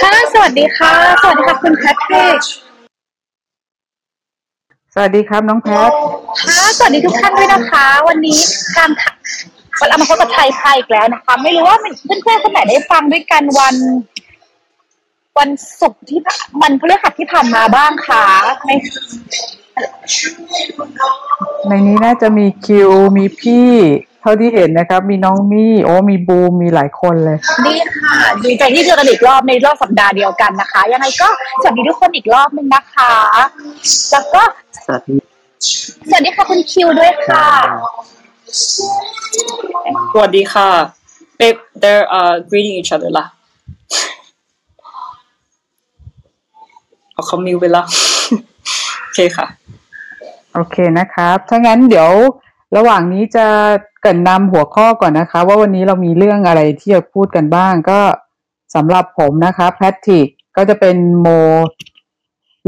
ค่ะ สวัสดีค่ะ สวัสดีค่ะคุณแพทเทจสวัสดีครับน้องแพทค่ะ สวัสดีทุกท่านด้วยนะคะ วันนี้การวันเอามาพบกับไทยไทยอีกแล้วนะคะ ไม่รู้ว่าเพื่อนๆคนไหนได้ฟังด้วยกันวัน วันศุกร์ที่มันพฤหัสที่ผ่านมาบ้างคะในในนี้น่าจะมีคิวมีพี่ ท่าที่เห็นนะครับ มีน้องมี่โอ้มีบูมมีหลายคนเลย นี่ค่ะ ดีใจที่เจอกันอีกรอบในรอบสัปดาห์เดียวกันนะคะ ยังไงก็สวัสดีทุกคนอีกรอบนึงนะคะ แล้วก็สวัสดีสวัสดีค่ะคุณคิวด้วยค่ะ สวัสดีค่ะ babe they're uh greeting each other ละเอาเขามิวไปแล้วโอเคค่ะ โอเคนะครับ ถ้างั้นเดี๋ยวระหว่างนี้จะเกินนำหัวข้อก่อนนะคะ ว่าวันนี้เรามีเรื่องอะไรที่จะพูดกันบ้าง ก็สำหรับผมนะคะแพทริกก็จะเป็นโม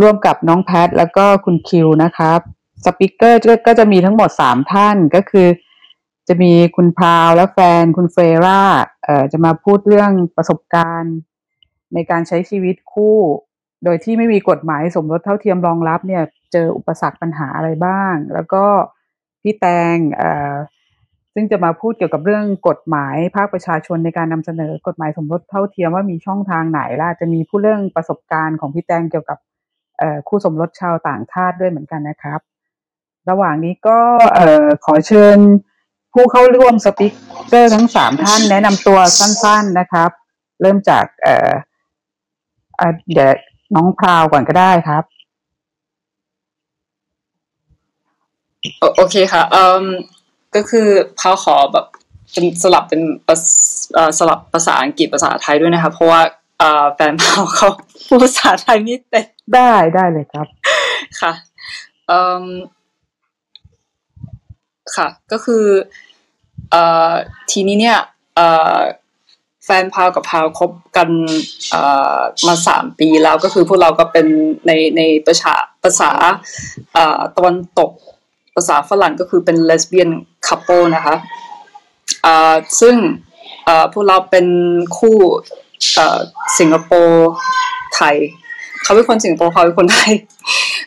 ร่วมกับน้องแพท แล้วก็คุณคิวนะครับสปิเกอร์ก็จะมีทั้งหมดสามท่านก็คือ จะมีคุณพาวและแฟนคุณเฟร่าเอ่อจะมาพูดเรื่องประสบการณ์ในการใช้ชีวิตคู่ โดยที่ไม่มีกฎหมายสมรสเท่าเทียมรองรับเนี่ย เจออุปสรรคปัญหาอะไรบ้าง แล้วก็พี่แตง ซึ่งจะมาพูดเกี่ยวกับเรื่องกฎหมายภาคประชาชนในการนำเสนอกฎหมายสมรสเท่าเทียมว่ามีช่องทางไหนล่ะจะมีผู้เรื่องประสบการณ์ของพี่แตงเกี่ยวกับคู่สมรสชาวต่างชาติด้วยเหมือนกันนะครับ ระหว่างนี้ก็ขอเชิญผู้เข้าร่วมสปิเกอร์ทั้งสามท่านแนะนำตัวสั้นๆนะครับ เริ่มจากเเดี๋ยวน้องพราวก่อนก็ได้ครับ โอเคค่ะ ก็คือพาขอแบบเป็นสลับเป็นสลับภาษาอังกฤษภาษาไทยด้วยนะคะเพราะว่าแฟนพาเขาพูดภาษาไทยไม่เป็นได้ได้เลยครับ ค่ะเอ่อค่ะ ก็คือเอ่อทีนี้เนี่ยเอ่อแฟนพาวกับพาวคบกันมาสามปีแล้วก็คือพวกเราก็เป็นในในประชาภาษาตะวันตก ภาษาฝรั่งก็คือเป็น lesbian couple นะคะซึ่งพวกเราเป็นคู่สิงคโปร์ไทย เขาเป็นคนสิงคโปร์เขาเป็นคนไทย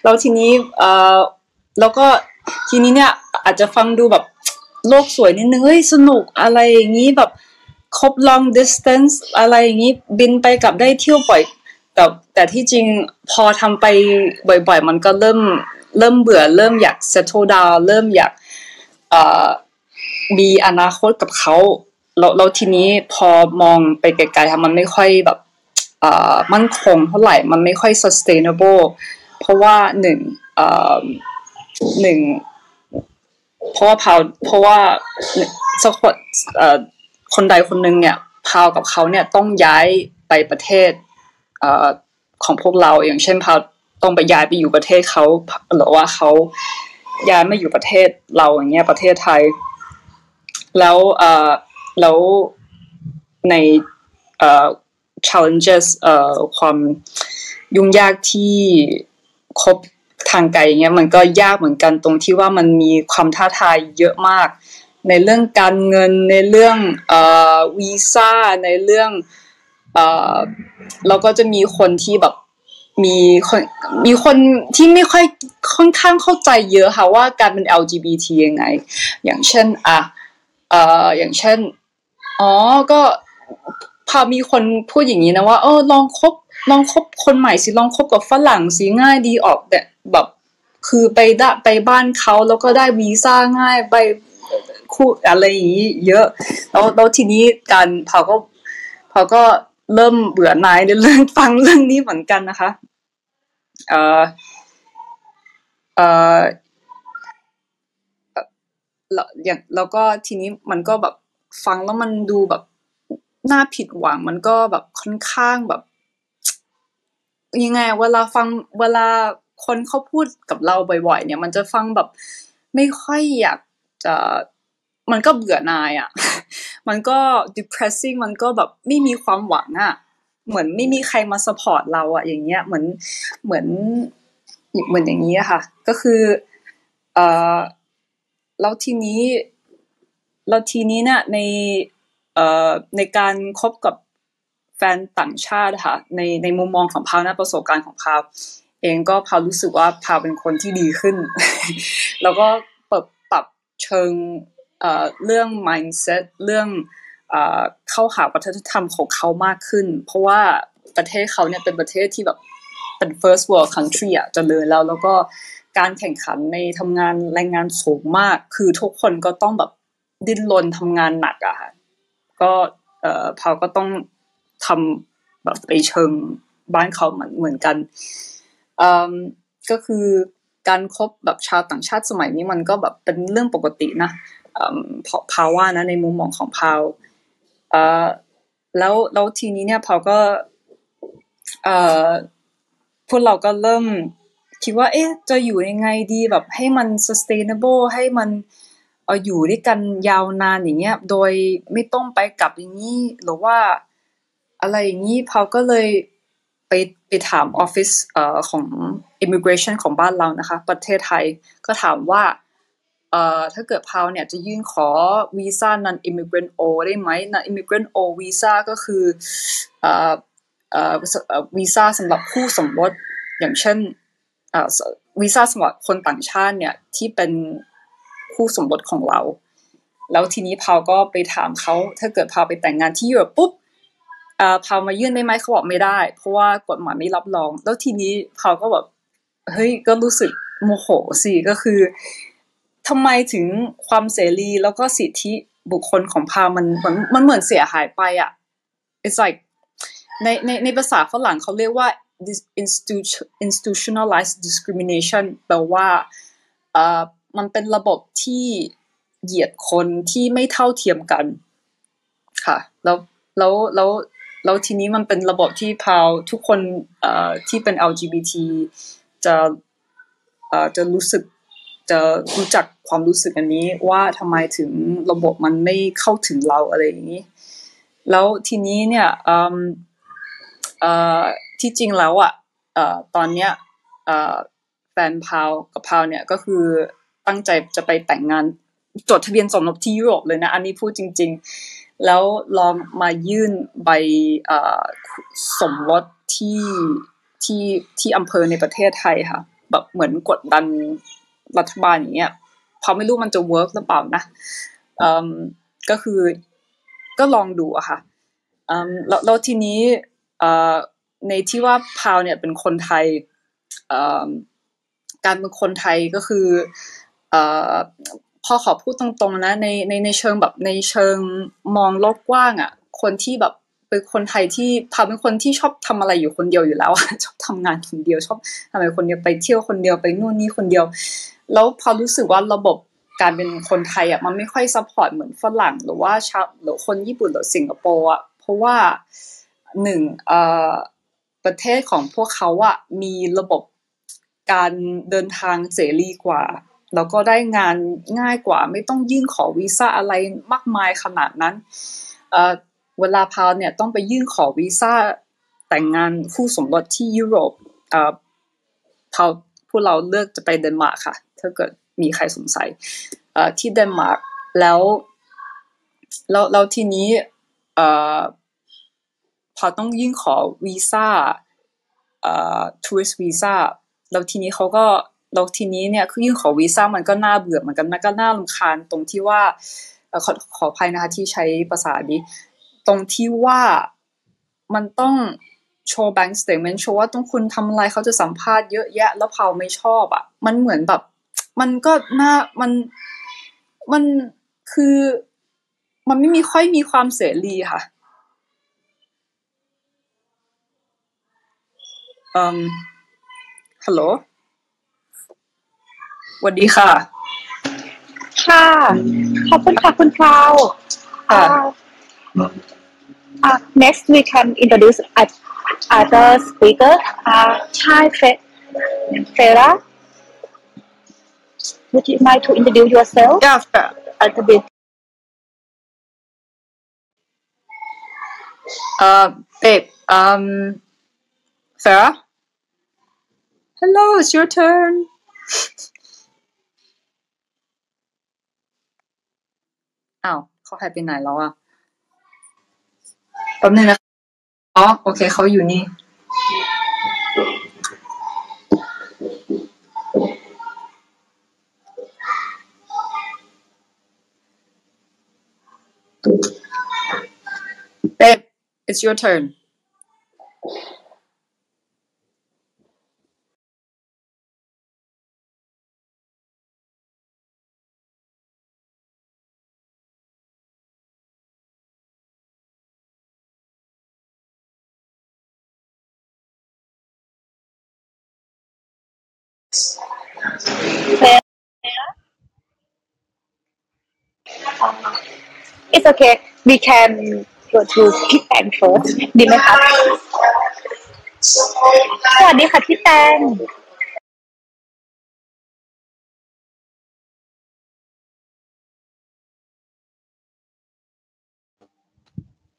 แล้วทีนี้อ่าแล้วก็ทีนี้เนี่ยอาจจะฟังดูแบบโลกสวยนิดนึงเฮ้ยสนุกอะไรอย่างนี้แบบครบ long distance อะไรอย่างนี้บินไปกลับได้เที่ยวบ่อย แต่แต่ที่จริงพอทำไปบ่อยๆ มันก็เริ่ม เริ่มเบื่อ เริ่มอยาก settle down เริ่มอยากมีอนาคตกับเขาแล้วแล้วทีนี้พอมองไปไกลๆมันไม่ค่อยแบบมั่นคงเท่าไหร่ มันไม่ค่อย sustainable เพราะว่าหนึ่งหนึ่งเพราะว่าพาวเพราะว่าสักคนคนใดคนหนึ่งเนี่ยพาวกับเขาเนี่ยต้องย้ายไปประเทศของพวกเราอย่างเช่นพาว ต้องไปย้ายไปอยู่ประเทศเขาหรือว่าเขาย้ายมาอยู่ประเทศเราอย่างเงี้ยประเทศไทย แล้วเอ่อแล้วในเอ่อ challenges เอ่อความยุ่งยากที่ครบทางไกลอย่างเงี้ยมันก็ยากเหมือนกันตรงที่ว่ามันมีความท้าทายเยอะมาก ในเรื่องการเงินในเรื่องเอ่อวีซ่าในเรื่องเอ่อเราก็จะมีคนที่แบบ มีคนมีคนที่ไม่ค่อยค่อนข้างเข้าใจเยอะค่ะว่าการเป็น LGBT ยังไง อย่างเช่นอะเอ่ออย่างเช่นอ๋อก็พอมีคนพูดอย่างนี้นะว่าเออลองคบลองคบคนใหม่สิลองคบกับฝรั่งสิง่ายดีออกแบบแบบคือไปได้ไปบ้านเขาแล้วก็ได้วีซ่าง่ายไปคู่อะไรอย่างนี้เยอะแล้วแล้วทีนี้การพอก็พอก็ เริ่มเบื่อหน่ายในเรื่องฟังเรื่องนี้เหมือนกันนะคะ เอ่อ เอ่อแล้วอย่างแล้วก็ทีนี้มันก็แบบฟังแล้วมันดูแบบน่าผิดหวัง มันก็แบบค่อนข้างแบบ ยังไง เวลาฟังเวลาคนเขาพูดกับเราบ่อย ๆ เนี่ย มันจะฟังแบบไม่ค่อยอยากจะ มันก็เบื่อนายอะ่ะ มันก็ depressing มันก็แบบไม่มีความหวังอะ่ะ เหมือนไม่มีใครมาสปอร์ตเราอะอย่างเงี้ย เหมือน เหมือน เหมือนอย่างนี้ค่ะ ก็คือ เอ่อแล้วทีนี้ แล้วทีนี้เนี่ยใน เอ่อ ในการคบกับแฟนต่างชาติค่ะ ใน ในมุมมองของพาวนะประสบการณ์ของพาวเองก็พาวรู้สึกว่าพาวเป็นคนที่ดีขึ้น แล้วก็ปรับปรับเชิง เรื่อง mindset เรื่องเข้าหาวัฒนธรรมของเขามากขึ้น เพราะว่าประเทศเขาเนี่ยเป็นประเทศที่แบบเป็น first world country อะเจริญแล้วแล้วก็การแข่งขันในทำงานแรงงานสูงมาก คือทุกคนก็ต้องแบบดิ้นรนทำงานหนักอะค่ะก็เอ่อพาก็ต้องทำแบบไปเชิงบ้านเขาเหมือนเหมือนกันเอ่อก็คือการคบแบบชาวต่างชาติสมัยนี้มันก็แบบเป็นเรื่องปกตินะ พาพาวว่านะในมุมมองของพาวเออแล้วแล้วทีนี้เนี่ยพาวก็เออพวกเราก็เริ่มคิดว่า เอ๊ะจะอยู่ยังไงดีแบบให้มัน sustainable ให้มันเอ่อยู่ด้วยกันยาวนานอย่างเงี้ย โดยไม่ต้องไปกลับอย่างนี้หรือว่าอะไรอย่างนี้พาวก็เลยไปไปถามออฟฟิศเอ่อของ immigration ของบ้านเรานะคะ ประเทศไทยก็ถามว่า ถ้าเกิดพาวเนี่ยจะยื่นขอวีซ่า non immigrant O ได้ไหม non immigrant O วีซ่าก็คือเอ่อเอ่อวีซ่าสำหรับคู่สมรสอย่างเช่นเอ่อวีซ่าสำหรับคนต่างชาติเนี่ยที่เป็นคู่สมรสของเรา แล้วทีนี้พาวก็ไปถามเขาถ้าเกิดพาวไปแต่งงานที่ยุโรปปุ๊บเอ่อพาวมายื่นได้ไหมเขาบอกไม่ได้ เพราะว่ากฎหมายไม่รับรอง แล้วทีนี้พาวก็แบบเฮ้ยก็รู้สึกโมโหสิก็คือ ทำไมถึงความเสรีแล้วก็สิทธิบุคคลของพามันมันมันเหมือนเสียหายไปอะ it's like ในในในภาษาฝรั่งเขาเรียกว่า this institutionalized discrimination แปลว่าเอ่อมันเป็นระบบที่เหยียดคนที่ไม่เท่าเทียมกัน ค่ะ แล้วแล้วแล้วแล้วทีนี้มันเป็นระบบที่พาวทุกคนเอ่อที่เป็น LGBT จะเอ่อจะรู้สึก จะรู้จักความรู้สึกอันนี้ว่าทำไมถึงระบบมันไม่เข้าถึงเราอะไรอย่างนี้ แล้วทีนี้เนี่ยที่จริงแล้วอะเอ่อตอนเนี้ยแฟนพาวกับพาวเนี่ยก็คือตั้งใจจะไปแต่งงานจดทะเบียนสมรสที่ยุโรปเลยนะ อันนี้พูดจริง ๆ แล้วลองมายื่นใบสมรสที่ที่ที่อำเภอในประเทศไทยค่ะ แบบเหมือนกดดัน รัฐบาลอย่างเงี้ยพอไม่รู้มันจะเวิร์กหรือเปล่านะอืมก็คือก็ลองดูอะค่ะอืมแล้วแล้วทีนี้อ่อในที่ว่าพาวเนี่ยเป็นคนไทยอ่อการเป็นคนไทยก็คืออ่อพอขอพูดตรงๆนะในในในเชิงแบบในเชิงมองโลกกว้างอะคนที่แบบเป็นคนไทยที่พาวเป็นคนที่ชอบทำอะไรอยู่คนเดียวอยู่แล้วอะชอบทำงานคนเดียวชอบทำอะไรคนเดียวไปเที่ยวคนเดียวไปนู่นนี่คนเดียว แล้วพอรู้สึกว่าระบบการเป็นคนไทยอะมันไม่ค่อย support เหมือนฝรั่งหรือว่าชาวหรือคนญี่ปุ่นหรือสิงคโปร์อะเพราะว่าหนึ่งเอ่อประเทศของพวกเขาอะมีระบบการเดินทางเสรีกว่า แล้วก็ได้งานง่ายกว่า ไม่ต้องยื่นขอวีซ่าอะไรมากมายขนาดนั้นเอ่อเวลาพาวเนี่ยต้องไปยื่นขอวีซ่าแต่งงานคู่สมรสที่ยุโรปเอ่อพา พวกเราเลือกจะไปเดนมาร์กค่ะ ถ้าเกิดมีใครสงสัยเอ่อที่เดนมาร์กแล้วแล้วแล้วทีนี้เอ่อพอต้องยื่นขอวีซ่าเอ่อทัวริสต์วีซ่าแล้วทีนี้เขาก็แล้วทีนี้เนี่ยคือยื่นขอวีซ่ามันก็น่าเบื่อเหมือนกันมันก็น่ารำคาญตรงที่ว่าขอขออภัยนะคะที่ใช้ภาษานี้ตรงที่ว่ามันต้อง โชว์ bank statement โชว์ว่าต้องคุณทำอะไรเขาจะสัมภาษณ์เยอะแยะ แล้วเผาไม่ชอบอะ มันเหมือนแบบ มันก็น่ามันมันคือ มันไม่มีค่อยมีความเสรีค่ะอืมฮัลโหลสวัสดีค่ะ ค่ะ ขอบคุณค่ะ คุณพราวค่ะอ่า uh, next we can introduce a, other speaker uh, Chai Fe- Farah would you like to introduce yourself Yeah, fair. a little bit Uh, babe, um, Sarah? Hello, it's your turn. อ้าวเขาหายไปไหนแล้วอ่ะแป๊บนึงนะ อ๋อโอเคเขาอยู่นี่ Babe, it's your turn. It's okay we can go to พี่แตง first ดีไหมคะสวัสดีค่ะพี่แตง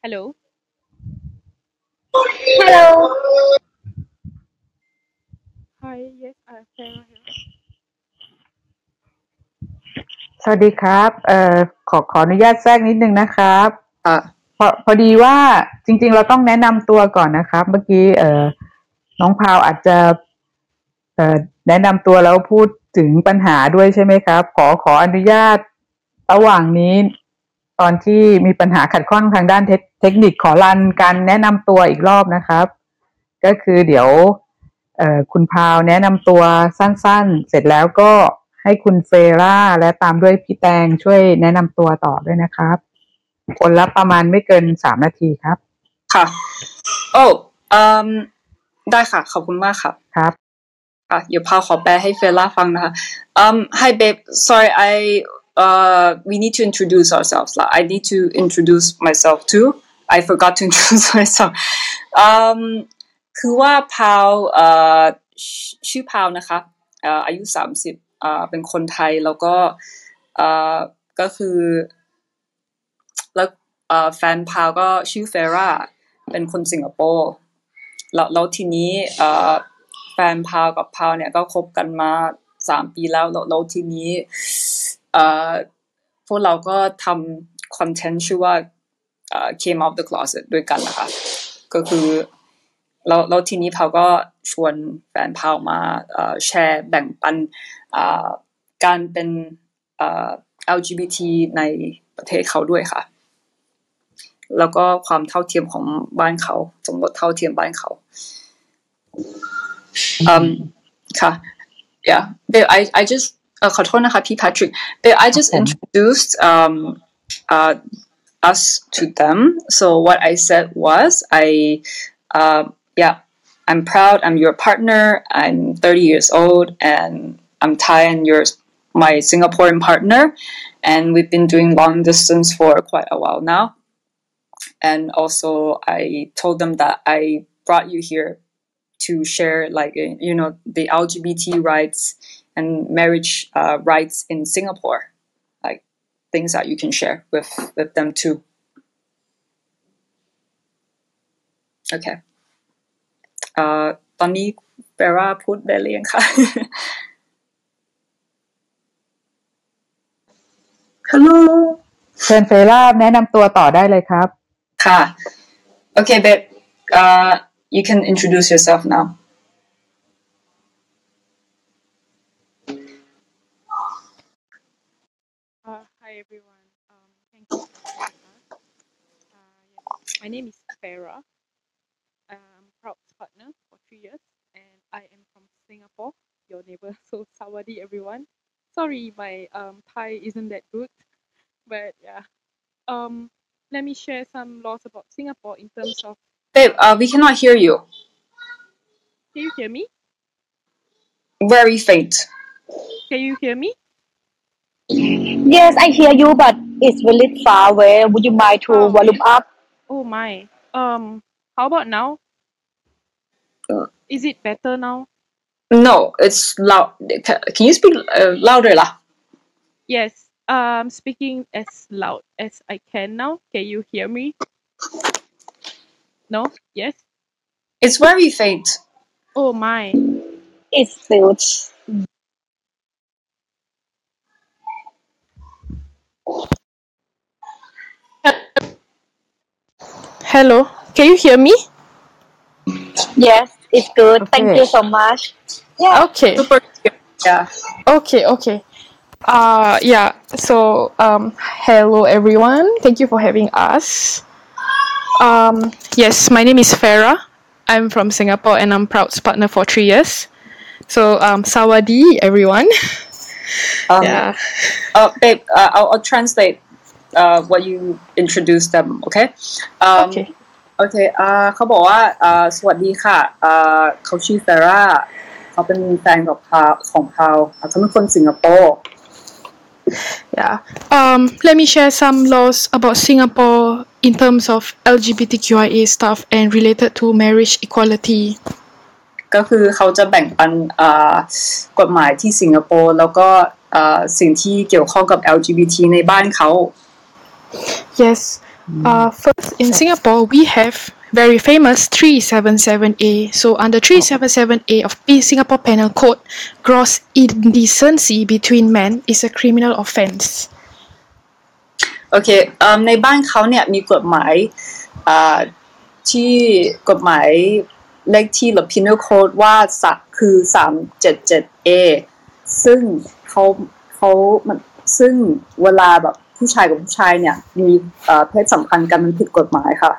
Hello. Hello Hi. Yes, I'm Sarah here. สวัสดีครับ เอ่อ ขอขออนุญาตแทรกนิดนึงนะครับอะพอพอดีว่าจริง ๆ เราต้องแนะนำตัวก่อนนะครับ เมื่อกี้ เอ่อ น้องพาวอาจจะ เอ่อ แนะนำตัวแล้วพูดถึงปัญหาด้วยใช่ไหมครับ ขอขออนุญาตระหว่างนี้ ตอนที่มีปัญหาขัดข้องทางด้านเทคเทคนิคขอรันการแนะนำตัวอีกรอบนะครับ ก็คือเดี๋ยว เอ่อ คุณพาวแนะนำตัวสั้น ๆ เสร็จแล้วก็ ให้คุณเฟร่าและตามด้วยพี่แตงช่วยแนะนำตัวต่อด้วยนะครับ คนละประมาณไม่เกินสามนาทีครับ ค่ะ โอ้อืมได้ค่ะ ขอบคุณมากค่ะ ครับค่ะเดี๋ยวพาวขอแปลให้เฟล่าฟังนะคะ um hi babe sorry I uh we need to introduce ourselves like I need to introduce myself too I forgot to introduce myself um คือว่าพาวเอ่อชื่อชื่อพาวนะคะเอ่ออายุสามสิบอ่า เป็นคนไทยแล้วก็ก็คือแล้วแฟนพาวก็ชื่อเฟร่าเป็นคนสิงคโปร์แล้วแล้วทีนี้แฟนพาวกับพาวเนี่ยก็คบกันมาสามปีแล้วแล้วทีนี้พวกเราก็ทำคอนเทนต์ชื่อว่า came out the closet ด้วยกันนะคะก็คือแล้วแล้วทีนี้พาวก็ชวนแฟนพาวมาแชร์แบ่งปัน การเป็นเอ่อ LGBT ในประเทศเขาด้วยค่ะ แล้วก็ความเท่าเทียมของบ้านเขาสมรสเท่าเทียมบ้านเขา อืมค่ะ yeah Bill I I just เอ่อขอโทษนะคะพี่ Patrick Bill I just ครับผม introduced um uh us to them so what I said was I um yeah I'm proud I'm your partner I'm 30 years old and I'm Thai and you're my Singaporean partner and we've been doing long distance for quite a while now and also I told them that I brought you here to share like uh, you know the LGBT rights and marriage uh, rights in Singapore, like things that you can share with with them too. Okay. เอ่อตอนนี้เปราพูดได้หรือยังคะ Hello เชิญเฟร่าแนะนำตัวต่อได้เลยครับ ค่ะ Okay babe uh, you can introduce yourself now Uh, hi everyone. Um, thank you for having us. Uh, yes. My name is Farah. I'm proud partner for three years, and I am from Singapore, your neighbor. So Sawadi everyone. Sorry, my um Thai isn't that good, but yeah. Um, let me share some laws about Singapore in terms of. babe uh, we cannot hear you Can you hear me? very faint Can you hear me? Yes I hear you but it's really far away would you mind to Oh. volume up Oh my. Um, how about now? Uh. Is it better now? No, it's loud. Can, can you speak uh, louder lah? Yes, I'm speaking as loud as I can now. Can you hear me? No? Yes? It's very faint. Oh my. it's huge Hello. Can you hear me? Yes, it's good. Thank you so much. Yeah. Okay. super yeah Okay, okay. Uh yeah. So um hello everyone. Thank you for having us. Um yes, my name is Farah. I'm from Singapore and I'm Proud's partner for three years. So um Sawadi everyone. um, Yeah. uh, babe uh, I'll, I'll translate uh, what you introduce them okay um, Okay. โอเคอ่าเขาบอกว่าอ่าสวัสดีค่ะอ่าเขาชื่อเฟร่าเขาเป็นแฟนกับพาของพาวอ่าเขาเป็นคนสิงคโปร์ Yeah. Um let me share some laws about Singapore in terms of LGBTQIA stuff and related to marriage equality. ก็คือเขาจะแบ่งปันอ่ากฎหมายที่สิงคโปร์แล้วก็อ่าสิ่งที่เกี่ยวข้องกับ LGBT ในบ้านเขา Yes. Uh, first, in Singapore, we have very famous 377A. So, under 377A of P Singapore Penal Code, gross indecency between men is a criminal offence. โอเคเอิ่มในบ้านเขาเนี่ยมีกฎหมายอ่าที่กฎหมายเลขที่หรือ penal code ว่าสะคือ 377A ซึ่งเขาเขามันซึ่งเวลาแบบ ผู้ชายกับผู้ชายเนี่ย มีเอ่อเพศสัมพันธ์กันมันผิดกฎหมายค่ะ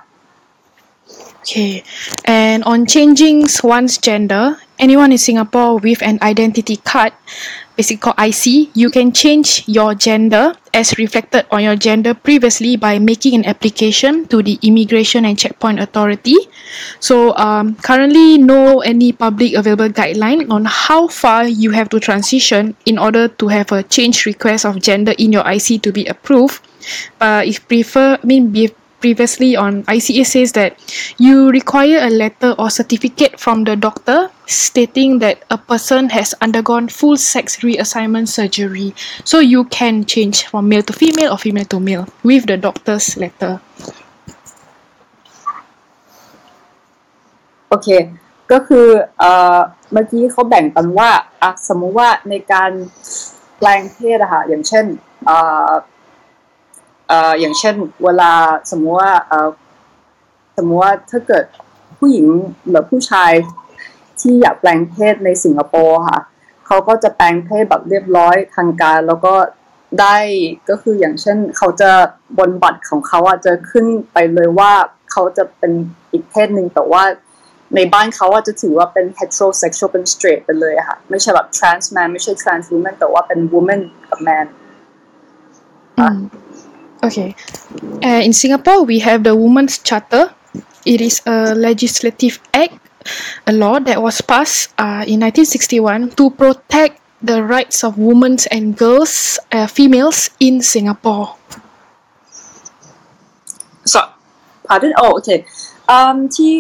Okay. And on changing one's gender, anyone in Singapore with an identity card, basically called IC, you can change your gender as reflected on your gender previously by making an application to the Immigration and Checkpoint Authority. So um, currently, no any public available guideline on how far you have to transition in order to have a change request of gender in your IC to be approved. But if prefer, I mean, previously on ICA says that you require a letter or certificate from the doctor stating that a person has undergone full sex reassignment surgery. So you can change from male to female or female to male with the doctor's letter. โอเค ก็คือเอ่อเมื่อกี้เขาแบ่งกันว่าอ่ะสมมุติว่าในการแปลงเพศอะค่ะอย่างเช่นเอ่อเ อ่ออย่างเช่น เวลาสมมติว่าเอ่อสมมติว่าถ้าเกิดผู้หญิงหรือผู้ชายที่อยากแปลงเพศในสิงคโปร์ค่ะเขาก็จะแปลงเพศแบบเรียบร้อยทางการ แล้วก็ได้ก็คืออย่างเช่น เขาจะบนบัตรของเขาอะจะขึ้นไปเลยว่าเขาจะเป็นอีกเพศหนึ่งแต่ว่าในบ้านเขาอะจะถือว่าเป็น heterosexual เป็น straight ไปเลยค่ะ ไม่ใช่แบบ trans man ไม่ใช่ trans woman แต่ว่าเป็น woman กับ man Mm. Okay. Uh, in Singapore, we have the Women's Charter. It is a legislative act, a law that was passed uh, in 1961 to protect the rights of women and girls, uh, females in Singapore. so pardon oh okay อืมที่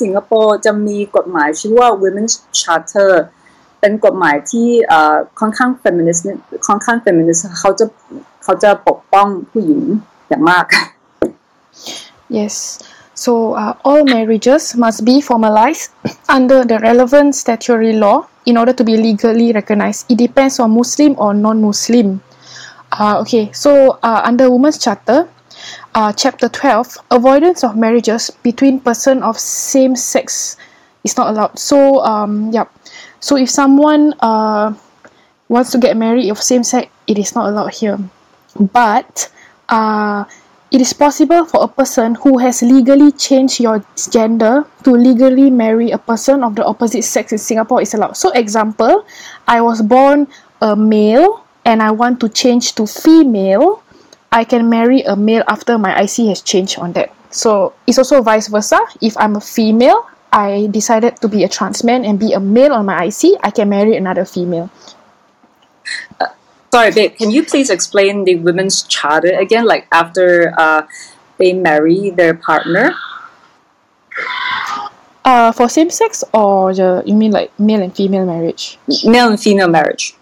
สิงคโปร์จะมีกฎหมายชื่อว่า women's charter เป็นกฎหมายที่เอ่อค่อนข้าง feminist นิดค่อนข้าง feminist เขาจะเขาจะปก ก ป้องผู้หญิงอย่างมาก Yes. So uh, all marriages must be formalized under the relevant statutory law in order to be legally recognized. It depends on Muslim or non-Muslim. Uh, okay, so uh, under Women's Charter, uh, Chapter 12, avoidance of marriages between person of same sex is not allowed. So, um, yeah. So if someone uh, wants to get married of same sex, it is not allowed here. But uh, it is possible for a person who has legally changed your gender to legally marry a person of the opposite sex in Singapore is allowed. So, example, I was born a male and I want to change to female. I can marry a male after my IC has changed on that. So, it's also vice versa. If I'm a female, I decided to be a trans man and be a male on my IC, I can marry another female. Sorry, babe, can you please explain the women's charter again? Like after uh, they marry their partner? Uh, for same sex or the, you mean like male and female marriage? Male and female marriage.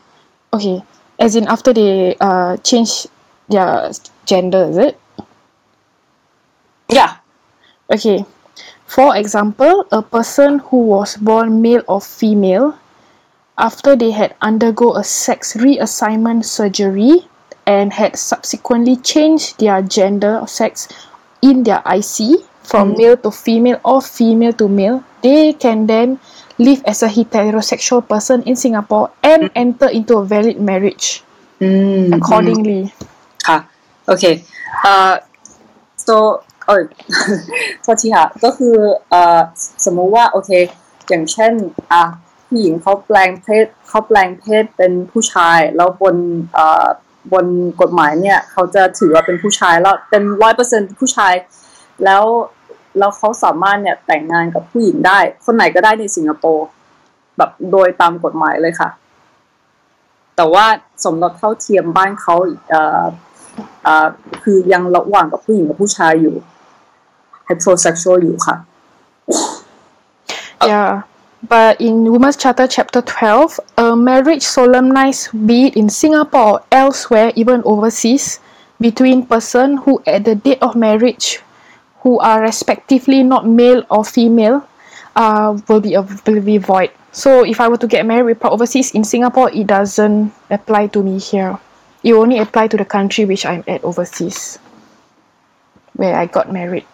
Okay, as in after they uh change their gender, is it? Yeah. Okay. For example, a person who was born male or female, after they had undergo a sex reassignment surgery and had subsequently changed their gender or sex in their IC from male to female or female to male, they can then live as a heterosexual person in Singapore and enter into a valid marriage อืม accordingly. ค่ะ โอเคเอ่อ so เอ้ย โทษทีค่ะ ก็คือเอ่อสมมุติว่า โอเค อย่างเช่น อ่ะ ผู้หญิงเขาแปลงเพศเขาแปลงเพศเป็นผู้ชาย แล้วบนบนกฎหมายเนี่ยเขาจะถือว่าเป็นผู้ชายแล้วเป็นร้อยเปอร์เซ็นผู้ชาย แล้วแล้วเขาสามารถเนี่ยแต่งงานกับผู้หญิงได้ คนไหนก็ได้ในสิงคโปร์แบบโดยตามกฎหมายเลยค่ะ แต่ว่าสมรสเท่าเทียมบ้านเขาเอ่อเอ่อคือยังระหว่างกับผู้หญิงกับผู้ชายอยู่ heterosexual อยู่ค่ะ Yeah. But in Women's Charter Chapter 12, a marriage solemnized, be it in Singapore or elsewhere, even overseas, between person who at the date of marriage, who are respectively not male or female, uh, will be a, will be void. So if I were to get married with overseas in Singapore, it doesn't apply to me here. It only apply to the country which I'm at overseas, where I got married.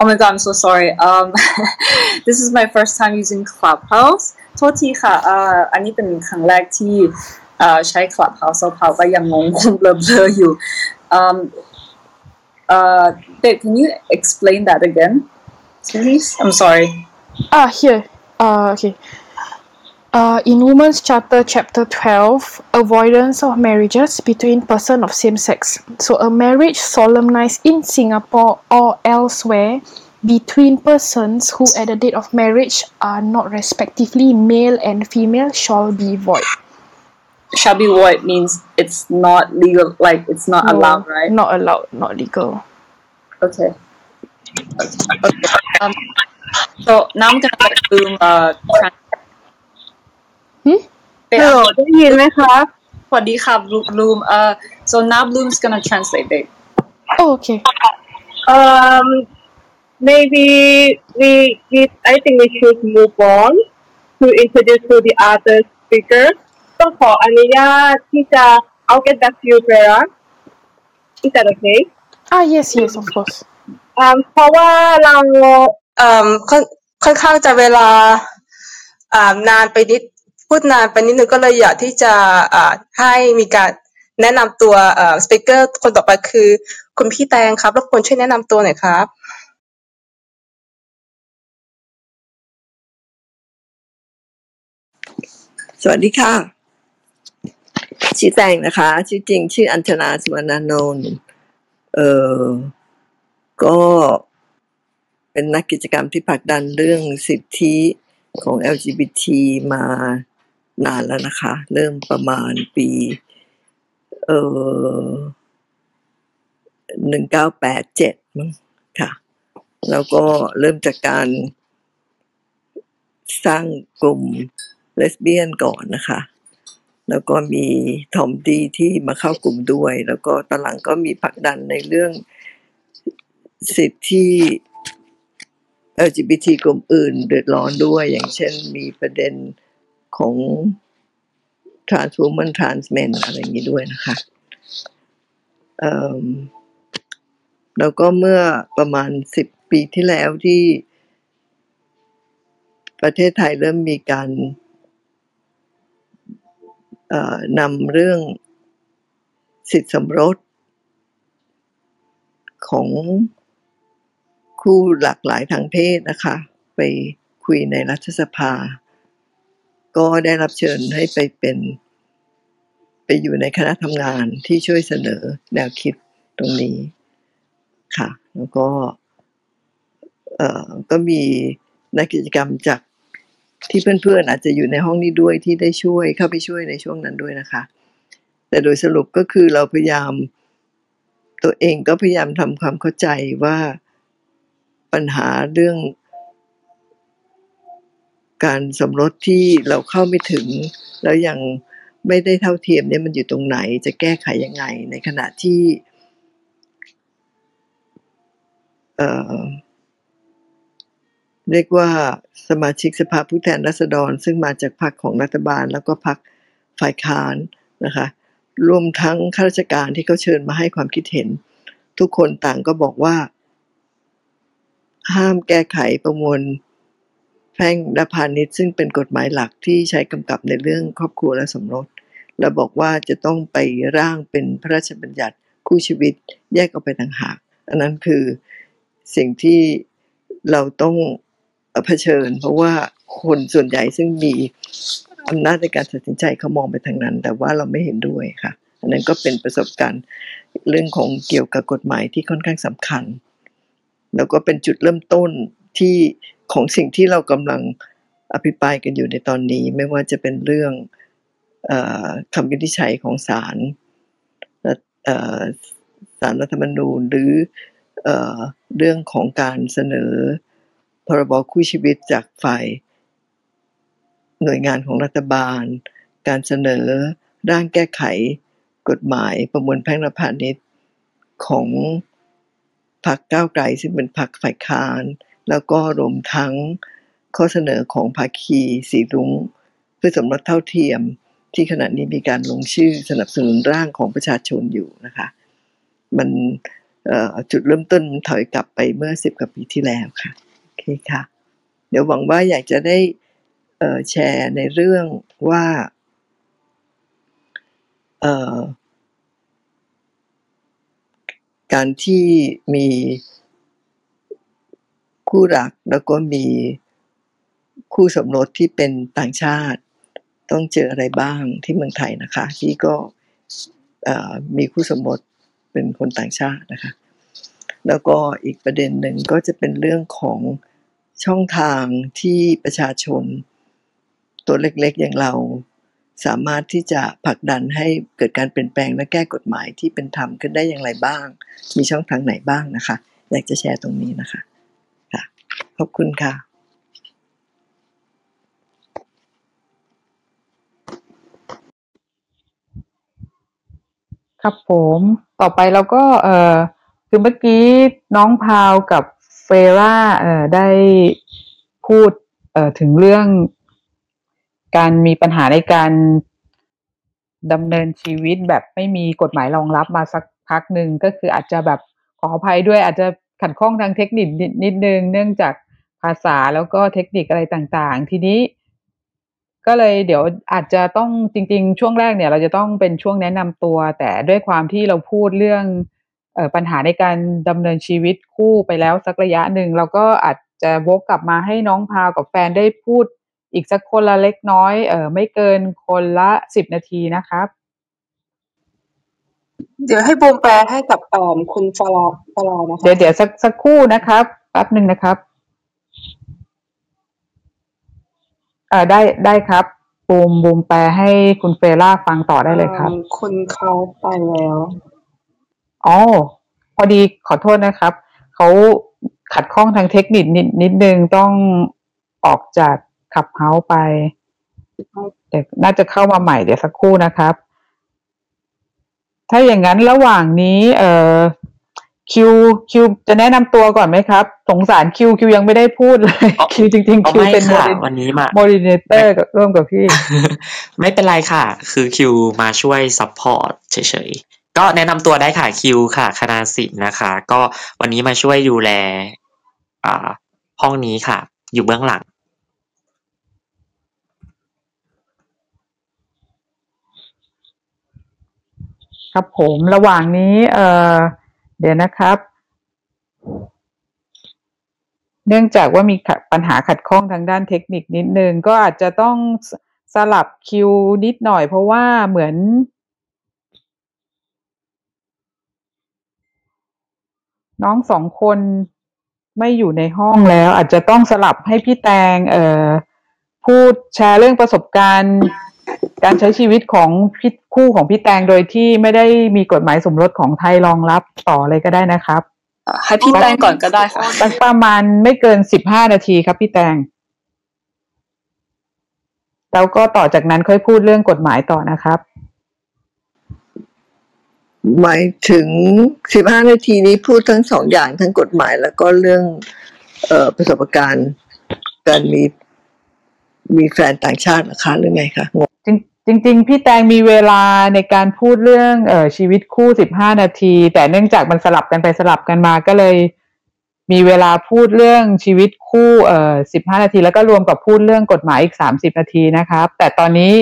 Oh my god, I'm so sorry. Um, this is my first time using Clubhouse. โทษทีค่ะเอ่ออันนี้เป็นครั้งแรกที่เอ่อใช้ Clubhouse แล้วเขาก็ยังงงงเบลอๆอยู่ Um, uh, babe, can you explain that again, please? I'm sorry. Ah, here. Uh, okay. Uh, in Women's Charter, Chapter 12, avoidance of marriages between person of same sex. So, a marriage solemnized in Singapore or elsewhere between persons who, at the date of marriage, are not respectively male and female shall be void. Shall be void means it's not legal, like it's not No, allowed, right? Not allowed, not legal. Okay. Okay. Um, so now I'm gonna let Bloom uh trans- ไปฮัลโหลอะได้ยินไหมครับสวัสดีค่ะ Bloom Bloom uh so now Bloom's gonna translate it Oh, okay. um maybe we, we I think we should move on to introduce to the other speaker ต้องขออนุญาตที่จะ I'll get back to you Vera is that okay Ah, yes, yes, of course. อืมเพราะว่าเราเอ่มค่อนค่อนข้างจะเวลาอ่านานไปนิด พูดนานไปนิดนึงก็เลยอยากที่จะให้มีการแนะนำตัวสปิเกอร์คนต่อไปคือ คุณพี่แตงครับรบกวนช่วยแนะนำตัวหน่อยครับสวัสดีค่ะชื่อแตงนะคะ ชื่อจริง ชื่ออัญชนาสุวรรณานนท์เออก็เป็นนักกิจกรรมที่ผลักดันเรื่องสิทธิของ LGBT มา นานแล้วนะคะ เริ่มประมาณปี เออหนึ่งเก้าแปดเจ็ดมั้งค่ะ แล้วก็เริ่มจากการสร้างกลุ่มเลสเบี้ยนก่อนนะคะ แล้วก็มีทอมดีที่มาเข้ากลุ่มด้วย แล้วก็ตอนหลังก็มีผลักดันในเรื่องสิทธิ LGBT กลุ่มอื่นเดือดร้อนด้วย อย่างเช่นมีประเด็น ของ trans woman trans men อะไรอย่างนี้ด้วยนะคะเอิ่มแล้วก็เมื่อประมาณสิบปีที่แล้วที่ ประเทศไทยเริ่มมีการนำเรื่องสิทธิสมรสของคู่หลากหลายทางเพศนะคะ ไปคุยในรัฐสภา ก็ได้รับเชิญให้ไปเป็น ไปอยู่ในคณะทำงานที่ช่วยเสนอแนวคิดตรงนี้ค่ะ แล้วก็เอ่อก็มีนักกิจกรรมจากที่เพื่อนๆอาจจะอยู่ในห้องนี้ด้วยที่ได้ช่วยเข้าไปช่วยในช่วงนั้นด้วยนะคะ แต่โดยสรุปก็คือเราพยายามตัวเองก็พยายามทำความเข้าใจว่าปัญหาเรื่อง การสมรสที่เราเข้าไม่ถึง แล้วยังไม่ได้เท่าเทียมเนี่ยมันอยู่ตรงไหนจะแก้ไขยังไง ในขณะที่เอ่อเรียกว่าสมาชิกสภาผู้แทนราษฎร ซึ่งมาจากพรรคของรัฐบาล แล้วก็พรรคฝ่ายค้านนะคะรวมทั้งข้าราชการที่เขาเชิญมาให้ความคิดเห็น ทุกคนต่างก็บอกว่า ห้ามแก้ไขประมวล แพ่งและพาณิชย์ซึ่งเป็นกฎหมายหลักที่ใช้กำกับในเรื่องครอบครัวและสมรสและบอกว่าจะต้องไปร่างเป็นพระราชบัญญัติคู่ชีวิตแยกออกไปต่างหาก อันนั้นคือสิ่งที่เราต้องเผชิญ เพราะว่าคนส่วนใหญ่ซึ่งมีอำนาจในการตัดสินใจเขามองไปทางนั้น แต่ว่าเราไม่เห็นด้วยค่ะ อันนั้นก็เป็นประสบการณ์เรื่องของเกี่ยวกับกฎหมายที่ค่อนข้างสำคัญ แล้วก็เป็นจุดเริ่มต้นที่ ของสิ่งที่เรากำลังอภิปรายกันอยู่ในตอนนี้ ไม่ว่าจะเป็นเรื่องอคำวินิจฉัยของศาลเอ่อศาลรัฐธรรมนูญหรือเอเรื่องของการเสนอ พรบคู่ชีวิตจากฝ่ายหน่วยงานของรัฐบาล การเสนอร่างแก้ไขกฎหมายประมวลแพ่งและพาณิชย์ของพรรคก้าวไกลซึ่งเป็นพรรคฝ่ายค้าน แล้วก็รวมทั้งข้อเสนอของภาคีสีรุ้งเพื่อสมรสเท่าเทียม ที่ขณะนี้มีการลงชื่อสนับสนุนร่างของประชาชนอยู่นะคะ มันจุดเริ่มต้นถอยกลับไปเมื่อสิบกว่าปีที่แล้วค่ะโอเคค่ะ เดี๋ยวหวังว่าอยากจะได้แชร์ในเรื่องว่าการที่มี คู่รัก แล้วก็มีคู่สมรสที่เป็นต่างชาติ ต้องเจออะไรบ้างที่เมืองไทยนะคะ ที่ก็มีคู่สมรสเป็นคนต่างชาตินะคะ แล้วก็อีกประเด็นหนึ่งก็จะเป็นเรื่องของช่องทางที่ประชาชน ตัวเล็กๆอย่างเราสามารถที่จะผลักดันให้เกิดการเปลี่ยนแปลงและแก้กฎหมายที่เป็นธรรมขึ้นได้อย่างไรบ้าง มีช่องทางไหนบ้างนะคะ อยากจะแชร์ตรงนี้นะคะ ขอบคุณค่ะครับผมต่อไปเราก็เออคือเมื่อกี้น้องพาวกับเฟร่าเออได้พูดเออถึงเรื่องการมีปัญหาในการดำเนินชีวิตแบบไม่มีกฎหมายรองรับมาสักพักหนึ่งก็คืออาจจะแบบขออภัยด้วยอาจจะขัดข้องทางเทคนิคนิดนิดนึง เนื่องจาก ภาษาแล้วก็เทคนิคอะไรต่างๆ ทีนี้ ก็เลยเดี๋ยวอาจจะต้องจริง ๆ ช่วงแรกเนี่ย เราจะต้องเป็นช่วงแนะนำตัว แต่ด้วยความที่เราพูดเรื่องเอ่อปัญหาในการดำเนินชีวิตคู่ไปแล้วสักระยะหนึ่งเราก็อาจจะวกกลับมาให้น้องพาวกับแฟนได้พูดอีกสักคนละเล็กน้อยเออไม่เกินคนละสิบนาทีนะครับ เดี๋ยวให้บูมแปลให้กับเอ่อคุณฟลอฟลอนะคะเดี๋ยวเดี๋ยวสักสักครู่นะครับแป๊บหนึ่งนะครับ เออได้ได้ครับบูมบูมแปลให้คุณเฟล่าฟังต่อได้เลยครับอ่าคุณเขาไปแล้วอ๋อพอดีขอโทษนะครับเขาขัดข้องทางเทคนิคนิดนิดนึงต้องออกจาก Clubhouse ไปเดี๋ยวน่าจะเข้ามาใหม่เดี๋ยวสักครู่นะครับ ถ้าอย่างนั้นระหว่างนี้ เอ่อ คิวคิวจะแนะนำตัวก่อนไหมครับ สงสารคิวคิวยังไม่ได้พูดเลยอ๋อคิวจริงๆอ๋อคิวมาเป็นโมค่ะเดวันนี้มา moderator ร่วมกับพี่ ไม่เป็นไรค่ะ คือคิวมาช่วย support เฉยๆ ก็แนะนำตัวได้ค่ะคิวค่ะ คณาสิทธ์นะคะ ก็วันนี้มาช่วยดูแล อ่า ห้องนี้ค่ะ อยู่เบื้องหลัง ครับผมระหว่างนี้ เอ่อ เดี๋ยวนะครับ เนื่องจากว่ามีปัญหาขัดข้องทางด้านเทคนิคนิดนึง ก็อาจจะต้องสสลับคิวนิดหน่อยเพราะว่าเหมือน น้องสองคนไม่อยู่ในห้องแล้ว อาจจะต้องสลับให้พี่แตง เอ่อพูดแชร์เรื่องประสบการณ์ การใช้ชีวิตของพี่คู่ของพี่แตงโดยที่ไม่ได้มีกฎหมายสมรสของไทยรองรับต่อเลยก็ได้นะครับเอ่อให้พี่แป้งก่อนก็ได้ค่ะสักประมาณไม่เกินสิบห้านาทีครับพี่แตง แล้วก็ต่อจากนั้นค่อยพูดเรื่องกฎหมายต่อนะครับ หมายถึงสิบห้านาทีนี้พูดทั้งสองอย่างทั้งกฎหมายแล้วก็เรื่องเอ่อประสบการณ์การมีมีแฟนต่างชาตินะคะหรือไงคะงง จริงๆ พี่แตงมีเวลาในการพูดเรื่องเออชีวิตคู่สิบห้านาที แต่เนื่องจากมันสลับกันไปสลับกันมาก็เลย มีเวลาพูดเรื่องชีวิตคู่เออสิบห้านาที แล้วก็รวมกับพูดเรื่องกฎหมายอีกสามสิบนาทีนะครับ แต่ตอนนี้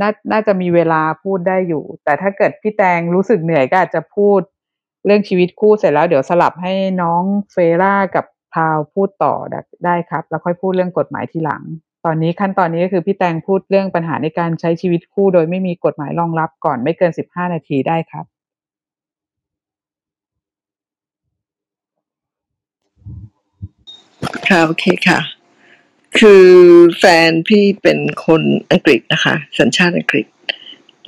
น่าน่าจะมีเวลาพูดได้อยู่ แต่ถ้าเกิดพี่แตงรู้สึกเหนื่อยก็อาจจะพูดเรื่องชีวิตคู่เสร็จแล้วเดี๋ยวสลับให้น้องเฟร่ากับพาวพูดต่อได้ครับ แล้วค่อยพูดเรื่องกฎหมายทีหลัง ตอนนี้ขั้นตอนนี้ก็คือพี่แตงพูดเรื่องปัญหาในการใช้ชีวิตคู่โดยไม่มีกฎหมายรองรับก่อนไม่เกินสิบห้านาทีได้ครับ ค่ะโอเคค่ะ คือแฟนพี่เป็นคนอังกฤษนะคะ สัญชาติอังกฤษ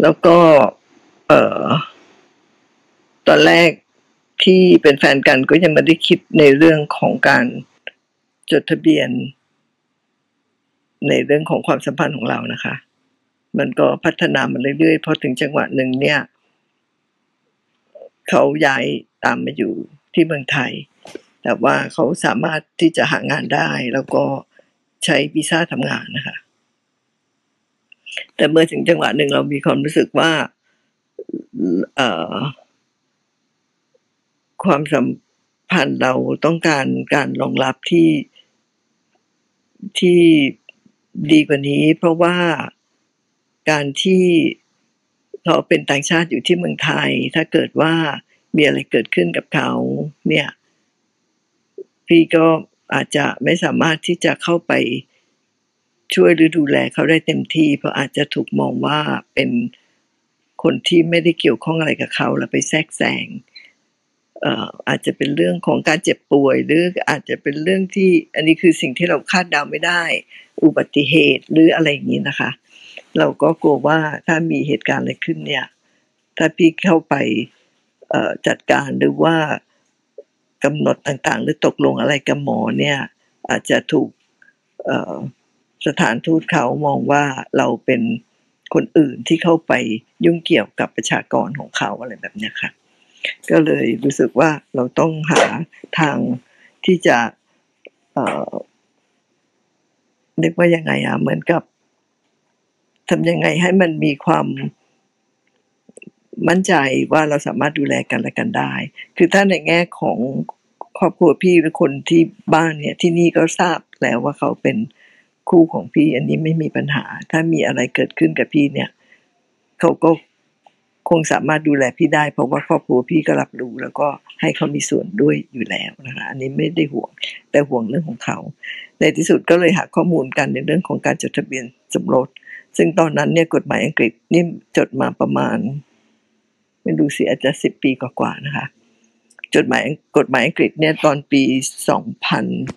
แล้วก็ เอ่อ ตอนแรกที่เป็นแฟนกันก็ยังไม่ได้คิดในเรื่องของการจดทะเบียน ในเรื่องของความสัมพันธ์ของเรานะคะ มันก็พัฒนามาเรื่อยๆพอถึงจังหวะหนึ่งเนี่ย เขาย้ายตามมาอยู่ที่เมืองไทย แต่ว่าเขาสามารถที่จะหางานได้แล้วก็ใช้วีซ่าทำงานนะคะ แต่เมื่อถึงจังหวะหนึ่งเรามีความรู้สึกว่าความสัมพันธ์เราต้องการการรองรับที่ที่ ดีกว่านี้ เพราะว่าการที่เขาเป็นต่างชาติอยู่ที่เมืองไทย ถ้าเกิดว่ามีอะไรเกิดขึ้นกับเขา เนี่ย พี่ก็อาจจะไม่สามารถที่จะเข้าไปช่วยหรือดูแลเขาได้เต็มที่ เพราะอาจจะถูกมองว่าเป็นคนที่ไม่ได้เกี่ยวข้องอะไรกับเขาแล้วไปแทรกแซงเอ่ออาจจะเป็นเรื่องของการเจ็บป่วยหรืออาจจะเป็นเรื่องที่อันนี้คือสิ่งที่เราคาดเดาไม่ได้ อุบัติเหตุหรืออะไรอย่างนี้นะคะ เราก็กลัวว่าถ้ามีเหตุการณ์อะไรขึ้นเนี่ย ถ้าพี่เข้าไปจัดการหรือว่ากำหนดต่างๆ หรือตกลงอะไรกับหมอเนี่ย อาจจะถูกสถานทูตเขามองว่าเราเป็นคนอื่นที่เข้าไปยุ่งเกี่ยวกับประชากรของเขาอะไรแบบนี้ค่ะ ก็เลยรู้สึกว่าเราต้องหาทางที่จะ เรียกว่ายังไงอะเหมือนกับทำยังไงให้มันมีความมั่นใจว่าเราสามารถดูแลกันและกันได้ คือถ้าในแง่ของครอบครัวพี่หรือคนที่บ้านเนี่ยที่นี่ก็ทราบแล้วว่าเขาเป็นคู่ของพี่ อันนี้ไม่มีปัญหา ถ้ามีอะไรเกิดขึ้นกับพี่เนี่ย เขาก็ คงสามารถดูแลพี่ได้ เพราะว่าครอบครัวพี่ก็รับรู้ แล้วก็ให้เขามีส่วนด้วยอยู่แล้วนะคะอันนี้ไม่ได้ห่วงแต่ห่วงเรื่องของเขา ในที่สุดก็เลยหาข้อมูลกันในเรื่องของการจดทะเบียนสมรส ซึ่งตอนนั้นเนี่ยกฎหมายอังกฤษนี่จดมาประมาณ ไม่ดูสิอาจจะสิบปีกว่าๆนะคะจดหมายกฎหมายอังกฤษเนี่ยตอนปี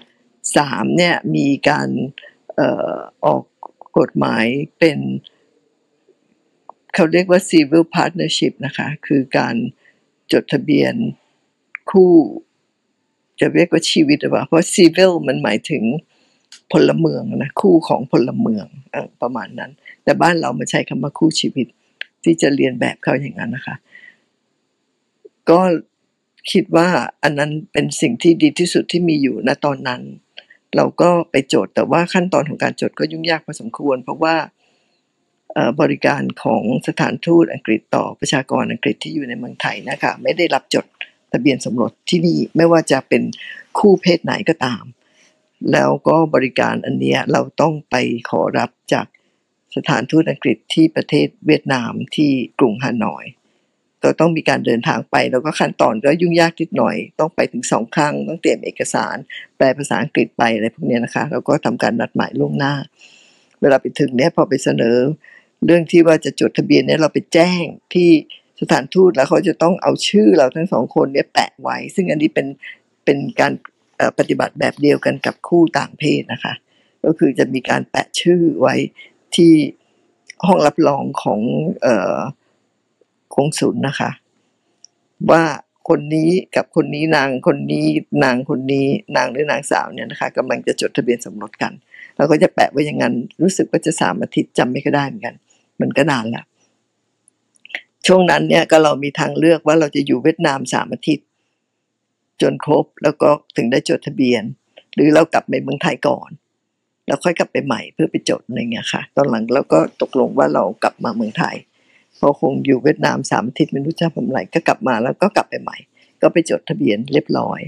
2003เนี่ยมีการออออกกฎหมายเป็น เขาเรียกว่า civil partnership นะคะ คือการจดทะเบียนคู่ จะเรียกว่าชีวิตหรือเปล่า เพราะ civil มันหมายถึงพลเมืองนะ คู่ของพลเมืองอประมาณนั้น แต่บ้านเรามาใช้คำว่าคู่ชีวิต ที่จะเรียนแบบเขาอย่างนั้นนะคะ ก็คิดว่าอันนั้นเป็นสิ่งที่ดีที่สุดที่มีอยู่ณตอนนั้น เราก็ไปโจทย์แต่ว่าขั้นตอนของการจดก็ยุ่งยากพอสมควร เพราะว่า บริการของสถานทูตอังกฤษต่อประชากรอังกฤษที่อยู่ในเมืองไทยนะคะไม่ได้รับจดทะเบียนสมรสที่นี่ไม่ว่าจะเป็นคู่เพศไหนก็ตาม แล้วก็บริการอันเนี้ยเราต้องไปขอรับจากสถานทูตอังกฤษที่ประเทศเวียดนามที่กรุงฮานอย ก็ต้องมีการเดินทางไป แล้วก็ขั้นตอนก็ยุ่งยากนิดหน่อย ต้องไปถึงสองครั้ง ต้องเตรียมเอกสาร แปลภาษาอังกฤษไปอะไรพวกเนี้ยนะคะ แล้วก็ทำการนัดหมายล่วงหน้า เวลาไปถึงเนี่ยพอไปเสนอ เรื่องที่ว่าจะจดทะเบียนเนี่ยเราไปแจ้งที่สถานทูตแล้วเขาจะต้องเอาชื่อเราทั้งสองคนเนี่ยแปะไว้ ซึ่งอันนี้เป็นเป็นการปฏิบัติแบบเดียวกันกับคู่ต่างเพศนะคะ ก็คือจะมีการแปะชื่อไว้ที่ห้องรับรองของเออกงสุลนะคะ ว่าคนนี้กับคนนี้นางคนนี้นางคนนี้นางหรือนางสาวเนี่ยนะคะกำลังจะจดทะเบียนสมรสกัน เราก็จะแปะไว้อย่างนั้นรู้สึกว่าจะสามอาทิตย์จำไม่ก็ได้เหมือนกัน มันก็นานล้วช่วงนั้นเนี่ยก็เรามีทางเลือกว่าเราจะอยู่เวียดนามสามอาทิตย์ จนครบแล้วก็ถึงได้จดทะเบียน หรือเรากลับไปเมืองไทยก่อน แล้วค่อยกลับไปใหม่เพื่อไปจดอะไรเงี้ยค่ะ ตอนหลังเราก็ตกลงว่าเรากลับมาเมืองไทยพอคงอยู่เวียดนามสามอาทิตย์ไม่รู้จะทำอะไรก็กลับมาแล้วก็กลับไปใหม่ ก็ไปจดทะเบียนเรียบร้อย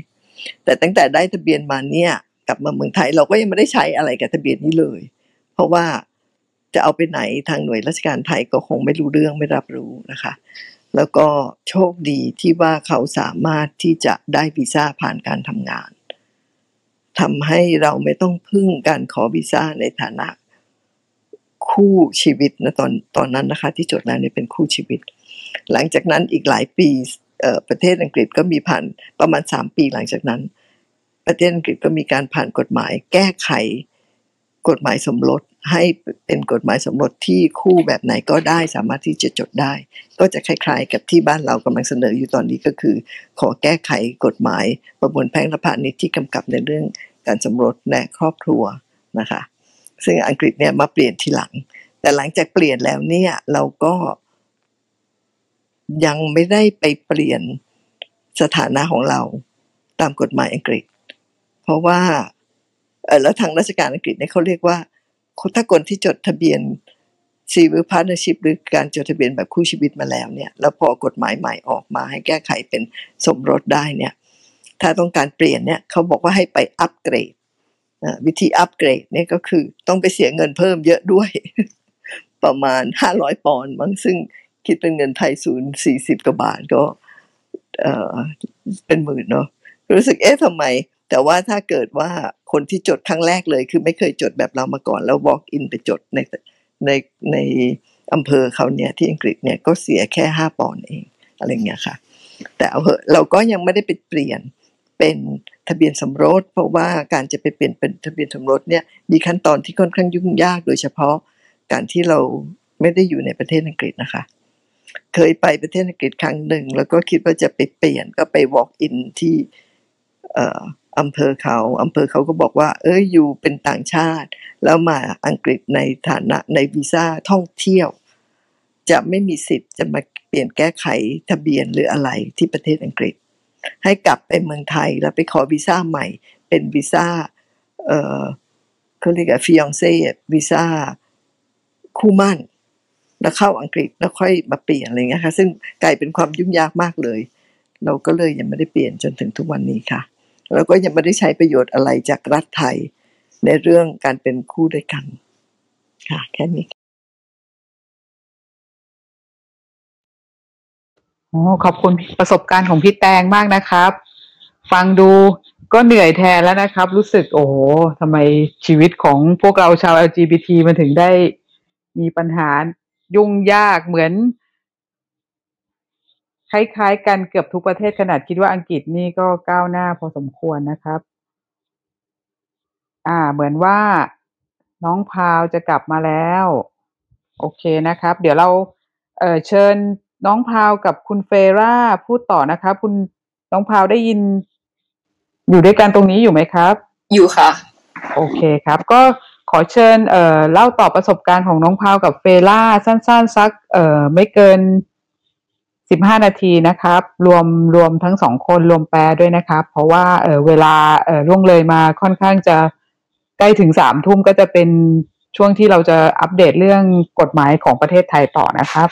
แต่ตั้งแต่ได้ทะเบียนมาเนี่ย กลับมาเมืองไทยเราก็ยังไม่ได้ใช้อะไรกับทะเบียนนี้เลย เพราะว่า จะเอาไปไหนทางหน่วยราชการไทยก็คงไม่รู้เรื่องไม่รับรู้นะคะ แล้วก็โชคดีที่ว่าเขาสามารถที่จะได้วีซ่าผ่านการทำงานทำให้เราไม่ต้องพึ่งการขอวีซ่าในฐานะคู่ชีวิตนะตอนตอนนั้นนะคะที่จดแล้วเนี่ยเป็นคู่ชีวิต หลังจากนั้นอีกหลายปีประเทศอังกฤษก็มีผ่านประมาณสามปีหลังจากนั้น ประเทศอังกฤษก็มีการผ่านกฎหมายแก้ไขกฎหมายสมรส ให้เป็นกฎหมายสมรสที่คู่แบบไหนก็ได้สามารถที่จะจดได้ ก็จะคล้ายๆ กับที่บ้านเรากำลังเสนออยู่ตอนนี้ก็คือ ขอแก้ไขกฎหมายประมวลแพ่งและพาณิชย์ที่กำกับในเรื่องการสมรสและครอบครัวนะคะ ซึ่งอังกฤษเนี่ยมาเปลี่ยนทีหลัง แต่หลังจากเปลี่ยนแล้วเนี่ยเราก็ ยังไม่ได้ไปเปลี่ยนสถานะของเราตามกฎหมายอังกฤษ เพราะว่าแล้วทางราชการอังกฤษเนี่ยเขาเรียกว่า ถ้าคนที่จดทะเบียน civil partnership หรือการจดทะเบียนแบบคู่ชีวิตมาแล้วเนี่ยแล้วพอกฎหมายใหม่ออกมาให้แก้ไขเป็นสมรสได้เนี่ยถ้าต้องการเปลี่ยนเนี่ยเขาบอกว่าให้ไปอัปเกรดวิธีอัปเกรดเนี่ยก็คือต้องไปเสียเงินเพิ่มเยอะด้วย ประมาณห้าร้อยปอนด์มั้งซึ่งคิดเป็นเงินไทยศูนย์สี่สิบกว่าบาทก็เออเป็นหมื่นเนาะรู้สึกเอ๊ะทำไม แต่ว่าถ้าเกิดว่าคนที่จดครั้งแรกเลย คือไม่เคยจดแบบเรามาก่อน แล้ว walk in ไปจดในในในอำเภอเขาเนี่ยที่อังกฤษเนี่ยก็เสียแค่ห้าปอนด์เองอะไรเงี้ยค่ะ แต่เอาเหอะเราก็ยังไม่ได้ไปเปลี่ยนเป็นทะเบียนสมรส เพราะว่าการจะไปเปลี่ยนเป็นทะเบียนสมรสเนี่ยมีขั้นตอนที่ค่อนข้างยุ่งยากโดยเฉพาะการที่เราไม่ได้อยู่ในประเทศอังกฤษนะคะ เคยไปประเทศอังกฤษครั้งหนึ่ง แล้วก็คิดว่าจะไปเปลี่ยนก็ไป walk in ที่เอำเภอเขาอำเภอเขาก็บอกว่า เอ้ยอยู่เป็นต่างชาติ แล้วมาอังกฤษในฐานะในวีซ่าท่องเที่ยว จะไม่มีสิทธิ์จะมาเปลี่ยนแก้ไขทะเบียนหรืออะไรที่ประเทศอังกฤษ ให้กลับไปเมืองไทยแล้วไปขอวีซ่าใหม่ เป็นวีซ่าเออเขาเรียกว่าฟิองเซ่วีซ่าคู่มั่นแล้วเข้าอังกฤษแล้วค่อยมาเปลี่ยนอะไรเงี้ยค่ะ ซึ่งกลายเป็นความยุ่งยากมากเลย เราก็เลยยังไม่ได้เปลี่ยนจนถึงทุกวันนี้ค่ะ แล้วก็ยังไม่ได้ใช้ประโยชน์อะไรจากรัฐไทย ในเรื่องการเป็นคู่ด้วยกัน ค่ะแค่นี้โอ้ขอบคุณประสบการณ์ของพี่แตงมากนะครับ ฟังดูก็เหนื่อยแทนแล้วนะครับ รู้สึกโอ้โหทำไมชีวิตของพวกเราชาว LGBT มันถึงได้มีปัญหายุ่งยากเหมือน คล้ายๆ กันเกือบทุกประเทศขนาดคิดว่าอังกฤษนี่ก็ก้าวหน้าพอสมควรนะครับ อ่า เหมือนว่าน้องพาวจะกลับมาแล้ว โอเคนะครับ เดี๋ยวเราเอ่อเชิญน้องพาวกับคุณเฟร่าพูดต่อนะครับคุณน้องพาวได้ยิน อยู่ด้วยกันตรงนี้อยู่ไหมครับ อยู่ค่ะ โอเคครับ ก็ขอเชิญเอ่อเล่าต่อประสบการณ์ของน้องพาวกับเฟล่าสั้น ๆ สักเอ่อไม่เกิน สิบห้านาทีนะครับ รวมรวมทั้งสองคนรวมแปลด้วยนะครับ เพราะว่าเออเวลาเออล่วงเลยมาค่อนข้างจะใกล้ถึงสามทุ่มก็จะเป็นช่วงที่เราจะอัปเดตเรื่องกฎหมายของประเทศไทยต่อนะครับ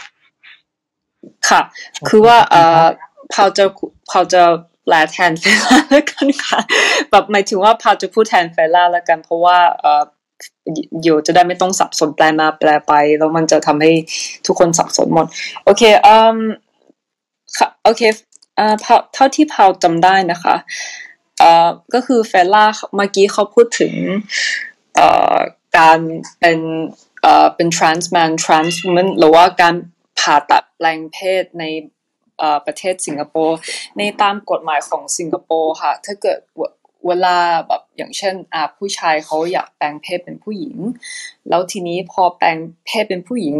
ค่ะ คือว่าเออพาวจะพาวจะแปลแทนเฟล่าแล้วกันค่ะแบบหมายถึงว่าพาวจะพูดแทนเฟล่าแล้วกัน เพราะว่าเอ่อเดี๋ยจะได้ไม่ต้องสับสนแปลมาแปลไป แล้วมันจะทำให้ทุกคนสับสนหมด โอเคอืม ค่ะโอเคเอ่อเท่าที่พาวจำได้นะคะเอ่อก็คือเฟล่าเมื่อกี้เขาพูดถึงเอ่อการเป็นเอ่อเป็น trans man trans woman หรือว่าการผ่าตัดแปลงเพศในเอ่อประเทศสิงคโปร์ในตามกฎหมายของสิงคโปร์ค่ะ ถ้าเกิดเวลาแบบอย่างเช่นอาผู้ชายเขาอยากแปลงเพศเป็นผู้หญิง แล้วทีนี้พอแปลงเพศเป็นผู้หญิง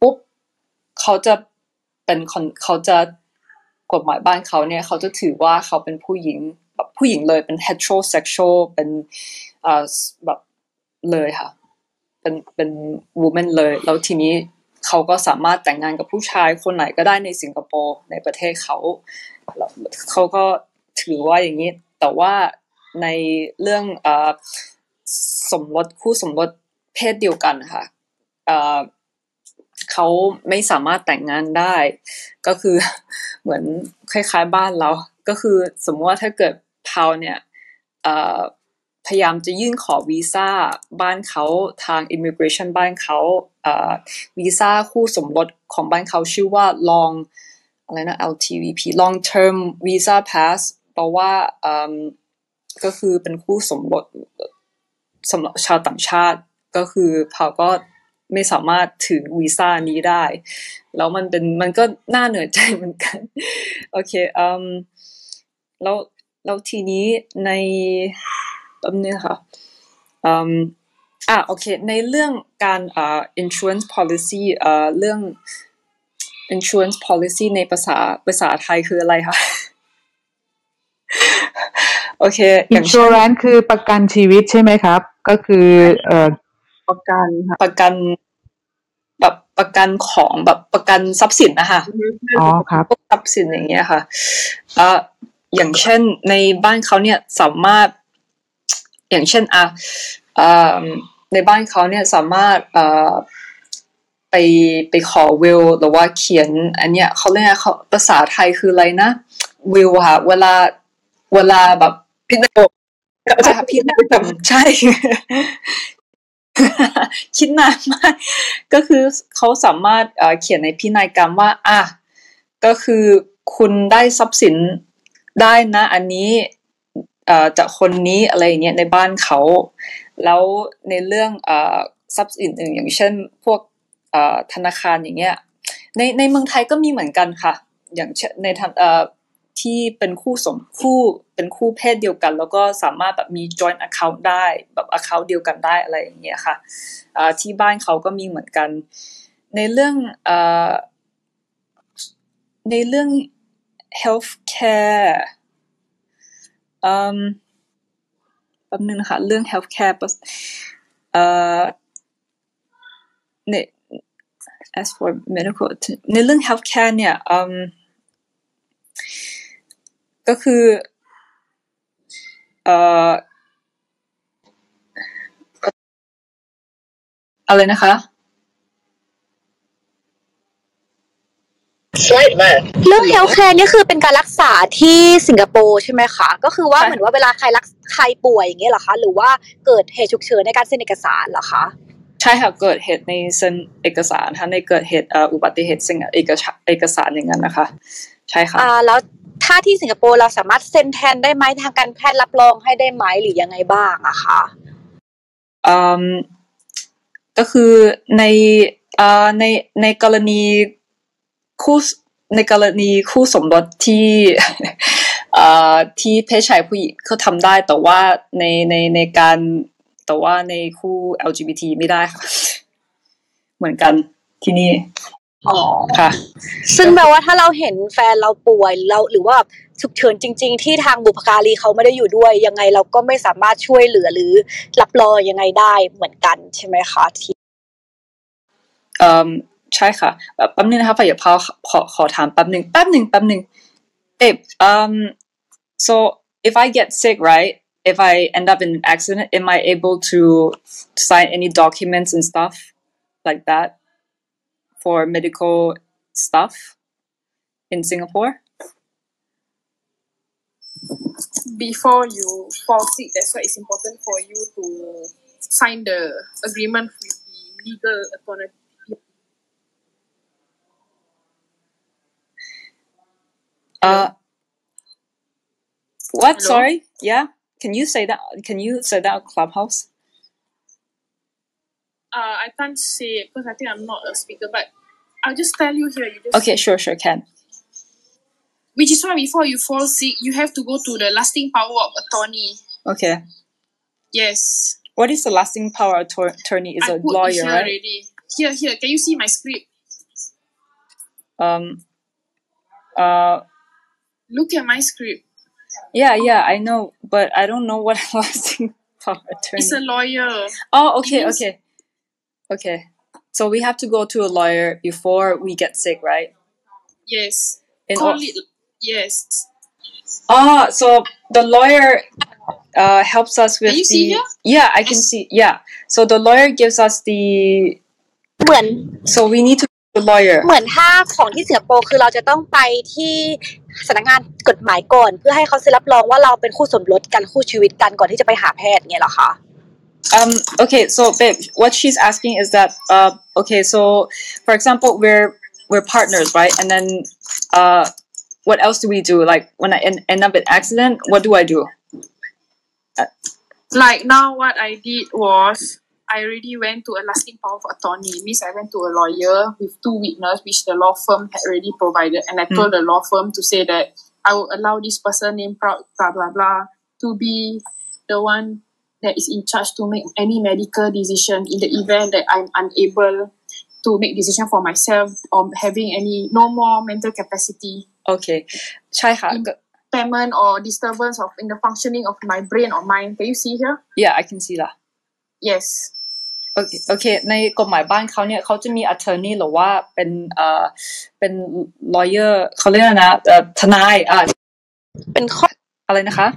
ปุ๊บเขาจะ เป็นคนเขาจะกฎหมายบ้านเขาเนี่ยเขาจะถือว่าเขาเป็นผู้หญิงแบบผู้หญิงเลยเป็น heterosexual เป็นเอ่อแบบเลยค่ะ เป็นเป็น woman เลย แล้วทีนี้เขาก็สามารถแต่งงานกับผู้ชายคนไหนก็ได้ในสิงคโปร์ในประเทศเขาเขาก็ถือว่าอย่างนี้ แต่ว่าในเรื่องอ่อสมรสคู่สมรสเพศเดียวกันค่ะ เขาไม่สามารถแต่งงานได้ ก็คือเหมือนคล้ายๆบ้านเรา ก็คือสมมติว่าถ้าเกิดพาวเนี่ยพยายามจะยื่นขอวีซ่าบ้านเขาทาง immigration บ้านเขาวีซ่าคู่สมรสของบ้านเขาชื่อว่า long อะไรนะ LTVP long term visa pass แปลว่าก็คือเป็นคู่สมรสสำหรับชาวต่างชาติ ก็คือพาวก็ ไม่สามารถถือวีซ่านี้ได้ แล้วมันเป็นมันก็น่าเหนื่อยใจเหมือนกัน โอเคอืมแล้วแล้วทีนี้ในแป๊บนึงค่ะอืมอะโอเค ในเรื่องการอ่า insurance policy เอ่อเรื่อง insurance policy ในภาษาภาษาไทยคืออะไรคะโอเคอย่างเช่น insurance คือประกันชีวิตใช่ไหมครับ ก็คือเอ่อ ประกันค่ะประกัน แบบประกันของแบบประกันทรัพย์สินนะคะอ๋อครับพวกทรัพย์สินอย่างเงี้ยค่ะเอ่ออย่างเช่นในบ้านเขาเนี่ยสามารถ อย่างเช่นอะเอ่อในบ้านเขาเนี่ยสามารถเอ่อไปไปขอวิลหรือว่าเขียน อันเนี้ยเขาเรียกอะไรเขาภาษาไทยคืออะไรนะวิลค่ะ เวลาเวลาแบบพิจารณาใช่ค่ะพี่นากรรมใช่ คิดนานมาก ก็คือเขาสามารถเอ่อเขียนในพินัยกรรมว่าอะก็คือคุณได้ทรัพย์สินได้นะ อันนี้อ่อจากคนนี้อะไรอย่างเงี้ยในบ้านเขา แล้วในเรื่องอ่อทรัพย์สินอื่นอย่างเช่น พวกอ่อธนาคารอย่างเงี้ยในในเมืองไทยก็มีเหมือนกันค่ะ อย่างเช่นใน ที่เป็นคู่สมคู่เป็นคู่เพศเดียวกัน แล้วก็สามารถแบบมี joint account ได้แบบ account เดียวกันได้อะไรอย่างเงี้ยค่ะอ่าที่บ้านเขาก็มีเหมือนกัน ในเรื่องอในเรื่อง healthcare แป๊บนึงนะคะเรื่อง healthcare เอ่อใน as for medical ในเรื่อง healthcare เนี่ยอืม ก็คือเอ่ออะไรนะคะเรื่อง healthcare นี่คือเป็นการรักษาที่สิงคโปร์ใช่ไหมคะ ก็คือว่าใช่ เหมือนว่าเวลาใครรักใครป่วยอย่างเงี้ยเหรอคะ หรือว่าเกิดเหตุฉุกเฉินในการเซ็นเอกสารเหรอคะ ใช่ค่ะเกิดเหตุในเซ็นเอกสารค่ะในเกิดเหตุเอ่ออุบัติเหตุเซ็นเอกสารเอกสารอย่างนั้นนะคะ ใช่ค่ะ อ่าแล้ว ถ้าที่สิงคโปร์เราสามารถเซ็นแทนได้ไหมทางการแพทย์รับรองให้ได้ไหมหรือยังไงบ้างอะคะก็คือในอในในกรณีคู่ในกรณีคู่สมรสที่อ่าที่เพศชายผู้หญิงเขาทำได้แต่ว่าในในในการแต่ว่าในคู่ LGBT ไม่ได้ค่ะเหมือนกันที่นี่ อ๋อค่ะ ซึ่งแปลว่าถ้าเราเห็นแฟนเราป่วยเราหรือว่าฉุกเฉินจริง ๆ ที่ทางบุพการีเขาไม่ได้อยู่ด้วย ยังไงเราก็ไม่สามารถช่วยเหลือหรือรับรองยังไงได้เหมือนกันใช่ไหมคะที่เอ่อใช่ค่ะแบบแป๊บนึงนะคะฝ่ายพาขอขอถามแป๊บนึงแป๊บนึงแป๊บนึง babe um so if I get sick right if I end up in an accident am I able to sign any documents and stuff like that for medical stuff in Singapore before you fall sick, that's why it's important for you to sign the agreement with the legal authority. uh what Hello? sorry yeah can you say that can you say that clubhouse Uh, I can't say because I think I'm not a speaker, but I'll just tell you here. You just okay sure sure can which is why before you fall sick, you have to go to the lasting power of attorney. okay Yes, what is the lasting power attor- attorney is I a lawyer here right already. Here, here. Can you see my script? um uh Look at my script. yeah yeah i know but i don't know what lasting Power attorney. Is. It's a lawyer. Oh, okay, okay, okay. So we have to go to a lawyer before we get sick, right? yes. In Call or- it yes. Oh, so the lawyer uh helps us with Can you see the here? yeah, I can see. Yeah. So the lawyer gives us the เหมือน so we need to the lawyer. เหมือนถ้าของที่สิงคโปร์คือเราจะต้องไปที่สำนักงานกฎหมายก่อน เพื่อให้เขาเซ็นรับรองว่าเราเป็นคู่สมรสกันคู่ชีวิตกันก่อนที่จะไปหาแพทย์เนี่ยเหรอคะ um, okay, so babe, what she's asking is that uh, okay, so for example, we're we're partners, right? And then uh, what else do we do? Like when I end, end up in accident, what do I do? Like now what I did was I already went to a lasting power of attorney. Means I went to a lawyer with two witnesses which the law firm had already provided and I told the law firm to say that I will allow this person named proud blah blah blah to be the one that is in charge to make any medical decision in the event that I'm unable to make decision for myself or having any no more mental capacity Okay, ใช่ค่ะ impairment or disturbance of in the functioning of my brain or mind. Can you see here? Yeah, I can see that. Yes. โอเคโอเค ในกฎหมายบ้านเขาเนี่ยเขาจะมี attorney หรือว่าเป็นเอ่อเป็น lawyer เขาเรียกอะไรนะเอ่อทนายอ่าเป็นข้ออะไรนะคะ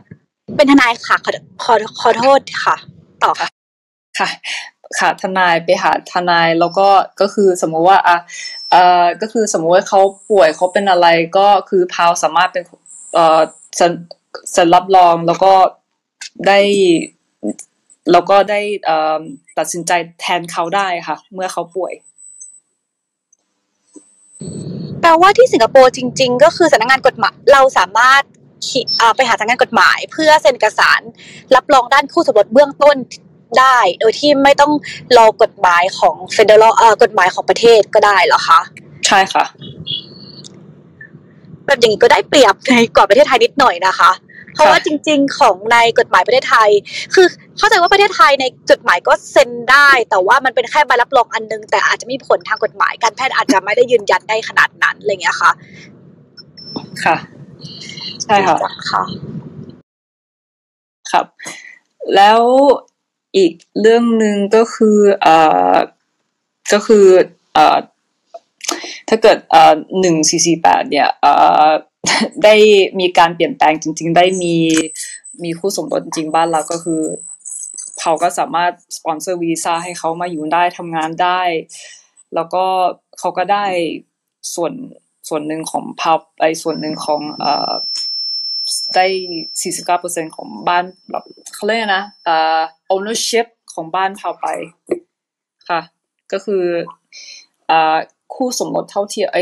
เป็นทนายค่ะ ขอขอขอโทษค่ะ ต่อค่ะ ค่ะ ค่ะทนายไปหาทนายแล้วก็ก็คือสมมุติว่าอะเอ่อก็คือสมมุติว่าเขาป่วยเขาเป็นอะไรก็คือพาวสามารถเป็นเอ่อสัญสัญรับรองแล้วก็ได้แล้วก็ได้เอ่อตัดสินใจแทนเขาได้ค่ะ เมื่อเขาป่วย แปลว่าที่สิงคโปร์จริง ๆ ก็คือสำนักงานกฎหมายเราสามารถขีอ่า ไปหาสำนักงานกฎหมาย เพื่อเซ็นเอกสาร รับรองด้านคู่สมรสเบื้องต้นได้ โดยที่ไม่ต้องรอกฎหมายของ federal เอ่อกฎหมายของประเทศก็ได้เหรอคะใช่ค่ะ แบบอย่างนี้ก็ได้เปรียบในกว่าประเทศไทยนิดหน่อยนะคะ เพราะว่าจริง ๆ ของในกฎหมายประเทศไทย คือเข้าใจว่าประเทศไทยในจดหมายก็เซ็นได้ แต่ว่ามันเป็นแค่ใบรับรองอันนึง แต่อาจจะมีผลทางกฎหมาย การแพทย์อาจจะไม่ได้ยืนยันได้ขนาดนั้นอะไรอย่างเงี้ยค่ะ ค่ะ ใช่ค่ะค่ะครับ แล้วอีกเรื่องหนึ่งก็คือเอ่อก็คือเอ่อถ้าเกิดเอ่อหนึ่งสี่สี่แปดเนี่ยเอ่อได้มีการเปลี่ยนแปลงจริง ๆ ได้มีมีคู่สมรสจริงๆบ้านเราก็คือ เขาก็สามารถสปอนเซอร์วีซ่าให้เขามาอยู่ได้ทำงานได้ แล้วก็เขาก็ได้ส่วน ส่วนหนึ่งของพาวไอส่วนหนึ่งของเอ่อได้สี่สิบเก้าเปอร์เซ็นของบ้านแบบเขาเรียกอะไรนะเอ่อ ownership ของบ้านพาไปค่ะ ก็คือเอ่อคู่สมรสเท่าเทียมไอ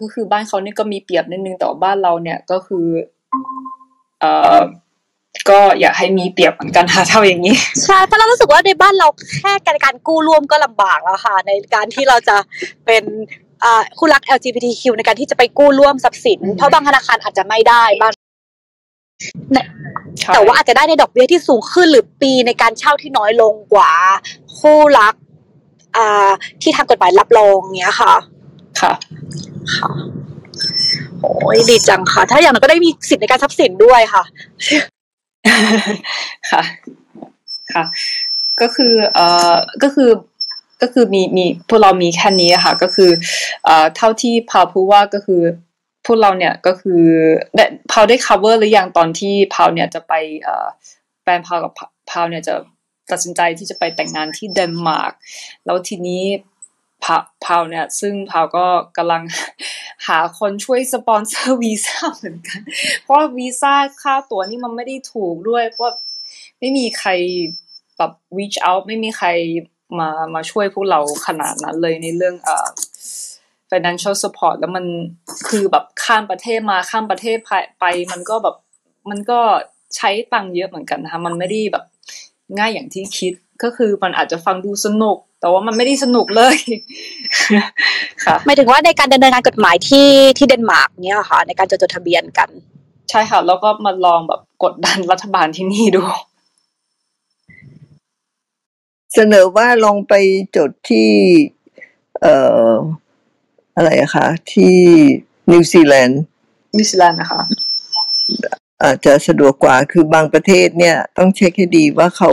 ก็คือบ้านเขานี่ก็มีเปรียบนิดนึงแต่ว่าบ้านเราเนี่ยก็คือเอ่อก็อยากให้มีเปรียบเหมือนกันค่ะเท่าอย่างนี้ใช่เพราะเรารู้สึกว่าในบ้านเราแค่การการกู้ร่วมก็ลำบากแล้วค่ะ ในการที่เราจะเป็น คู่รัก LGBTQ ในการที่จะไปกู้ร่วมทรัพย์สิน เพราะบางธนาคารอาจจะไม่ได้บางใช่แต่ว่าอาจจะได้ในดอกเบี้ยที่สูงขึ้นหรือปีในการเช่าที่น้อยลงกว่า คู่รักอ่าที่ทางกฎหมายรับรองเนี้ยค่ะ ค่ะ ค่ะโอ้ยดีจังค่ะ ถ้าอย่างนั้นก็ได้มีสิทธิ์ในการทรัพย์สินด้วยค่ะ ค่ะ ค่ะ ก็คือ เอ่อ ก็คือ ก็คือมีมีพวกเรามีแค่นี้ค่ะ ก็คือเอ่อเท่าที่พาวพูดว่าก็คือพวกเราเนี่ยก็คือได้พาวได้ cover หรือยังตอนที่พาวเนี่ยจะไปเอ่อแฟนพาวกับพาวเนี่ยจะตัดสินใจที่จะไปแต่งงานที่เดนมาร์กแล้วทีนี้พาพาวเนี่ยซึ่งพาวก็กำลังหาคนช่วยสปอนเซอร์วีซ่าเหมือนกัน เพราะวีซ่าค่าตั๋วนี่มันไม่ได้ถูกด้วย เพราะไม่มีใครแบบ reach out ไม่มีใคร มามาช่วยพวกเราขนาดนั้นเลยในเรื่องเอ่อ financial support แล้วมันคือแบบข้ามประเทศมาข้ามประเทศไปไปมันก็แบบมันก็ใช้ตังค์เยอะเหมือนกันนะคะมันไม่ได้แบบง่ายอย่างที่คิดก็คือมันอาจจะฟังดูสนุก แต่ว่ามันไม่ได้สนุกเลยค่ะหมายถึงว่าในการดำเนินงานกฎหมายที่ที่เดนมาร์กเนี้ยค่ะในการจดจดทะเบียนกัน ใช่ค่ะแล้วก็มาลองแบบกดดันรัฐบาลที่นี่ดู เสนอว่าลองไปจดที่ เอ่อ อะไรอะคะ ที่นิวซีแลนด์นิวซีแลนด์นะคะ อาจจะสะดวกกว่าคือบางประเทศเนี่ย ต้องเช็คให้ดีว่าเขา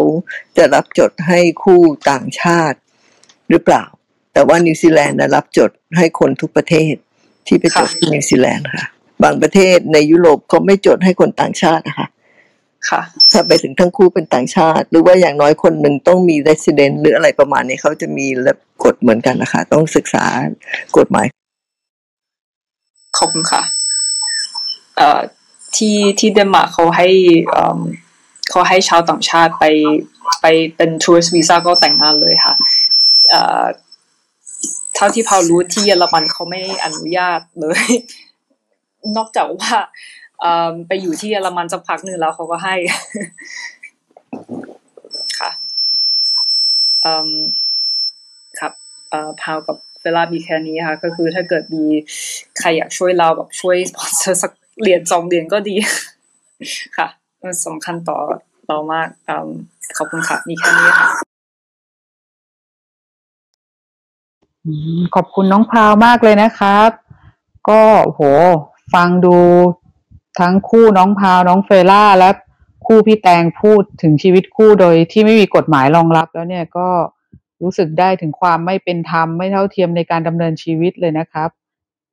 จะรับจดให้คู่ต่างชาติหรือเปล่า แต่ว่านิวซีแลนด์นะรับจดให้คนทุกประเทศที่ไปจดที่นิวซีแลนด์ค่ะ บางประเทศในยุโรปเขาไม่จดให้คนต่างชาตินะคะ ค่ะถ้าไปถึงทั้งคู่เป็นต่างชาติ หรือว่าอย่างน้อยคนหนึ่งต้องมี resident หรืออะไรประมาณนี้เขาจะมีระกฎเหมือนกันนะคะ ต้องศึกษากฎหมายขอบคุณค่ะเอ่อที่ที่เดนมาร์กเขาให้เอ่อเขาให้ชาวต่างชาติไปไปเป็นทัวริสต์วีซ่าก็แต่งงานเลยค่ะเอ่อเท่าที่พารู้ที่เยอรมันเขาไม่อนุญาตเลย นอกจากว่าเอ่อ ไปอยู่ที่เยอรมันสักพักหนึ่งแล้วเขาก็ให้ค่ะครับเอ่อพาวกับเวลามีแค่นี้ค่ะ ก็คือถ้าเกิดมีใครอยากช่วยเราแบบช่วยสปอนเซอร์สักเหรียญสองเหรียญก็ดี ค่ะมันสำคัญต่อเรามากขอบคุณค่ะมีแค่นี้ค่ะขอบคุณน้องพาวมากเลยนะครับ ก็โห ฟังดู ทั้งคู่น้องพาวน้องเฟล่าและคู่พี่แตงพูดถึงชีวิตคู่โดยที่ไม่มีกฎหมายรองรับแล้วเนี่ยก็รู้สึกได้ถึงความไม่เป็นธรรมไม่เท่าเทียมในการดำเนินชีวิตเลยนะครับ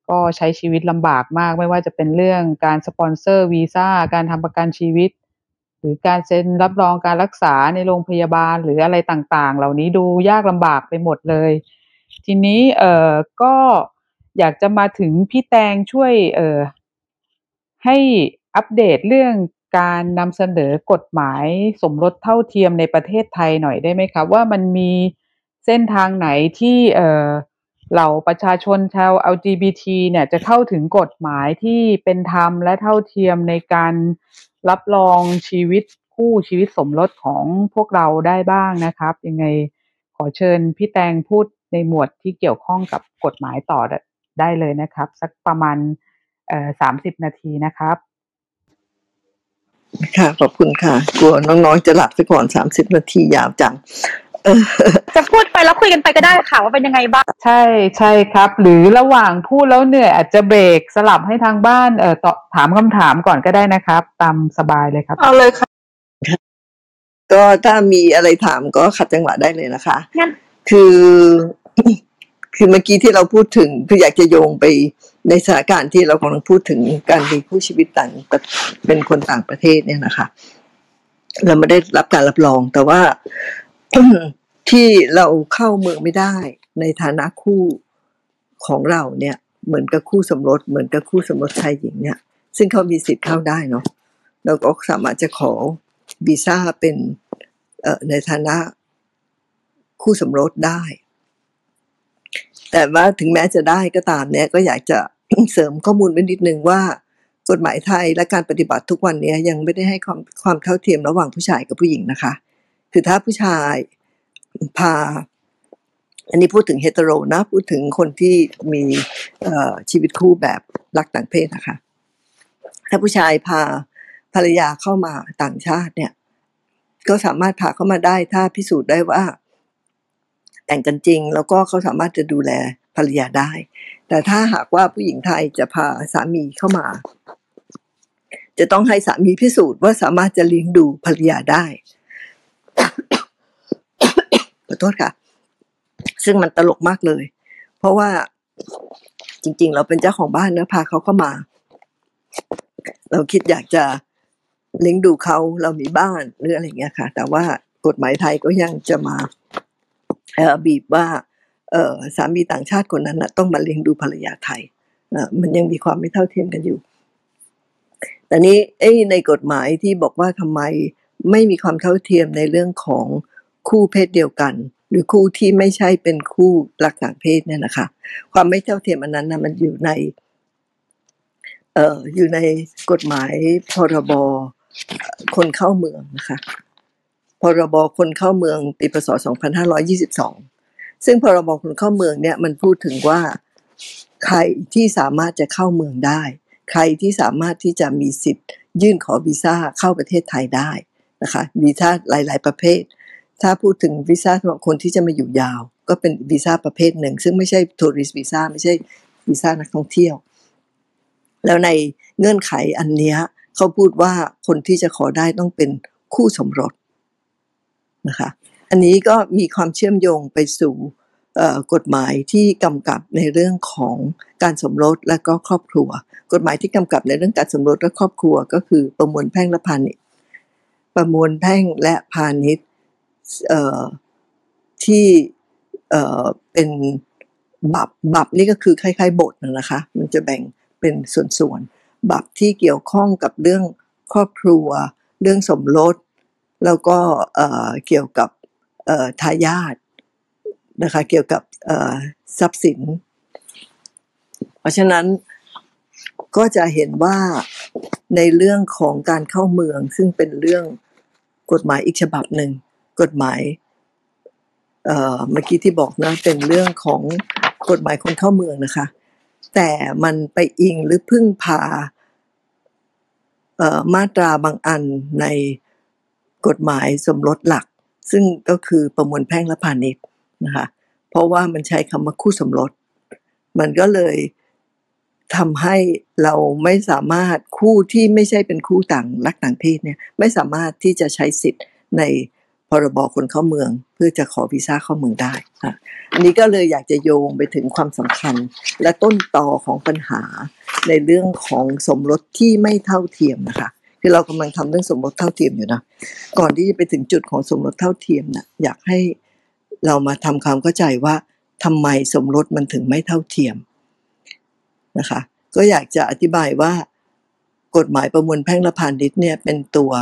ก็ใช้ชีวิตลำบากมากไม่ว่าจะเป็นเรื่องการสปอนเซอร์วีซ่าการทำประกันชีวิต หรือการเซ็นรับรองการรักษาในโรงพยาบาลหรืออะไรต่างๆ เหล่านี้ดูยากลำบากไปหมดเลย ทีนี้เอ่อก็อยากจะมาถึงพี่แตงช่วยเอ่อ ให้อัปเดตเรื่องการนำเสนอกฎหมายสมรสเท่าเทียมในประเทศไทยหน่อยได้ไหมครับ ว่ามันมีเส้นทางไหนที่เอ่อเหล่าประชาชนชาว LGBT เนี่ยจะเข้าถึงกฎหมายที่เป็นธรรมและเท่าเทียมในการรับรองชีวิตคู่ชีวิตสมรสของพวกเราได้บ้างนะครับ ยังไงขอเชิญพี่แตงพูดในหมวดที่เกี่ยวข้องกับกฎหมายต่อได้เลยนะครับ สักประมาณ สามสิบนาทีนะครับ ค่ะขอบคุณค่ะ กลัวน้องๆจะหลับไปก่อนสามสิบนาทียาวจังเออจะพูดไปแล้วคุยกันไปก็ได้ค่ะว่าเป็นยังไงบ้าง ใช่ใช่ครับ หรือระหว่างพูดแล้วเหนื่อยอาจจะเบรกสลับให้ทางบ้านเอ่อตอบถามคำถามก่อนก็ได้นะครับ ตามสบายเลยครับ เอาเลยค่ะ ก็ถ้ามีอะไรถามก็ขัดจังหวะได้เลยนะคะงั้นคือ คือเมื่อกี้ที่เราพูดถึงคืออยากจะโยงไปในสถานการณ์ที่เรากำลังพูดถึงการมีผู้ชีวิตต่างเป็นคนต่างประเทศเนี่ยนะคะ เราไม่ได้รับการรับรอง แต่ว่าที่เราเข้าเมืองไม่ได้ในฐานะคู่ของเราเนี่ย เหมือนกับคู่สมรสเหมือนกับคู่สมรสชายหญิงเนี่ย ซึ่งเขามีสิทธิ์เข้าได้เนาะเราก็สามารถจะขอวีซ่าเป็นในฐานะคู่สมรสได้ แต่ว่าถึงแม้จะได้ก็ตามเนี่ยก็อยากจะเสริมข้อมูลไว้นิดนึงว่ากฎหมายไทยและการปฏิบัติทุกวันนี้ยังไม่ได้ให้ความความเท่าเทียมระหว่างผู้ชายกับผู้หญิงนะคะ คือถ้าผู้ชายพา อันนี้พูดถึงเฮตโรนะ พูดถึงคนที่มีชีวิตคู่แบบรักต่างเพศนะคะ ถ้าผู้ชายพาภรรยาเข้ามาต่างชาติเนี่ย ก็สามารถพาเข้ามาได้ถ้าพิสูจน์ได้ว่า แต่งกันจริง แล้วก็เขาสามารถจะดูแลภรรยาได้ แต่ถ้าหากว่าผู้หญิงไทยจะพาสามีเข้ามา จะต้องให้สามีพิสูจน์ว่าสามารถจะเลี้ยงดูภรรยาได้ขอโทษค่ะ ซึ่งมันตลกมากเลย เพราะว่าจริง ๆ เราเป็นเจ้าของบ้านเนะพาเขาเข้ามา เราคิดอยากจะเลี้ยงดูเขาเรามีบ้านหรืออะไรเงี้ยค่ะ แต่ว่ากฎหมายไทยก็ยังจะมา บีบว่าสามีต่างชาติคนนั้นนะต้องมาเลี้ยงดูภรรยาไทยมันยังมีความไม่เท่าเทียมกันอยู่แต่นี้ในกฎหมายที่บอกว่าทำไมไม่มีความเท่าเทียมในเรื่องของคู่เพศเดียวกัน หรือคู่ที่ไม่ใช่เป็นคู่รักต่างเพศเนี่ยนะคะ ความไม่เท่าเทียมอันนั้นนะมันอยู่ในเอ่ออยู่ในกฎหมายพรบคนเข้าเมืองนะคะ พรบคนเข้าเมืองปีพศ 2522 ซึ่งพรบคนเข้าเมืองเนี่ยมันพูดถึงว่าใครที่สามารถจะเข้าเมืองได้ ใครที่สามารถที่จะมีสิทธิ์ ยื่นขอวีซ่าเข้าประเทศไทยได้นะคะวีซ่าหลาย ๆ ประเภท ถ้าพูดถึงวีซ่าสำหรับคนที่จะมาอยู่ยาว ก็เป็นวีซ่าประเภทหนึ่ง ซึ่งไม่ใช่ทัวริสต์วีซ่าไม่ใช่วีซ่านักท่องเที่ยว แล้วในเงื่อนไขอันเนี้ยเขาพูดว่าคนที่จะขอได้ต้องเป็นคู่สมรส นะคะ อันนี้ก็มีความเชื่อมโยงไปสู่กฎหมายที่กำกับในเรื่องของการสมรสและก็ครอบครัว กฎหมายที่กำกับในเรื่องการสมรสและครอบครัว ก็คือประมวลแพ่งและพาณิชย์ ประมวลแพ่งและพาณิชย์ที่เป็นบับบับนี่ก็คือคล้ายๆบทนะคะ มันจะแบ่งเป็นส่วนๆบับที่เกี่ยวข้องกับเรื่องครอบครัว เรื่องสมรส แล้วก็เกี่ยวกับทายาทนะคะเกี่ยวกับทรัพย์สิน เพราะฉะนั้นก็จะเห็นว่าในเรื่องของการเข้าเมืองซึ่งเป็นเรื่องกฎหมายอีกฉบับหนึ่ง กฎหมายเมื่อกี้ที่บอกนะเป็นเรื่องของกฎหมายคนเข้าเมืองนะคะ แต่มันไปอิงหรือพึ่งพามาตราบางอันใน กฎหมายสมรสหลัก ซึ่งก็คือประมวลแพ่งและพาณิชย์นะคะเพราะว่ามันใช้คำว่าคู่สมรส มันก็เลยทำให้เราไม่สามารถคู่ที่ไม่ใช่เป็นคู่ต่างรักต่างเพศเนี่ยไม่สามารถที่จะใช้สิทธิ์ในพรบคนเข้าเมือง เพื่อจะขอวีซ่าเข้าเมืองได้ค่ะอันนี้ก็เลยอยากจะโยงไปถึงความสำคัญ และต้นต่อของปัญหาในเรื่องของสมรสที่ไม่เท่าเทียมนะคะ คือเรากำลังทำเรื่องสมรสเท่าเทียมอยู่นะก่อนที่จะไปถึงจุดของสมรสเท่าเทียมนะอยากให้เรามาทำความเข้าใจว่าทำไมสมรสมันถึงไม่เท่าเทียมนะคะ ก็อยากจะอธิบายว่ากฎหมายประมวลแพ่งและพาณิชย์เนี่ยเป็นตัว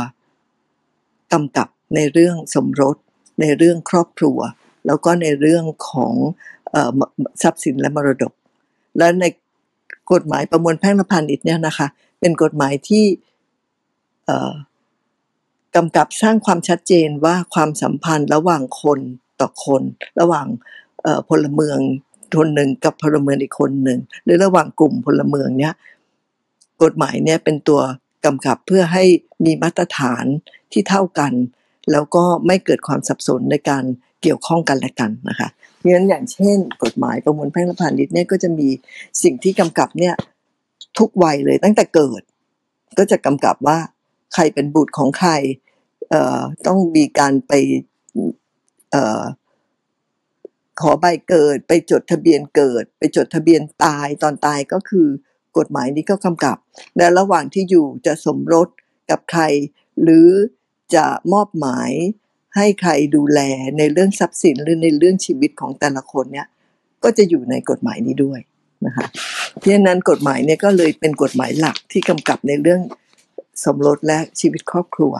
กำกับในเรื่องสมรส ในเรื่องครอบครัว แล้วก็ในเรื่องของทรัพย์สินและมรดก และในกฎหมายประมวลแพ่งและพาณิชย์เนี่ยนะคะ เป็นกฎหมายที่ กำกับสร้างความชัดเจนว่าความสัมพันธ์ระหว่างคนต่อคน ระหว่างพลเมืองคนหนึ่งกับพลเมืองอีกคนหนึ่ง หรือระหว่างกลุ่มพลเมืองเนี่ยกฎหมายเนี่ยเป็นตัวกำกับเพื่อให้มีมาตรฐานที่เท่ากัน แล้วก็ไม่เกิดความสับสนในการเกี่ยวข้องกันและกันนะคะเพราะฉะนั้นอย่างเช่น กฎหมายประมวลแพ่งและพาณิชย์เนี่ยก็จะมีสิ่งที่กำกับเนี่ยทุกวัยเลยตั้งแต่เกิด ก็จะกำกับว่า ใครเป็นบุตรของใครเอ่อต้องมีการไปเอ่อขอใบเกิด ไปจดทะเบียนเกิด ไปจดทะเบียนตายตอนตายก็คือกฎหมายนี้ก็กำกับ และระหว่างที่อยู่จะสมรสกับใคร หรือจะมอบหมายให้ใครดูแลในเรื่องทรัพย์สินหรือในเรื่องชีวิตของแต่ละคนเนี่ยก็จะอยู่ในกฎหมายนี้ด้วยนะคะเพราะฉะนั้นกฎหมายเนี่ยก็เลยเป็นกฎหมายหลักที่กำกับในเรื่อง สมรสและชีวิตครอบครัว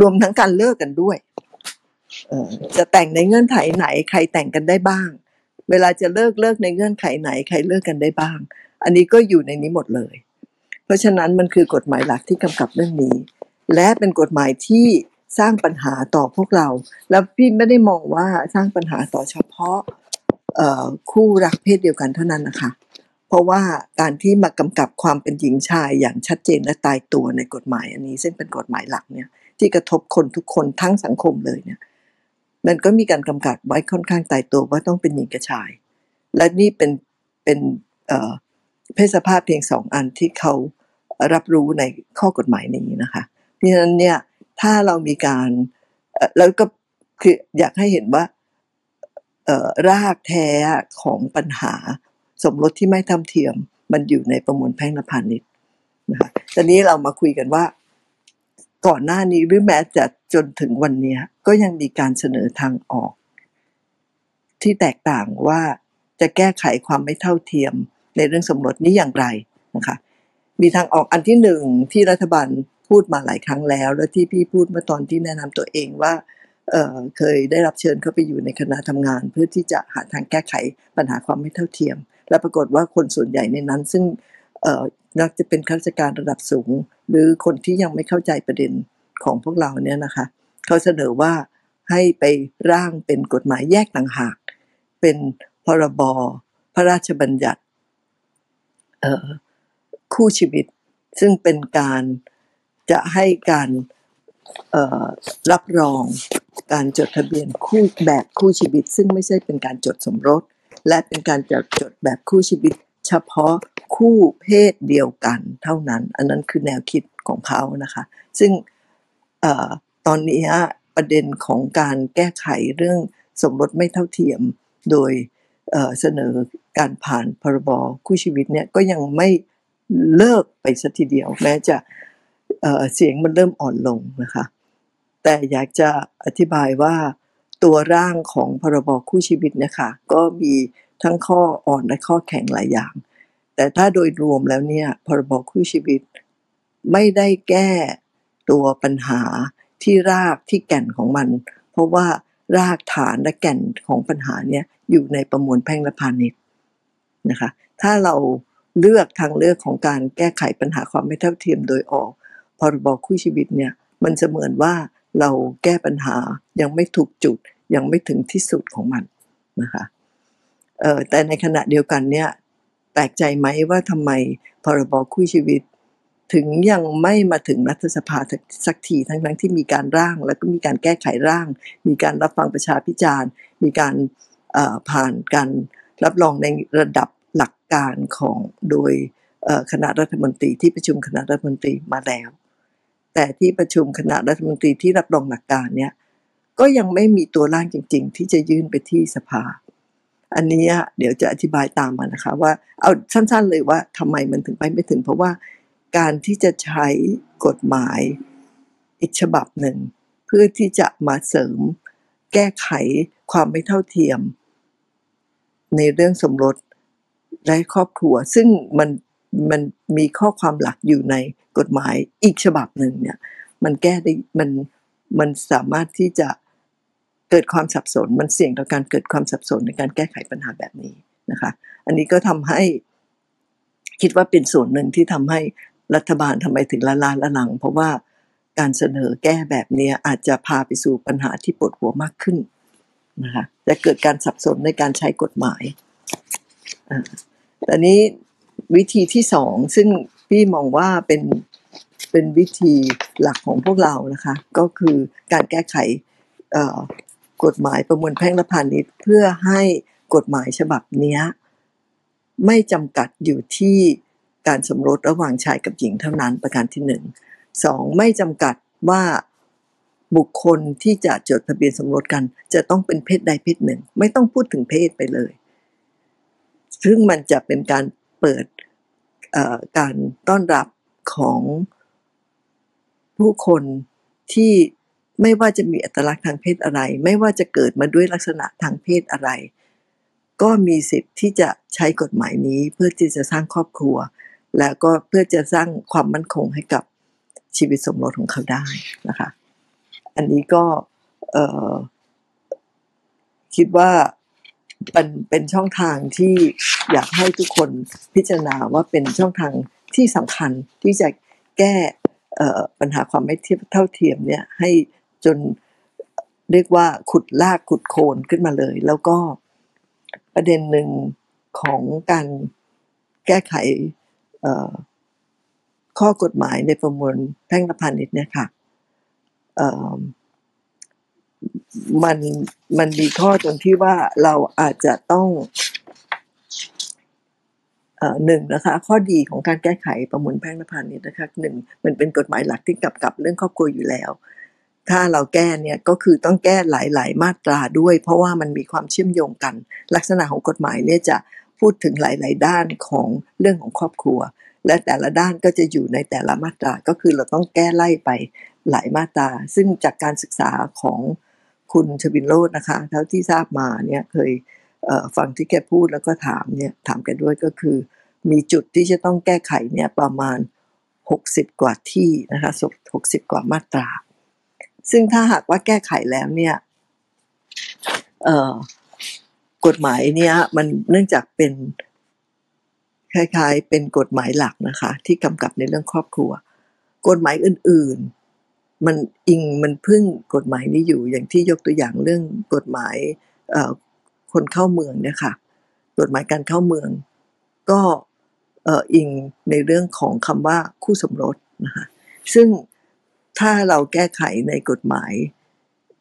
รวมทั้งการเลิกกันด้วยจะแต่งในเงื่อนไขไหน ใครแต่งกันได้บ้าง เวลาจะเลิกเลิกในเงื่อนไขไหน ใครเลิกกันได้บ้าง อันนี้ก็อยู่ในนี้หมดเลย เพราะฉะนั้นมันคือกฎหมายหลักที่กำกับเรื่องนี้ และเป็นกฎหมายที่สร้างปัญหาต่อพวกเรา แล้วพี่ไม่ได้มองว่าสร้างปัญหาต่อเฉพาะคู่รักเพศเดียวกันเท่านั้นนะคะ เพราะว่าการที่มากำกับความเป็นหญิงชายอย่างชัดเจนและตายตัวในกฎหมายอันนี้ ซึ่งเป็นกฎหมายหลักเนี่ยที่กระทบคนทุกคนทั้งสังคมเลยเนี่ยมันก็มีการกำกับไว้ค่อนข้างตายตัวว่าต้องเป็นหญิงกับชาย และนี่เป็นเป็นเพศสภาพเพียงสองอันที่เขารับรู้ในข้อกฎหมายนี้นะคะเพราะฉะนั้นเนี่ยถ้าเรามีการแล้วก็คืออยากให้เห็นว่ารากแท้ของปัญหา สมรสที่ไม่เท่าเทียม มันอยู่ในประมวลแพ่งและพาณิชย์นะคะตอนนี้เรามาคุยกันว่าก่อนหน้านี้หรือแม้จะจนถึงวันนี้ก็ยังมีการเสนอทางออก ที่แตกต่างว่าจะแก้ไขความไม่เท่าเทียมในเรื่องสมรสนี้อย่างไรนะคะ มีทางออกอันที่หนึ่งที่รัฐบาลพูดมาหลายครั้งแล้ว และที่พี่พูดเมื่อตอนที่แนะนำตัวเองว่าเเคยได้รับเชิญเข้าไปอยู่ในคณะทำงาน เพื่อที่จะหาทางแก้ไขปัญหาความไม่เท่าเทียม และปรากฏว่าคนส่วนใหญ่ในนั้น ซึ่งนักจะเป็นข้าราชการระดับสูง หรือคนที่ยังไม่เข้าใจประเด็นของพวกเราเนี่ยนะคะเขาเสนอว่าให้ไปร่างเป็นกฎหมายแยกต่างหาก เป็นพรบพระราชบัญญัติคู่ชีวิต ซึ่งเป็นการจะให้การรับรองการจดทะเบียนคู่แบบคู่ชีวิต ซึ่งไม่ใช่เป็นการจดสมรส และเป็นการจดจดแบบคู่ชีวิต เฉพาะคู่เพศเดียวกันเท่านั้น อันนั้นคือแนวคิดของเขานะคะ ซึ่งอตอนนี้ประเด็นของการแก้ไขเรื่องสมรสไม่เท่าเทียมโดยเสนอการผ่านพรบคู่ชีวิตเนี่ยก็ยังไม่เลิกไปสัทีเดียว แม้จะเเสียงมันเริ่มอ่อนลงนะคะ แต่อยากจะอธิบายว่า ตัวร่างของพรบคู่ชีวิตนะคะก็มีทั้งข้ออ่อนและข้อแข็งหลายอย่าง แต่ถ้าโดยรวมแล้วเนี่ยพรบคู่ชีวิต ไม่ได้แก้ตัวปัญหาที่รากที่แก่นของมัน เพราะว่ารากฐานและแก่นของปัญหาเนี่ยอยู่ในประมวลแพ่งและพาณิชย์นะคะ ถ้าเราเลือกทางเลือกของการแก้ไขปัญหาความไม่เท่าเทียมโดยออกพรบคู่ชีวิตเนี่ยมันจะเหมือนว่า เราแก้ปัญหายังไม่ถูกจุดยังไม่ถึงที่สุดของมันนะคะเอ่อแต่ในขณะเดียวกันเนี่ยแปลกใจไหมว่าทำไมพรบคู่ชีวิต ถึงยังไม่มาถึงรัฐสภาสักทีทั้งทั้งที่มีการร่าง แล้วก็มีการแก้ไขร่าง มีการรับฟังประชาพิจารณ์ มีการผ่านการรับรองในระดับหลักการของโดยคณะรัฐมนตรีที่ประชุมคณะรัฐมนตรีมาแล้ว แต่ที่ประชุมคณะรัฐมนตรีที่รับรองหลักการเนี่ยก็ยังไม่มีตัวร่างจริง ๆ ที่จะยื่นไปที่สภา อันนี้เดี๋ยวจะอธิบายตามมานะคะ ว่าเอาสั้นๆเลยว่าทำไมมันถึงไปไม่ถึง เพราะว่าการที่จะใช้กฎหมายอีกฉบับหนึ่ง เพื่อที่จะมาเสริมแก้ไขความไม่เท่าเทียม ในเรื่องสมรสและครอบครัว ซึ่งมัน มันมีข้อความหลักอยู่ในกฎหมายอีกฉบับหนึ่งเนี่ย มันแก้ได้มันมันสามารถที่จะเกิดความสับสน มันเสี่ยงต่อการเกิดความสับสนในการแก้ไขปัญหาแบบนี้นะคะ อันนี้ก็ทำให้คิดว่าเป็นส่วนหนึ่งที่ทำให้รัฐบาลทำไมถึงละลาละหลัง เพราะว่าการเสนอแก้แบบนี้อาจจะพาไปสู่ปัญหาที่ปวดหัวมากขึ้นนะคะจะเกิดการสับสนในการใช้กฎหมายอ่าแต่นี้ วิธีที่สองซึ่งพี่มองว่าเป็นเป็นวิธีหลักของพวกเรานะคะ ก็คือการแก้ไขกฎหมายประมวลแพ่งและพาณิชย์เพื่อให้กฎหมายฉบับนี้ไม่จำกัดอยู่ที่การสมรสระหว่างชายกับหญิงเท่านั้นประการที่หนึ่งสองไม่จำกัดว่าบุคคลที่จะจดทะเบียนสมรสกัน จะต้องเป็นเพศใดเพศหนึ่ง ไม่ต้องพูดถึงเพศไปเลย ซึ่งมันจะเป็นการ เปิดการต้อนรับของผู้คนที่ไม่ว่าจะมีอัตลักษณ์ทางเพศอะไร ไม่ว่าจะเกิดมาด้วยลักษณะทางเพศอะไร ก็มีสิทธิ์ที่จะใช้กฎหมายนี้เพื่อที่จะสร้างครอบครัว แล้วก็เพื่อจะสร้างความมั่นคงให้กับชีวิตสมรสของเขาได้นะคะ อันนี้ก็คิดว่า เป็นเป็นช่องทางที่อยากให้ทุกคนพิจารณาว่าเป็นช่องทางที่สำคัญที่จะแก้ปัญหาความไม่เทียบเท่าเทียมเนี่ยให้จนเรียกว่าขุดลากขุดโคนขึ้นมาเลย แล้วก็ประเด็นหนึ่งของการแก้ไขข้อกฎหมายในประมวลแพ่งและพาณิชย์เนี่ยค่ะ มันมันมีข้อตรงที่ว่าเราอาจจะต้องเอ่อหนึ่งนะคะ ข้อดีของการแก้ไขประมวลแพ่งและพาณิชย์นะคะหนึ่งมันเป็นกฎหมายหลักที่กำกับเรื่องครอบครัวอยู่แล้ว ถ้าเราแก้เนี่ยก็คือต้องแก้หลาย ๆ มาตราด้วย เพราะว่ามันมีความเชื่อมโยงกัน ลักษณะของกฎหมายเนี่ยจะพูดถึงหลาย ๆ ด้านของเรื่องของครอบครัว และแต่ละด้านก็จะอยู่ในแต่ละมาตราก็คือเราต้องแก้ไล่ไปหลายมาตรา ซึ่งจากการศึกษาของ คุณชวินโรจน์นะคะ เท่าที่ทราบมาเนี่ยเคยเฟังที่แกพูดแล้วก็ถามเนี่ยถามแกด้วยก็คือ มีจุดที่จะต้องแก้ไขเนี่ยประมาณ 60 กว่าที่นะคะ60 กว่ามาตรา ซึ่งถ้าหากว่าแก้ไขแล้วเนี่ยกฎหมายเนี่ยมันเนื่องจากเป็นคล้ายๆ เป็นกฎหมายหลักนะคะ ที่กำกับในเรื่องครอบครัว กฎหมายอื่นๆ มันอิงมันพึ่งกฎหมายนี้อยู่อย่างที่ยกตัวอย่างเรื่องกฎหมายคนเข้าเมืองเนี่ยค่ะกฎหมายการเข้าเมือง ก็เอิงในเรื่องของคำว่าคู่สมรสนะคะซึ่งถ้าเราแก้ไขในกฎหมาย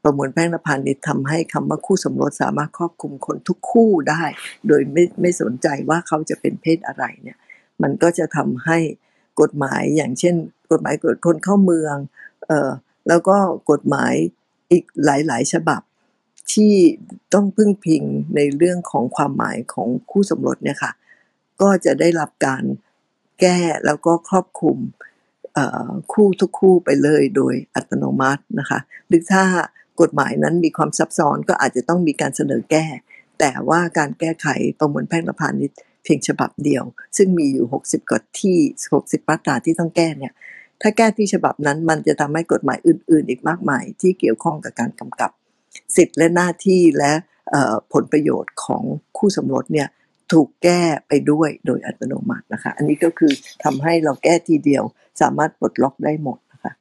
ประมวลแพ่งและพาณิชย์ทำให้คำว่าคู่สมรสสามารถครอบคลุมคนทุกคู่ได้ โดยไม่ไม่สนใจว่าเขาจะเป็นเพศอะไรเนี่ย มันก็จะทำให้กฎหมายอย่างเช่น กฎหมายกฎคนเข้าเมือง แล้วก็กฎหมายอีกหลายๆ ฉบับที่ต้องพึ่งพิงในเรื่องของความหมายของคู่สมรสเนี่ยค่ะก็จะได้รับการแก้แล้วก็ครอบคลุมคู่ทุกคู่ไปเลยโดยอัตโนมัตินะคะ หรือถ้ากฎหมายนั้นมีความซับซ้อนก็อาจจะต้องมีการเสนอแก้ แต่ว่าการแก้ไขประมวลแพ่งและพาณิชย์เพียงฉบับเดียว ซึ่งมีอยู่ 60กฎที่ 60มาตราที่ต้องแก้เนี่ย ถ้าแก้ที่ฉบับนั้นมันจะทำให้กฎหมายอื่น ๆ อีกมากมาย ที่เกี่ยวข้องกับการกำกับ สิทธิ์และหน้าที่และผลประโยชน์ของคู่สมรสเนี่ยถูกแก้ไปด้วยโดยอัตโนมัตินะคะ อันนี้ก็คือทำให้เราแก้ทีเดียวสามารถปลดล็อกได้หมดนะคะ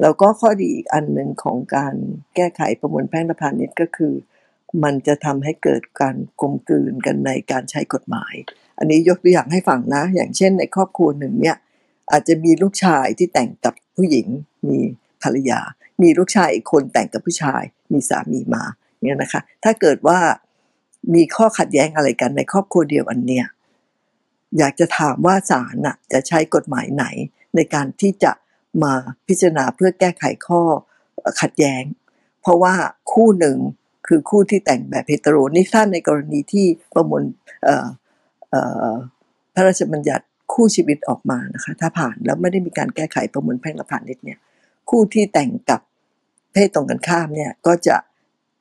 แล้วก็ข้อดีอีกอันหนึ่งของการแก้ไขประมวลแพ่งและพาณิชย์ก็คือ มันจะทำให้เกิดการกลมกลืนกันในการใช้กฎหมาย อันนี้ยกตัวอย่างให้ฟังนะ อย่างเช่นในครอบครัวหนึ่งเนี่ย อาจจะมีลูกชายที่แต่งกับผู้หญิงมีภรรยา มีลูกชายอีกคนแต่งกับผู้ชาย มีสามีมาเนี่ยนะคะ ถ้าเกิดว่ามีข้อขัดแย้งอะไรกันในครอบครัวเดียวอันเนี้ยอยากจะถามว่าศาลน่ะจะใช้กฎหมายไหนในการที่จะมาพิจารณาเพื่อแก้ไขข้อขัดแย้ง เพราะว่าคู่หนึ่งคือคู่ที่แต่งแบบเฮตโรนี่ถ้าในกรณีที่ประมวลพระราชบัญญัติ คู่ชีวิตออกมานะคะ ถ้าผ่านแล้วไม่ได้มีการแก้ไขประมวลแพ่งและพาณิชย์เนี่ย คู่ที่แต่งกับเพศตรงกันข้ามเนี่ยก็จะ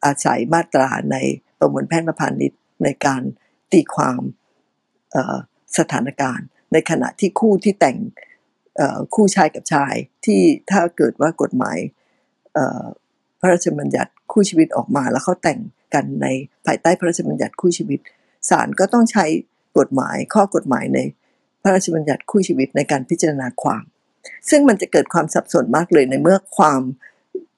อาศัยมาตราในประมวลแพ่งและพาณิชย์ในการตีความสถานการณ์ ในขณะที่คู่ที่แต่งคู่ชายกับชายที่ถ้าเกิดว่ากฎหมายพระราชบัญญัติคู่ชีวิตออกมา แล้วเขาแต่งกันในภายใต้พระราชบัญญัติคู่ชีวิตศาลก็ต้องใช้กฎหมายข้อกฎหมายใน ระราชบัญญัติคู่ชีวิตในการพิจารณาความ ซึ่งมันจะเกิดความสับสนมากเลยในเมื่อความ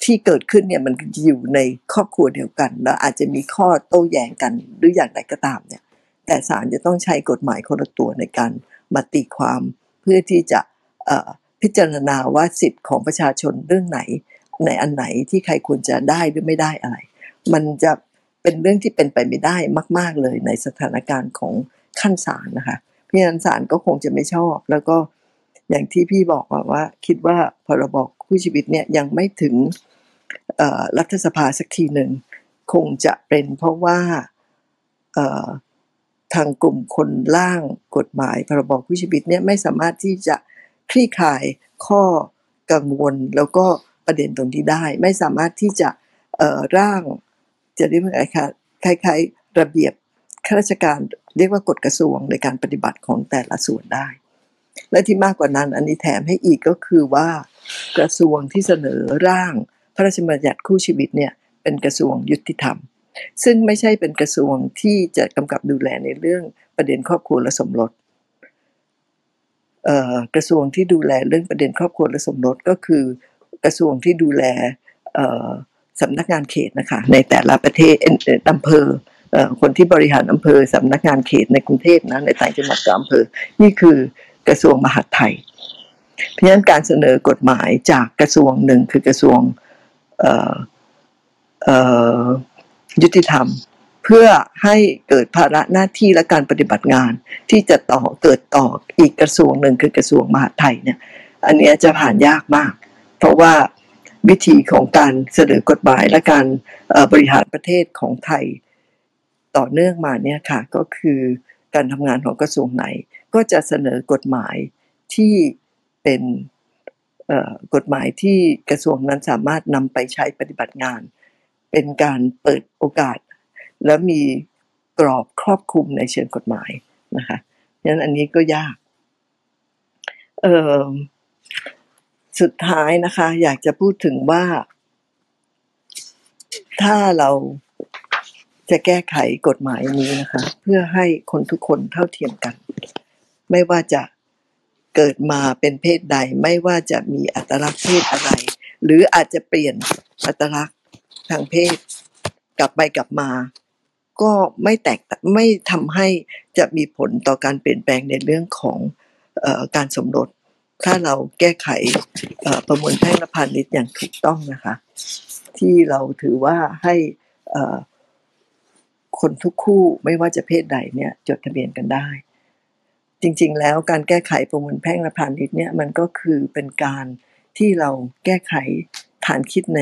ที่เกิดขึ้นเนี่ยมันอยู่ในครอบครัวเดียวกัน แล้วอาจจะมีข้อโต้แย้งกันหรืออย่างไรก็ตามเนี่ย แต่ศาลจะต้องใช้กฎหมายคนละตัวในการมาตีความเพื่อที่จะพิจารณาว่าสิทธิ์ของประชาชนเรื่องไหน ในอันไหนที่ใครควรจะได้หรือไม่ได้อะไร มันจะเป็นเรื่องที่เป็นไปไม่ได้มาก ๆเลยในสถานการณ์ของขั้นศาลนะคะ เพราะฉะนั้นศาลก็คงจะไม่ชอบ แล้วก็อย่างที่พี่บอกว่าว่า คิดว่าพรบคู่ชีวิตเนี่ยยังไม่ถึงรัฐสภาสักทีหนึ่ง คงจะเป็นเพราะว่าทางกลุ่มคนร่างกฎหมายพรบคู่ชีวิตเนี่ยไม่สามารถที่จะคลี่คลายข้อกังวลแล้วก็ประเด็นตรงที่ได้ ไม่สามารถที่จะร่างจะเรียกว่าไงคะคล้ายๆระเบียบข้าราชการ เรียกว่ากฎกระทรวงในการปฏิบัติของแต่ละส่วนได้ และที่มากกว่านั้นอันนี้แถมให้อีกก็คือว่ากระทรวงที่เสนอร่าง พระราชบัญญัติคู่ชีวิตเนี่ยเป็นกระทรวงยุติธรรม ซึ่งไม่ใช่เป็นกระทรวงที่จะกำกับดูแลในเรื่องประเด็นครอบครัวและสมรสกระทรวงที่ดูแลเรื่องประเด็นครอบครัวและสมรสก็คือกระทรวงที่ดูแลสำนักงานเขตนะคะในแต่ละประเทศอำเภอ คนที่บริหารอำเภอสำนักงานเขตในกรุงเทพนะในต่างจังหวัดกับอำเภอ นี่คือกระทรวงมหาดไทย เพราะฉะนั้นการเสนอกฎหมายจากกระทรวงหนึ่งคือกระทรวงยุติธรรม เพื่อให้เกิดภาระหน้าที่และการปฏิบัติงาน ที่จะต่อเกิดต่ออีกกระทรวงหนึ่งคือกระทรวงมหาดไทยเนี่ยอันนี้จะผ่านยากมาก เพราะว่าวิธีของการเสนอกฎหมายและการบริหารประเทศของไทย ต่อเนื่องมาเนี่ยค่ะก็คือการทำงานของกระทรวงไหน ก็จะเสนอกฎหมายที่เป็นกฎหมายที่กระทรวงนั้นสามารถนำไปใช้ปฏิบัติงาน เป็นการเปิดโอกาส และมีกรอบครอบคลุมในเชิงกฎหมายนะคะฉะนั้นอันนี้ก็ยากสุดท้ายนะคะ อยากจะพูดถึงว่า ถ้าเรา จะแก้ไขกฎหมายนี้นะคะ เพื่อให้คนทุกคนเท่าเทียมกัน ไม่ว่าจะเกิดมาเป็นเพศใด ไม่ว่าจะมีอัตลักษณ์เพศอะไร หรืออาจจะเปลี่ยนอัตลักษณ์ทางเพศ กลับไปกลับมา ก็ไม่แตกไม่ทำให้จะมีผลต่อการเปลี่ยนแปลงในเรื่องของออการสมรสถ้าเราแก้ไขประมวลแพ่งและพาณิชย์อย่างถูกต้องนะคะ ที่เราถือว่าให้อ่อ คนทุกคู่ไม่ว่าจะเพศใดเนี่ยจดทะเบียนกันได้ จริงๆ แล้วการแก้ไขประมวลแพ่งและพาณิชย์เนี่ยมันก็คือเป็นการที่เราแก้ไขฐานคิดใน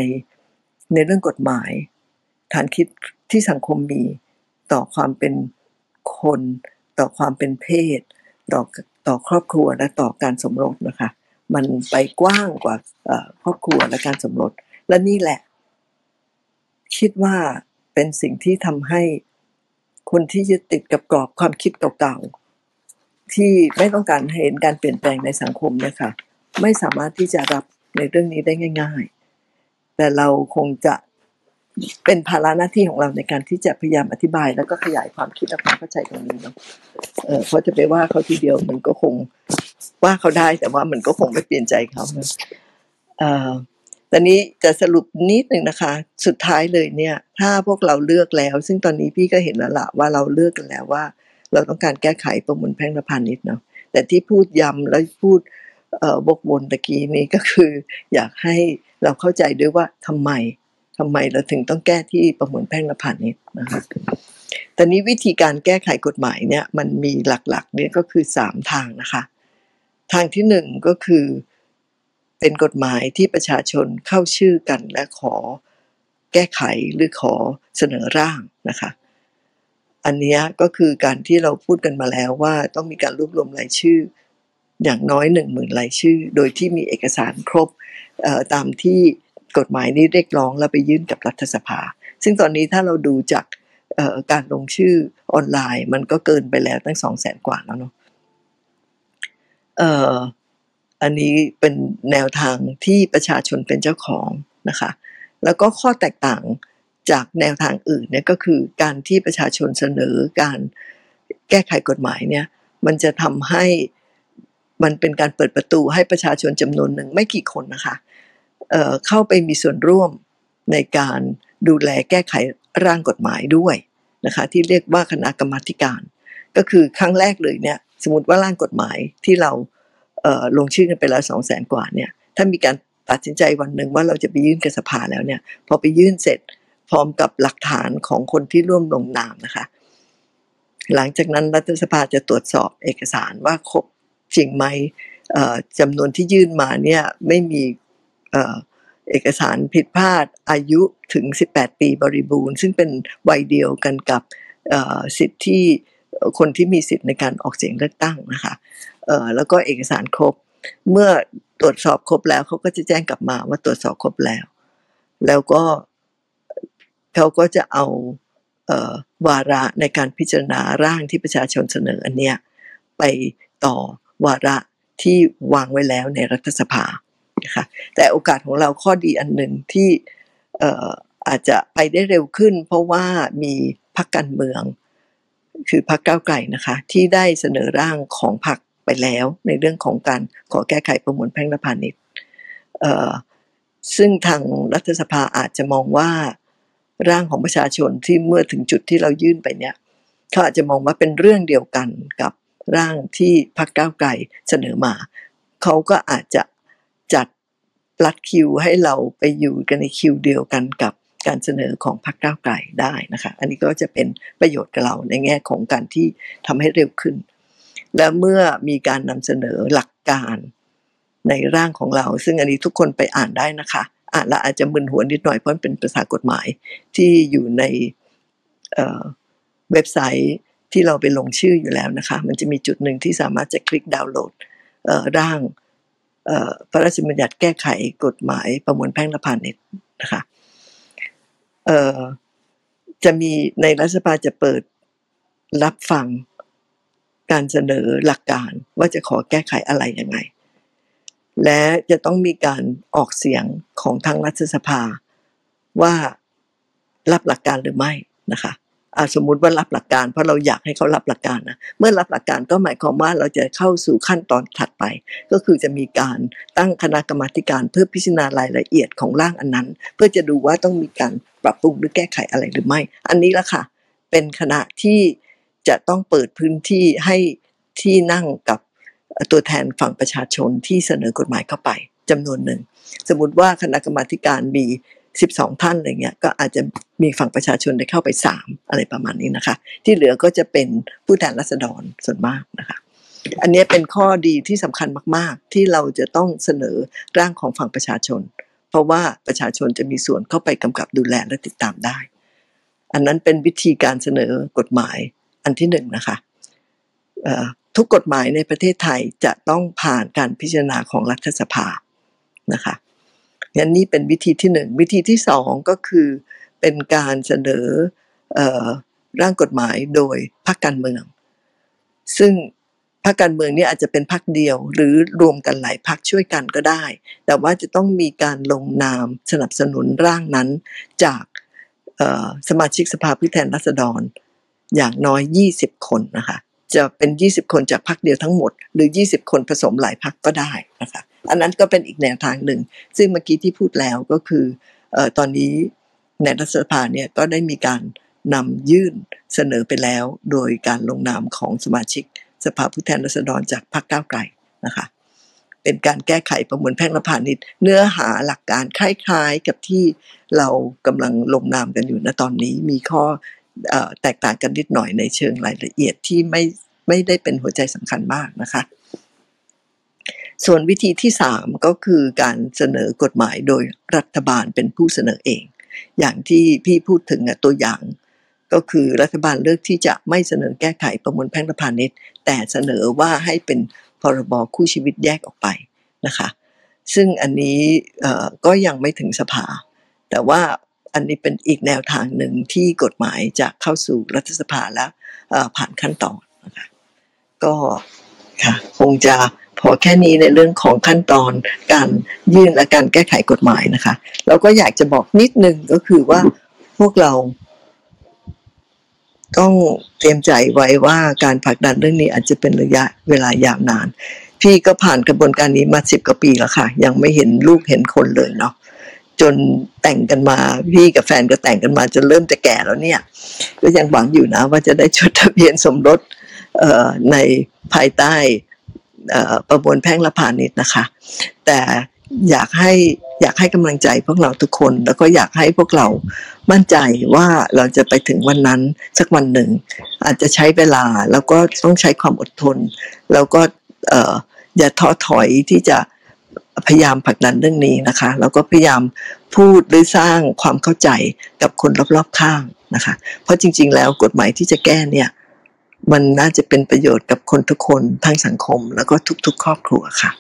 ในเรื่องกฎหมาย ฐานคิดที่สังคมมีต่อความเป็นคน ต่อความเป็นเพศ ต่อต่อครอบครัวและต่อการสมรสนะคะ มันไปกว้างกว่าครอบครัวและการสมรส และนี่แหละ คิดว่า เป็นสิ่งที่ทำให้คนที่ยึดติดกับกรอบความคิดเก่าๆ ที่ไม่ต้องการเห็นการเปลี่ยนแปลงในสังคมเนะคะไม่สามารถที่จะรับในเรื่องนี้ได้ง่าย ๆ แต่เราคงจะเป็นภาระหน้าที่ของเราในการที่จะพยายามอธิบาย แล้วก็ขยายความคิดและความเข้าใจตรงนี้เนาะเออเพราะจะไปว่าเขาทีเดียวมันก็คงว่าเขาได้แต่ว่ามันก็คงไม่เปลี่ยนใจเขาเออ ตอนนี้จะสรุปนิดหนึ่งนะคะ สุดท้ายเลยเนี่ย ถ้าพวกเราเลือกแล้ว ซึ่งตอนนี้พี่ก็เห็นแล้วละว่าเราเลือกกันแล้วว่า เราต้องการแก้ไขประมวลแพ่งและพาณิชย์เนาะแต่ที่พูดย้ำแล้วพูดบกวนตะกี้นี้ก็คือ อยากให้เราเข้าใจด้วยว่าทำไมทำไมเราถึงต้องแก้ที่ประมวลแพ่งและพาณิชย์นะคะตอนนี้วิธีการแก้ไขกฎหมายเนี่ยมันมีหลักๆเนี่ยก็คือสามทางนะคะ ทางที่หนึ่งก็คือ เป็นกฎหมายที่ประชาชนเข้าชื่อกันและขอแก้ไขหรือขอเสนอร่างนะคะ อันนี้ก็คือการที่เราพูดกันมาแล้วว่าต้องมีการรวบรวมรายชื่อ อย่างน้อยหนึ่งหมื่นรายชื่อ โดยที่มีเอกสารครบตามที่กฎหมายนี้เรียกร้องแล้วไปยื่นกับรัฐสภา ซึ่งตอนนี้ถ้าเราดูจากการลงชื่อออนไลน์ มันก็เกินไปแล้วตั้งสองแสนกว่าแล้วเนาะ อันนี้เป็นแนวทางที่ประชาชนเป็นเจ้าของนะคะ แล้วก็ข้อแตกต่างจากแนวทางอื่นเนี่ยก็คือการที่ประชาชนเสนอการแก้ไขกฎหมายเนี่ยมันจะทำให้มันเป็นการเปิดประตูให้ประชาชนจำนวนหนึ่งไม่กี่คนนะคะเเข้าไปมีส่วนร่วมในการดูแลแก้ไขร่างกฎหมายด้วยนะคะที่เรียกว่าคณะกรรมธิการ ก็คือครั้งแรกเลยเนี่ยสมมติว่าร่างกฎหมายที่เรา ลงชื่อกันไปแล้วสองแสนกว่าเนี่ยถ้ามีการตัดสินใจวันหนึ่งว่าเราจะไปยื่นกับสภาแล้วเนี่ย พอไปยื่นเสร็จพร้อมกับหลักฐานของคนที่ร่วมลงนามนะคะ หลังจากนั้นรัฐสภาจะตรวจสอบเอกสารว่าครบจริงไหมจำนวนที่ยื่นมาเนี่ยไม่มีเอกสารผิดพลาดอายุถึง 18 ปีบริบูรณ์ ซึ่งเป็นวัยเดียวกันกับสิทธิ์ที่คนที่มีสิทธิ์ในการออกเสียงเลือกตั้งนะคะ เอ่อแล้วก็เอกสารครบ เมื่อตรวจสอบครบแล้วเขาก็จะแจ้งกลับมาว่าตรวจสอบครบแล้ว แล้วก็เขาก็จะเอาเอ่อวาระในการพิจารณาร่างที่ประชาชนเสนออันเนี้ยไปต่อวาระที่วางไว้แล้วในรัฐสภานะคะแต่โอกาสของเราข้อดีอันหนึ่งที่เอ่ออาจจะไปได้เร็วขึ้น เพราะว่ามีพรรคการเมือง คือพรรคก้าวไกลนะคะ ที่ได้เสนอร่างของพรรค ไปแล้วในเรื่องของการขอแก้ไขประมวลแพ่งและพาณิชย์ซึ่งทางรัฐสภาอาจจะมองว่าร่างของประชาชนที่เมื่อถึงจุดที่เรายื่นไปเนี่ยเขาอาจจะมองว่าเป็นเรื่องเดียวกันกับร่างที่พรรคก้าวไกลเสนอมา เขาก็อาจจะจัดรัดคิวให้เราไปอยู่กันในคิวเดียวกันกับการเสนอของพรรคก้าวไกลได้นะคะ อันนี้ก็จะเป็นประโยชน์กับเราในแง่ของการที่ทำให้เร็วขึ้น แล้วเมื่อมีการนำเสนอหลักการในร่างของเรา ซึ่งอันนี้ทุกคนไปอ่านได้นะคะ อ่านแล้วอาจจะมึนหัวนิดหน่อยเพราะเป็นภาษากฎหมายที่อยู่ในเเว็บไซต์ที่เราไปลงชื่ออยู่แล้วนะคะ มันจะมีจุดหนึ่งที่สามารถจะคลิกดาวน์โหลดร่างพระราชบัญญัติแก้ไขกฎหมายประมวลแพ่งและพาณิชย์นะคะจะมีในรัฐสภาจะเปิดรับฟัง การเสนอหลักการว่าจะขอแก้ไขอะไรยังไง และจะต้องมีการออกเสียงของทางรัฐสภา ว่ารับหลักการหรือไม่นะคะอาสมมุติว่ารับหลักการเพราะเราอยากให้เขารับหลักการนะเมื่อรับหลักการก็หมายความว่าเราจะเข้าสู่ขั้นตอนถัดไป ก็คือจะมีการตั้งคณะกรรมาการเพื่อพิจารณารายละเอียดของร่างอันนั้น เพื่อจะดูว่าต้องมีการปรับปรุงหรือแก้ไขอะไรหรือไม่ อันนี้ละค่ะ เป็นคณะที่ จะต้องเปิดพื้นที่ให้ที่นั่งกับตัวแทนฝั่งประชาชนที่เสนอกฎหมายเข้าไปจำนวนหนึ่ง สมมติว่าคณะกรรมาการมี 12 ท่านอะไรเงี้ยก็อาจจะมีฝั่งประชาชนได้เข้าไป 3 อะไรประมาณนี้นะคะ ที่เหลือก็จะเป็นผู้แทนราษฎรส่วนมากนะคะอันนี้เป็นข้อดีที่สำคัญมาก ๆ ที่เราจะต้องเสนอร่างของฝั่งประชาชน เพราะว่าประชาชนจะมีส่วนเข้าไปกำกับดูแลและติดตามได้ อันนั้นเป็นวิธีการเสนอกฎหมาย อันที่หนึ่งนะคะทุกกฎหมายในประเทศไทยจะต้องผ่านการพิจารณาของรัฐสภานะคะงั้นนี่เป็นวิธีที่หนึ่งวิธีที่สองก็คือเป็นการเสนออร่างกฎหมายโดยพรรคการเมือง ซึ่งพรรคการเมืองนี่อาจจะเป็นพรรคเดียวหรือรวมกันหลายพรรคช่วยกันก็ได้ แต่ว่าจะต้องมีการลงนามสนับสนุนร่างนั้นจากสมาชิกสภาผู้แทนราษฎร อย่างน้อย 20 คนนะคะจะเป็น 20 คนจากพรรคเดียวทั้งหมด หรือ 20 คนผสมหลายพรรคก็ได้นะคะอันนั้นก็เป็นอีกแนวทางหนึ่ง ซึ่งเมื่อกี้ที่พูดแล้วก็คืออตอนนี้ในรัฐสภาเนี่ยก็ได้มีการนำยื่นเสนอไปแล้ว โดยการลงนามของสมาชิกสภาผู้แทนราษฎรจากพรรคก้าวไกลนะคะเป็นการแก้ไขประมวลแพ่งและพาณิชย์เนื้อหาหลักการคล้ายๆกับที่เรากำลังลงนามกันอยู่ณตอนนี้มีข้อ แตกต่างกันนิดหน่อยในเชิงรายละเอียดที่ไม่ไม่ได้เป็นหัวใจสำคัญมากนะคะ ส่วนวิธีที่สามก็คือการเสนอกฎหมายโดยรัฐบาลเป็นผู้เสนอเอง อย่างที่พี่พูดถึงตัวอย่างก็คือรัฐบาลเลือกที่จะไม่เสนอแก้ไขประมวลแพ่งและพาณิชย์ แต่เสนอว่าให้เป็นพรบคู่ชีวิตแยกออกไปนะคะ ซึ่งอันนี้ก็ยังไม่ถึงสภา แต่ว่า อันนี้เป็นอีกแนวทางหนึ่งที่กฎหมายจะเข้าสู่รัฐสภาแล้วผ่านขั้นตอนนะคะก็ค่ะคงจะพอแค่นี้ในเรื่องของขั้นตอนการยื่นและการแก้ไขกฎหมายนะคะ แล้วก็อยากจะบอกนิดนึงก็คือว่าพวกเรา ต้องเตรียมใจไว้ว่าการผลักดันเรื่องนี้อาจจะเป็นระยะเวลายาวนาน พี่ก็ผ่านกระบวนการนี้มาสิบกว่าปีแล้วค่ะ ยังไม่เห็นลูกเห็นคนเลยเนาะ จนแต่งกันมาพี่กับแฟนก็แต่งกันมาจนเริ่มจะแก่แล้วเนี่ย ก็ยังหวังอยู่นะว่าจะได้จดทะเบียนสมรสในภายใต้ประมวลแพ่งละพาณิชย์นะคะ แต่อยากให้อยากให้กำลังใจพวกเราทุกคน แล้วก็อยากให้พวกเรามั่นใจว่าเราจะไปถึงวันนั้นสักวันหนึ่ง อาจจะใช้เวลาแล้วก็ต้องใช้ความอดทน แล้วก็อย่าท้อถอยที่จะ พยายามผลักดันเรื่องนี้นะคะแล้วก็พยายามพูดหรือสร้างความเข้าใจกับคนรอบๆข้างนะคะ เพราะจริง ๆ แล้วกฎหมายที่จะแก้เนี่ยมันน่าจะเป็นประโยชน์กับคนทุกคนทั้งสังคม แล้วก็ทุก ๆ ครอบครัวค่ะ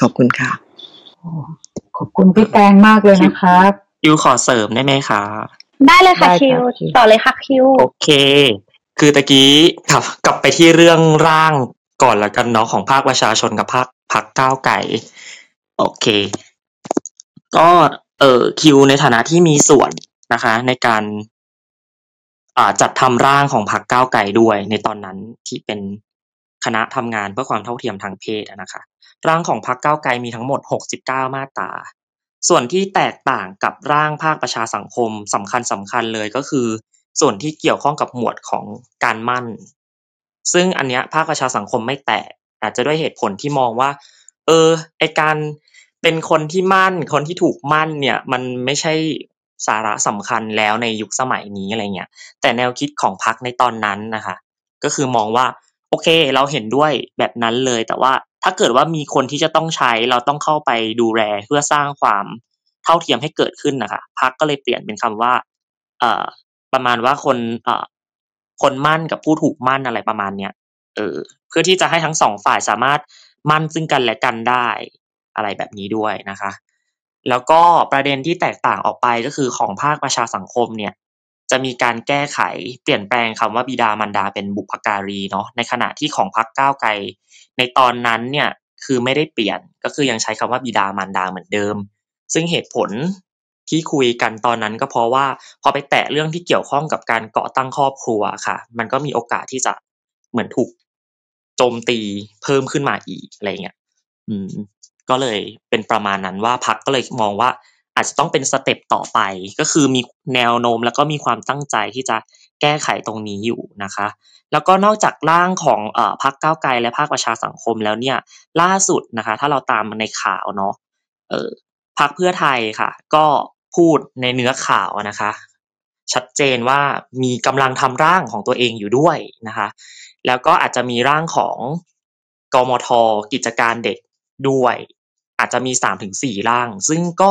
ขอบคุณค่ะขอบคุณพี่แตงมากเลยนะครับคิวขอเสริมได้ไหมคะได้เลยค่ะได้คิวค่ะคิวต่อเลยค่ะคิวโอเค คือตะกี้กลับกลับไปที่เรื่องร่างก่อนละกันเนาะของภาคประชาชนกับภาคพักก้าวไก่ โอเค ก็เออคิวในฐานะที่มีส่วนนะคะ ในการอ่าจัดทำร่างของพรรคก้าวไกลด้วย ในตอนนั้นที่เป็นคณะทำงานเพื่อความเท่าเทียมทางเพศนะคะ ร่างของพรรคก้าวไกลมีทั้งหมด 69 มาตราส่วนที่แตกต่างกับร่างภาคประชาสังคมสำคัญสำคัญเลยก็คือ ส่วนที่เกี่ยวข้องกับหมวดของการมั่น ซึ่งอันเนี้ยภาคประชาสังคมไม่แตะอาจจะด้วยเหตุผลที่มองว่า เออไอการ เป็นคนที่มั่น คนที่ถูกมั่นเนี่ย มันไม่ใช่สาระสำคัญแล้วในยุคสมัยนี้อะไรเงี้ย แต่แนวคิดของพรรคในตอนนั้นนะคะ ก็คือมองว่า โอเค เราเห็นด้วยแบบนั้นเลย แต่ว่าถ้าเกิดว่ามีคนที่จะต้องใช้ เราต้องเข้าไปดูแลเพื่อสร้างความเท่าเทียมให้เกิดขึ้นนะคะพรรคก็เลยเปลี่ยนเป็นคำว่า เอ่อ ประมาณว่าคนเอ่อคนมั่นกับผู้ถูกมั่นอะไรประมาณเนี้ยเออ เพื่อที่จะให้ทั้งสองฝ่ายสามารถมั่นซึ่งกันและกันได้ อะไรแบบนี้ด้วยนะคะ แล้วก็ประเด็นที่แตกต่างออกไปก็คือของภาคประชาสังคมเนี่ยจะมีการแก้ไขเปลี่ยนแปลงคำว่าบิดามารดาเป็นบุพการีเนาะในขณะที่ของพรรคก้าวไกลในตอนนั้นเนี่ยคือไม่ได้เปลี่ยนก็คือยังใช้คำว่าบิดามารดาเหมือนเดิม ซึ่งเหตุผลที่คุยกันตอนนั้นก็เพราะว่าพอไปแตะเรื่องที่เกี่ยวข้องกับการเก่อตั้งครอบครัวค่ะ มันก็มีโอกาสที่จะเหมือนถูกโจมตีเพิ่มขึ้นมาอีกอะไรเงี้ยอืม ก็เลยเป็นประมาณนั้นว่าพักก็เลยมองว่าอาจจะต้องเป็นสเต็ปต่อไป ก็คือมีแนวโน้มแล้วก็มีความตั้งใจที่จะแก้ไขตรงนี้อยู่นะคะ แล้วก็นอกจากร่างของอพักก้าวไกลและภาคประชาสังคมแล้วเนี่ยล่าสุดนะคะ ถ้าเราตามในข่าวเนาะเออพักเพื่อไทยค่ะ ก็พูดในเนื้อข่าวนะคะ ชัดเจนว่ามีกำลังทำร่างของตัวเองอยู่ด้วยนะคะ แล้วก็อาจจะมีร่างของกมทกิจการเด็กด้วย อาจจะมีสามถึงสี่ร่าง ซึ่งก็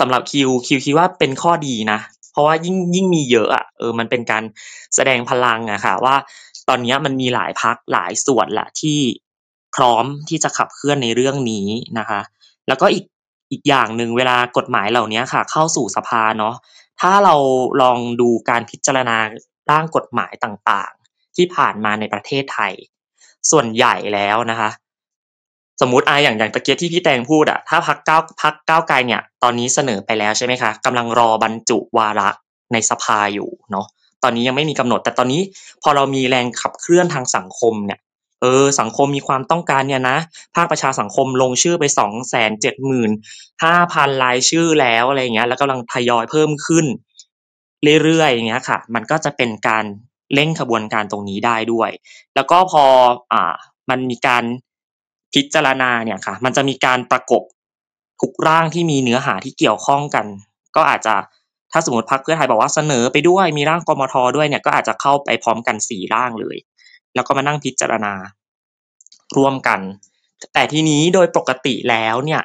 สำหรับคิวคิวคิดว่าเป็นข้อดีนะ เพราะว่ายิ่งยิ่งมีเยอะอะเออมันเป็นการแสดงพลังอะค่ะว่า ตอนนี้มันมีหลายพักหลายส่วนแหละที่พร้อมที่จะขับเคลื่อนในเรื่องนี้นะคะ แล้วก็อีกอีกอย่างหนึ่งเวลากฎหมายเหล่านี้ค่ะ เข้าสู่สภาเนาะถ้าเราลองดูการพิจารณาร่างกฎหมายต่างๆ ที่ผ่านมาในประเทศไทย ส่วนใหญ่แล้วนะคะ สมมติอาอย่างอย่างตะเกียที่พี่แตงพูดอะถ้าพักเก้าพักก้าไกลเนี่ย ตอนนี้เสนอไปแล้วใช่ไหมคะกำลังรอบรรจุวาระในสภาอยู่เนาะตอนนี้ยังไม่มีกำหนด แต่ตอนนี้พอเรามีแรงขับเคลื่อนทางสังคมเนี่ยเออสังคมมีความต้องการเนี่ยนะ ภาคประชาสังคมลงชื่อไปสองแสนเจ็ดหมื่นห้าพันรายชื่อแล้วอะไรเงี้ย แล้วกำลังทยอยเพิ่มขึ้น เรื่อยๆอย่างเงี้ยค่ะ มันก็จะเป็นการเร่งขบวนการตรงนี้ได้ด้วย แล้วก็พออ่ามันมีการ พิจารณาเนี่ยค่ะ มันจะมีการประกบทุกร่างที่มีเนื้อหาที่เกี่ยวข้องกัน ก็อาจจะถ้าสมมติพรรคเพื่อไทยบอกว่าเสนอไปด้วยมีร่างกมทด้วยเนี่ยก็อาจจะเข้าไปพร้อมกันสี่ร่างเลย แล้วก็มานั่งพิจารณา ร่วมกัน แต่ทีนี้โดยปกติแล้วเนี่ย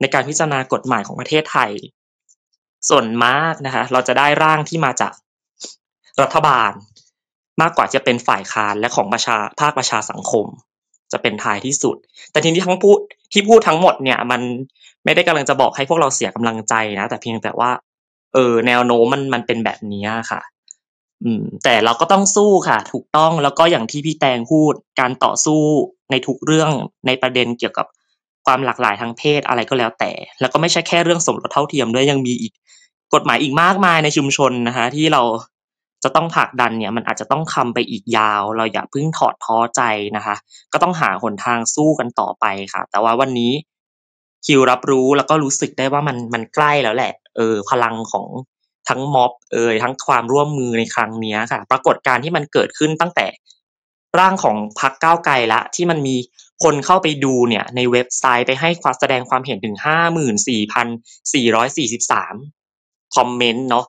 ในการพิจารณากฎหมายของประเทศไทย ส่วนมากนะคะ เราจะได้ร่างที่มาจากรัฐบาล มากกว่าจะเป็นฝ่ายค้านและของประชาภาคประชาสังคม จะเป็นท้ายที่สุด แต่ทีนี้ทั้งพูดที่พูดทั้งหมดเนี่ย มันไม่ได้กำลังจะบอกให้พวกเราเสียกำลังใจนะ แต่เพียงแต่ว่า เออ แนวโน้มมันมันเป็นแบบนี้ค่ะ อืม แต่เราก็ต้องสู้ค่ะ ถูกต้องแล้วก็อย่างที่พี่แตงพูดการต่อสู้ในทุกเรื่องในประเด็นเกี่ยวกับความหลากหลายทางเพศอะไรก็แล้วแต่ แล้วก็ไม่ใช่แค่เรื่องสมรสเท่าเทียมด้วยยังมีอีกกฎหมายอีกมากมายในชุมชนนะคะที่เรา จะต้องผลักดันเนี่ยมันอาจจะต้องทำไปอีกยาว เราอย่าเพิ่งถอดท้อใจนะคะ ก็ต้องหาหนทางสู้กันต่อไปค่ะ แต่ว่าวันนี้คิวรับรู้แล้วก็รู้สึกได้ว่ามันมันใกล้แล้วแหละ เออ พลังของทั้งม็อบเอ่ยทั้งความร่วมมือในครั้งนี้ค่ะ ปรากฏการที่มันเกิดขึ้นตั้งแต่ร่างของพรรคก้าวไกลละ ที่มันมีคนเข้าไปดูเนี่ยในเว็บไซต์ไปให้ความแสดงความเห็นถึงห้าหมื่นสี่พันสี่ร้อยสี่สิบสามคอมเมนต์เนาะ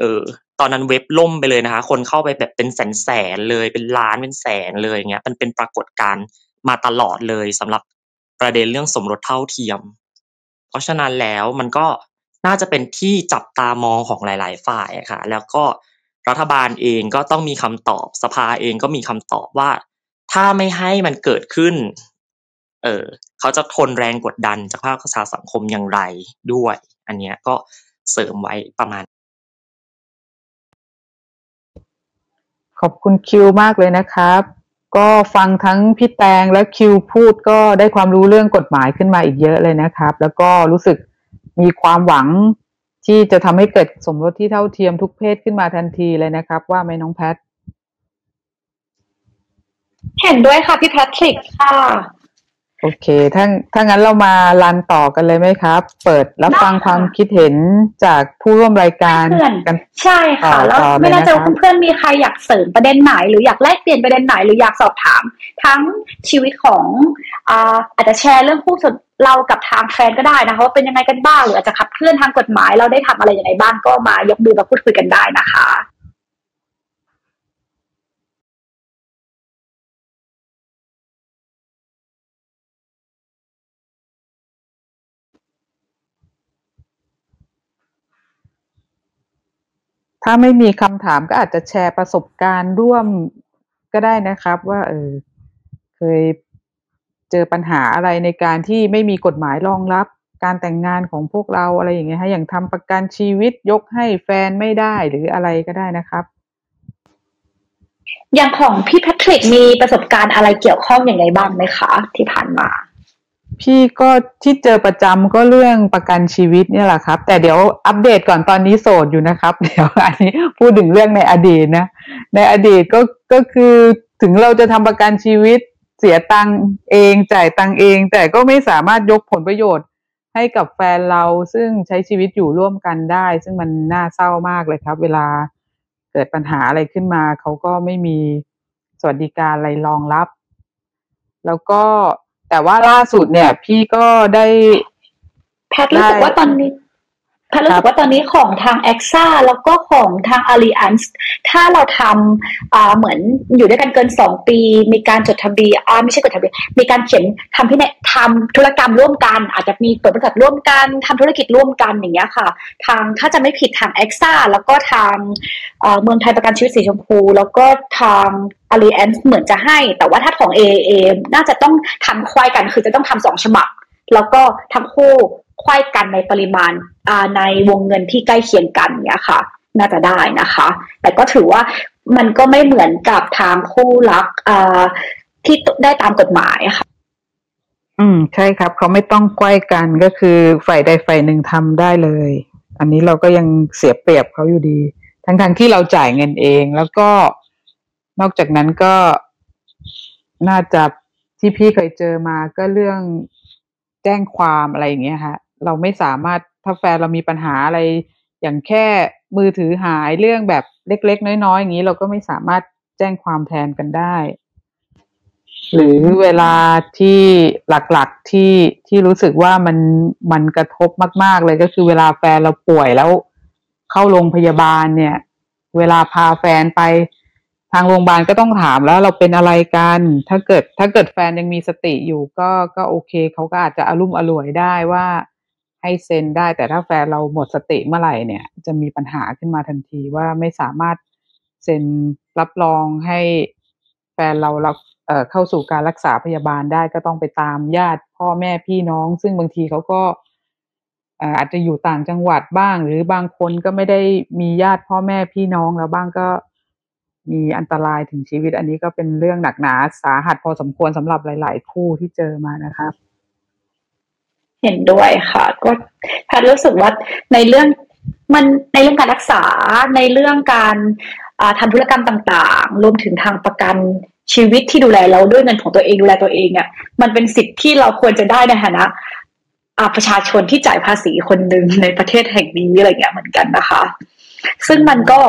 เออ ตอนนั้นเว็บล่มไปเลยนะคะ คนเข้าไปแบบเป็นแสนแสนๆเลยเป็นล้านเป็นแสนเลยอย่างเงี้ยมันเป็นปรากฏการณ์มาตลอดเลยสำหรับประเด็นเรื่องสมรสเท่าเทียม เพราะฉะนั้นแล้วมันก็น่าจะเป็นที่จับตามองของหลาย ๆ ฝ่ายค่ะ แล้วก็รัฐบาลเองก็ต้องมีคำตอบสภาเองก็มีคำตอบว่า ถ้าไม่ให้มันเกิดขึ้น เออเขาจะทนแรงกดดันจากภาคประชาสังคมอย่างไรด้วย อันเนี้ยก็เสริมไว้ประมาณ อบคุณคิวมากเลยนะครับ ก็ฟังทั้งพี่แตงและคิวพูดก็ได้ความรู้เรื่องกฎหมายขึ้นมาอีกเยอะเลยนะครับ แล้วก็รู้สึกมีความหวังที่จะทำให้เกิดสมรสที่เท่าเทียมทุกเพศขึ้นมาทันทีเลยนะครับ ว่าไหมน้องแพท เห็นด้วยค่ะพี่แพทริกค่ะ โอเค ถ้าถ้างั้นเรามารันต่อกันเลยไหมครับ เปิดรับฟังได้ค่ะความคิดเห็นจากผู้ร่วมรายการเพื่อนกันใช่ค่ะต่อแล้วต่อเลยไม่แน่ใจนะครับว่าเพื่อนๆมีใครอยากเสริมประเด็นไหน หรืออยากแลกเปลี่ยนประเด็นไหน หรืออยากสอบถาม ทั้งชีวิตของอ่าอาจจะแชร์เรื่องคู่ส่วนเรากับทางแฟนก็ได้นะคะว่าเป็นยังไงกันบ้างหรืออาจจะขับเคลื่อนทางกฎหมายเราได้ทำอะไรยังไงบ้างก็มายกมือมาพูดคุยกันได้นะคะ ถ้าไม่มีคำถามก็อาจจะแชร์ประสบการณ์ร่วมก็ได้นะครับ ว่า เออเคยเจอปัญหาอะไรในการที่ไม่มีกฎหมายรองรับ การแต่งงานของพวกเราอะไรอย่างเงี้ยฮะอย่างทำประกันชีวิตยกให้แฟนไม่ได้หรืออะไรก็ได้นะครับ อย่างของพี่แพทริกมีประสบการณ์อะไรเกี่ยวข้องอย่างไรบ้างไหมคะ ที่ผ่านมา พี่ก็ที่เจอประจำก็เรื่องประกันชีวิตเนี่ยแหละครับ แต่เดี๋ยวอัปเดตก่อนตอนนี้โสดอยู่นะครับ เดี๋ยวอันนี้พูดถึงเรื่องในอดีตนะ ในอดีตก็ก็คือถึงเราจะทำประกันชีวิตเสียตังค์เองจ่ายตังค์เอง แต่ก็ไม่สามารถยกผลประโยชน์ให้กับแฟนเราซึ่งใช้ชีวิตอยู่ร่วมกันได้ ซึ่งมันน่าเศร้ามากเลยครับ เวลาเกิดปัญหาอะไรขึ้นมา เขาก็ไม่มีสวัสดิการอะไรรองรับ แล้วก็ แต่ว่าล่าสุดเนี่ย พี่ก็ได้แพทรู้สึกว่าตอนนี้ พันรู้สึกว่าตอนนี้ของทางแอคซ่าแล้วก็ของทาง Alliance ถ้าเราทำอ่าเหมือนอยู่ด้วยกันเกินสองปี มีการจดทะเบียนอ่าไม่ใช่จดทะเบียนมีการเขียนทำที่เนี่ยทำธุรกรรมร่วมกัน อาจจะมีเปิดบริษัทร่วมกันทำธุรกิจร่วมกันอย่างเงี้ยค่ะ ทางถ้าจะไม่ผิดทางแอคซ่าแล้วก็ทางเอ่อเมืองไทยประกันชีวิตสีชมพู แล้วก็ทาง Alliance เหมือนจะให้ แต่ว่าถ้าของ AAA น่าจะต้องทำควายกันคือจะต้องทำสองฉบับแล้วก็ทั้งคู่ ควายกันในปริมาณในวงเงินที่ใกล้เคียงกันเนี่ยค่ะ น่าจะได้นะคะ แต่ก็ถือว่ามันก็ไม่เหมือนกับทางคู่รักที่ได้ตามกฎหมายค่ะ อืม ใช่ครับ เขาไม่ต้องใกล้กันก็คือฝ่ายใดฝ่ายหนึ่งทำได้เลย อันนี้เราก็ยังเสียเปรียบเขาอยู่ดี ทั้งทงๆที่เราจ่ายเงินเอง แล้วก็นอกจากนั้นก็น่าจะที่พี่เคยเจอมาก็เรื่องแจ้งความอะไรอย่างเงี้ยฮะ เราไม่สามารถถ้าแฟนเรามีปัญหาอะไร อย่างแค่มือถือหายเรื่องแบบเล็ก ๆ น้อยๆอย่างนี้เราก็ไม่สามารถแจ้งความแทนกันได้ หรือเวลาที่หลักๆที่ที่รู้สึกว่ามันมันกระทบมาก ๆ เลยก็คือเวลาแฟนเราป่วยแล้ว เข้าโรงพยาบาลเนี่ย เวลาพาแฟนไปทางโรงพยาบาลก็ต้องถามแล้วเราเป็นอะไรกัน ถ้าเกิดถ้าเกิดแฟนยังมีสติอยู่ก็ก็โอเค เขาก็อาจจะอารมณ์อร่วยได้ว่า ให้เซ็นได้ แต่ถ้าแฟนเราหมดสติเมื่อไหร่เนี่ย จะมีปัญหาขึ้นมาทันทีว่าไม่สามารถเซ็นรับรองให้แฟนเรารับเอ่อเข้าสู่การรักษาพยาบาลได้ก็ต้องไปตามญาติพ่อแม่พี่น้อง ซึ่งบางทีเขาก็เอ่ออาจจะอยู่ต่างจังหวัดบ้าง หรือบางคนก็ไม่ได้มีญาติพ่อแม่พี่น้องแล้วบ้างก็มีอันตรายถึงชีวิตอันนี้ก็เป็นเรื่องหนักหนาสาหัสพอสมควรสำหรับหลาย ๆ คู่ที่เจอมานะครับ เห็นด้วยค่ะ ก็แพทย์รู้สึกว่าในเรื่องมันในเรื่องการรักษาในเรื่องการอ่าทำธุรกรรมต่างๆ รวมถึงทางประกันชีวิตที่ดูแลเราด้วยเงินของตัวเองดูแลตัวเองเนี่ยมันเป็นสิทธิ์ที่เราควรจะได้ในฐานะอ่าประชาชนที่จ่ายภาษีคนหนึ่งในประเทศแห่งนี้อะไรเงี้ยเหมือนกันนะคะ ซึ่งมันก็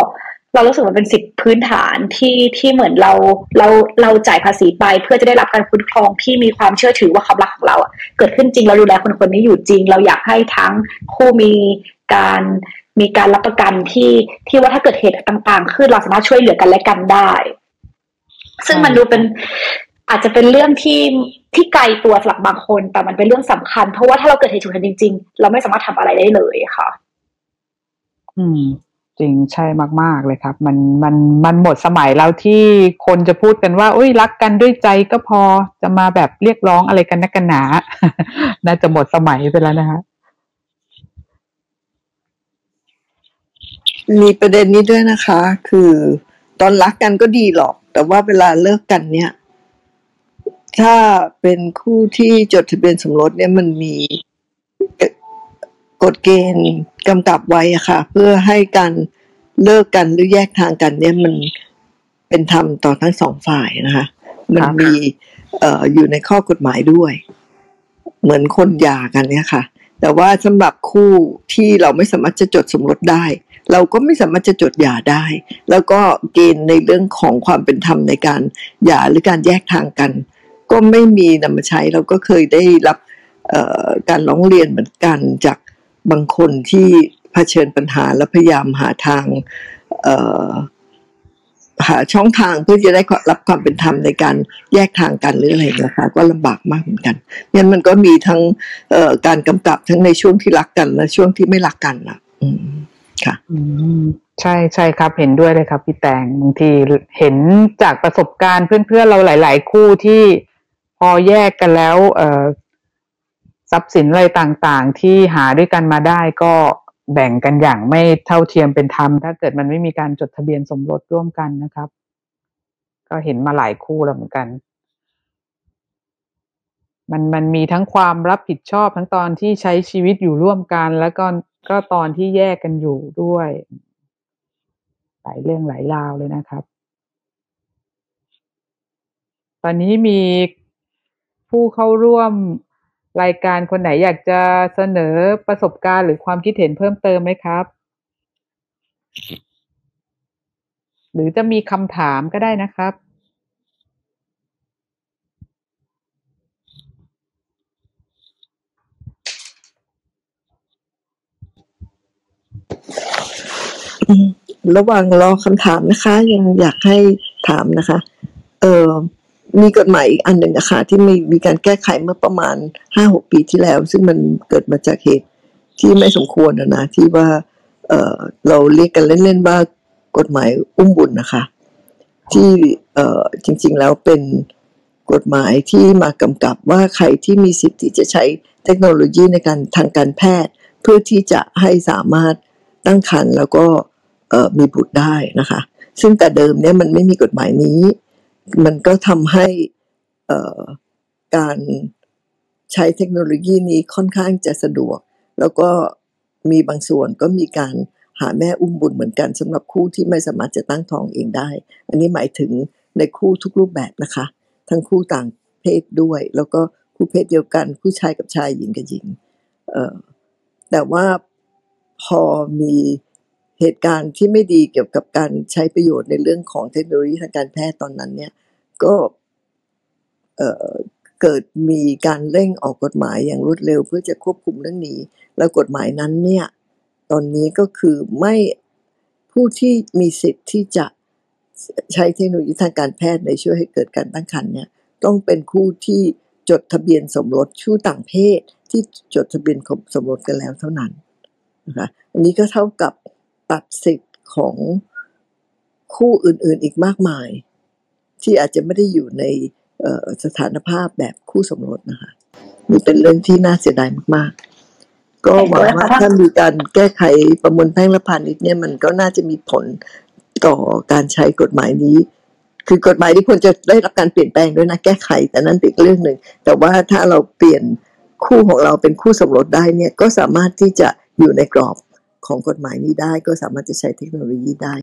เรารู้สึกว่าเป็นสิทธิพื้นฐานที่ที่เหมือนเราเราเราจ่ายภาษีไป เพื่อจะได้รับการคุ้มครองที่มีความเชื่อถือว่าความรักของเราเกิดขึ้นจริงเราดูแลคนคนนี้อยู่จริง เราอยากให้ทั้งคู่มีการมีการรับประกันที่ที่ว่าถ้าเกิดเหตุต่างๆขึ้นเราสามารถช่วยเหลือกันและกันได้ ซึ่งมันดูเป็นอาจจะเป็นเรื่องที่ที่ไกลตัวสำหรับบางคน แต่มันเป็นเรื่องสำคัญ เพราะว่าถ้าเราเกิดเหตุฉุกเฉินจริง ๆ เราไม่สามารถทำอะไรได้เลยค่ะ อืม จริงใช่มาก ๆ เลยครับ มันมันมันหมดสมัยแล้วที่คนจะพูดกันว่าอุ้ยรักกันด้วยใจก็พอจะมาแบบเรียกร้องอะไรกันนักกันหนา น่าจะหมดสมัยไปแล้วนะฮะมีประเด็นนี้ด้วยนะคะ คือตอนรักกันก็ดีหรอก แต่ว่าเวลาเลิกกันเนี่ย ถ้าเป็นคู่ที่จดทะเบียนสมรสเนี่ยมันมี กฎเกณฑ์กำกับไว้อะค่ะ เพื่อให้การเลิกกันหรือแยกทางกันเนี่ยมันเป็นธรรมต่อทั้งสองฝ่ายนะคะ มันครับมีเอ่ออยู่ในข้อกฎหมายด้วย เหมือนคนหย่ากันเนี่ยค่ะ แต่ว่าสำหรับคู่ที่เราไม่สามารถจะจดสมรสได้ เราก็ไม่สามารถจะจดหย่าได้ แล้วก็เกณฑ์ในเรื่องของความเป็นธรรมในการหย่าหรือการแยกทางกัน ก็ไม่มีนำมาใช้เราก็เคยได้รับเอ่อการร้องเรียนเหมือนกันจาก บางคนที่เผชิญปัญหาและพยายามหาทางหาช่องทางเพื่อจะได้รับความเป็นธรรมในการแยกทางกันหรืออะไรนะคะก็ลำบากมากเหมือนกันเนี่ยมันก็มีทั้งเออการกำกับทั้งในช่วงที่รักกันและช่วงที่ไม่รักกันนะอืมค่ะอืมใช่ใช่ครับเห็นด้วยเลยครับพี่แตงบางทีเห็นจากประสบการณ์เพื่อนๆเราหลาย ๆ คู่ที่พอแยกกันแล้ว เอ่อ ทรัพย์สินอะไรต่างๆ ที่หาด้วยกันมาได้ก็แบ่งกันอย่างไม่เท่าเทียมเป็นธรรม ถ้าเกิดมันไม่มีการจดทะเบียนสมรสร่วมกันนะครับ ก็เห็นมาหลายคู่แล้วเหมือนกัน มันมันมีทั้งความรับผิดชอบทั้งตอนที่ใช้ชีวิตอยู่ร่วมกัน แล้วก็ก็ตอนที่แยกกันอยู่ด้วย หลายเรื่องหลายราวเลยนะครับ ตอนนี้มีผู้เข้าร่วม รายการคนไหนอยากจะเสนอประสบการณ์หรือความคิดเห็นเพิ่มเติมไหมครับ หรือจะมีคำถามก็ได้นะครับ ระหว่างรอคำถามนะคะ ยังอยากให้ถามนะคะ เออ มีกฎหมายอีกอันหนึ่งนะคะที่มีมีการแก้ไขเมื่อประมาณห้าหกปีที่แล้ว ซึ่งมันเกิดมาจากเหตุที่ไม่สมควรนะนะที่ว่าเออเราเรียกกันเล่นๆว่ากฎหมายอุ้มบุญนะคะ ที่เออจริง ๆแล้วเป็นกฎหมายที่มากำกับว่าใครที่มีสิทธิ์ที่จะใช้เทคโนโลยีในการทางการแพทย์ เพื่อที่จะให้สามารถตั้งครรภ์แล้วก็มีบุตรได้นะคะ ซึ่งแต่เดิมเนี่ยมันไม่มีกฎหมายนี้ มันก็ทำให้การใช้เทคโนโลยีนี้ค่อนข้างจะสะดวก แล้วก็มีบางส่วนก็มีการหาแม่อุ้มบุญเหมือนกันสำหรับคู่ที่ไม่สามารถจะตั้งท้องเองได้ อันนี้หมายถึงในคู่ทุกรูปแบบนะคะ ทั้งคู่ต่างเพศด้วย แล้วก็คู่เพศเดียวกันคู่ชายกับชายหญิงกับหญิงแต่ว่าพอมี เหตุการณ์ที่ไม่ดีเกี่ยวกับการใช้ประโยชน์ในเรื่องของเทคโนโลยีทางการแพทย์ตอนนั้นเนี่ย ก็เเกิดมีการเร่งออกกฎหมายอย่างรวดเร็ว เพื่อจะควบคุมเรื่องนี้ แล้วกฎหมายนั้นเนี่ย ตอนนี้ก็คือไม่ผู้ที่มีสิทธิ์ที่จะใช้เทคโนโลยีทางการแพทย์ในช่วยให้เกิดการตั้งครรภ์เนี่ยต้องเป็นคู่ที่จดทะเบียนสมรสคู่ต่างเพศที่จดทะเบียนสมรสกันแล้วเท่านั้นนะคะอันนี้ก็เท่ากับ ตัดสิทธิ์ของคู่อื่น ๆ อีกมากมาย ที่อาจจะไม่ได้อยู่ในสถานภาพแบบคู่สมรสนะคะนี่เป็นเรื่องที่น่าเสียดายมาก ๆ ก็หวังว่าถ้ามีการแก้ไขประมวลแพ่งและพาณิชย์เนี่ยมันก็น่าจะมีผลต่อการใช้กฎหมายนี้ คือกฎหมายที่ควรจะได้รับการเปลี่ยนแปลงด้วยนะแก้ไข แต่นั้นเป็นอีกเรื่องหนึ่ง แต่ว่าถ้าเราเปลี่ยนคู่ของเราเป็นคู่สมรสได้เนี่ยก็สามารถที่จะอยู่ในกรอบ ของกฎหมายนี้ได้ก็สามารถจะใช้เทคโนโลยีได้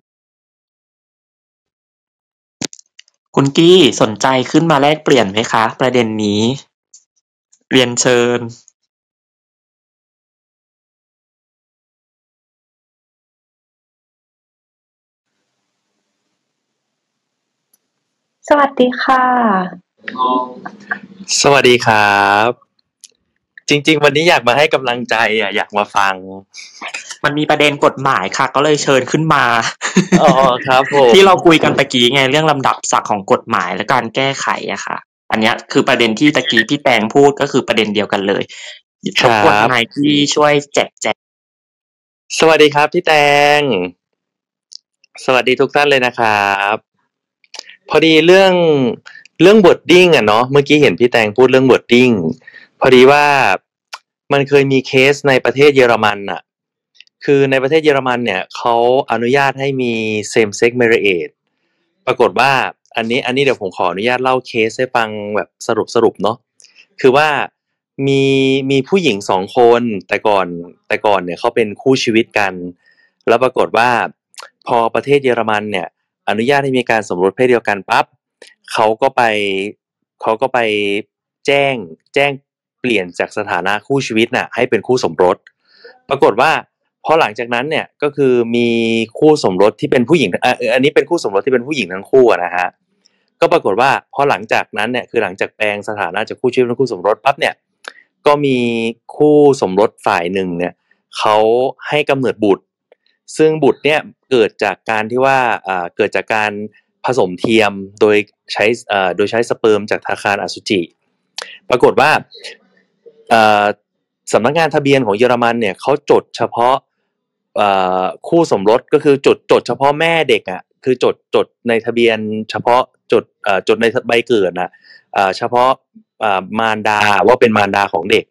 คุณกี้สนใจขึ้นมาแลกเปลี่ยนไหมคะ ประเด็นนี้ เรียนเชิญสวัสดีค่ะ สวัสดีครับ จริง ๆ วันนี้อยากมาให้กำลังใจอะอยากมาฟัง มันมีประเด็นกฎหมายค่ะ ก็เลยเชิญขึ้นมาอ๋อครับผมที่เราคุยกันตะกี้ไงเรื่องลำดับศักดิ์ของกฎหมายและการแก้ไขอะค่ะ อันเนี้ยคือประเด็นที่ตะกี้พี่แตงพูดก็คือประเด็นเดียวกันเลยครรับกวนบนายที่ช่วยแจกแจงสวัสดีครับพี่แตง สวัสดีทุกท่านเลยนะครับ พอดีเรื่องเรื่อง wording อะเนาะเมื่อกี้เห็นพี่แตงพูดเรื่อง wording พอดีว่ามันเคยมีเคสในประเทศเยอรมันอะ คือในประเทศเยอรมันเนี่ยเขาอนุญาตให้มี same sex marriage ปรากฏว่าอันนี้อันนี้เดี๋ยวผมขออนุญาตเล่าเคสให้ฟังแบบสรุปสรุปเนาะ คือว่ามีมีผู้หญิงสองคนแต่ก่อนแต่ก่อนเนี่ยเขาเป็นคู่ชีวิตกัน แล้วปรากฏว่าพอประเทศเยอรมันเนี่ยอนุญาตให้มีการสมรสเพศเดียวกันปั๊บเขาก็ไปเขาก็ไปแจ้งแจ้ง เปลี่ยนจากสถานะคู่ชีวิตน่ะให้เป็นคู่สมรส ปรากฏว่าพอหลังจากนั้นเนี่ยก็คือมีคู่สมรสที่เป็นผู้หญิงอันนี้เป็นคู่สมรสที่เป็นผู้หญิงทั้งคู่นะฮะก็ปรากฏว่าพอหลังจากนั้นเนี่ยคือหลังจากแปลงสถานะจากคู่ชีวิตเป็นคู่สมรสปั๊บเนี่ยก็มีคู่สมรสฝ่ายหนึ่งเนี่ยเขาให้กำเนิดบุตร ซึ่งบุตรเนี่ยเกิดจากการที่ว่าเกิดจากการผสมเทียมโดยใช้โดยใช้สเปิร์มจากธนาคารอสุจิ ปรากฏว่า สำนักงานทะเบียนของเยอรมันเนี่ยเขาจดเฉพาะคู่สมรสก็คือจดจดเฉพาะแม่เด็กอะคือจดจดในทะเบียน เฉพาะจดจดในใบเกิดนะอ่าเฉพาะมารดาว่าเป็นมารดาของเด็ก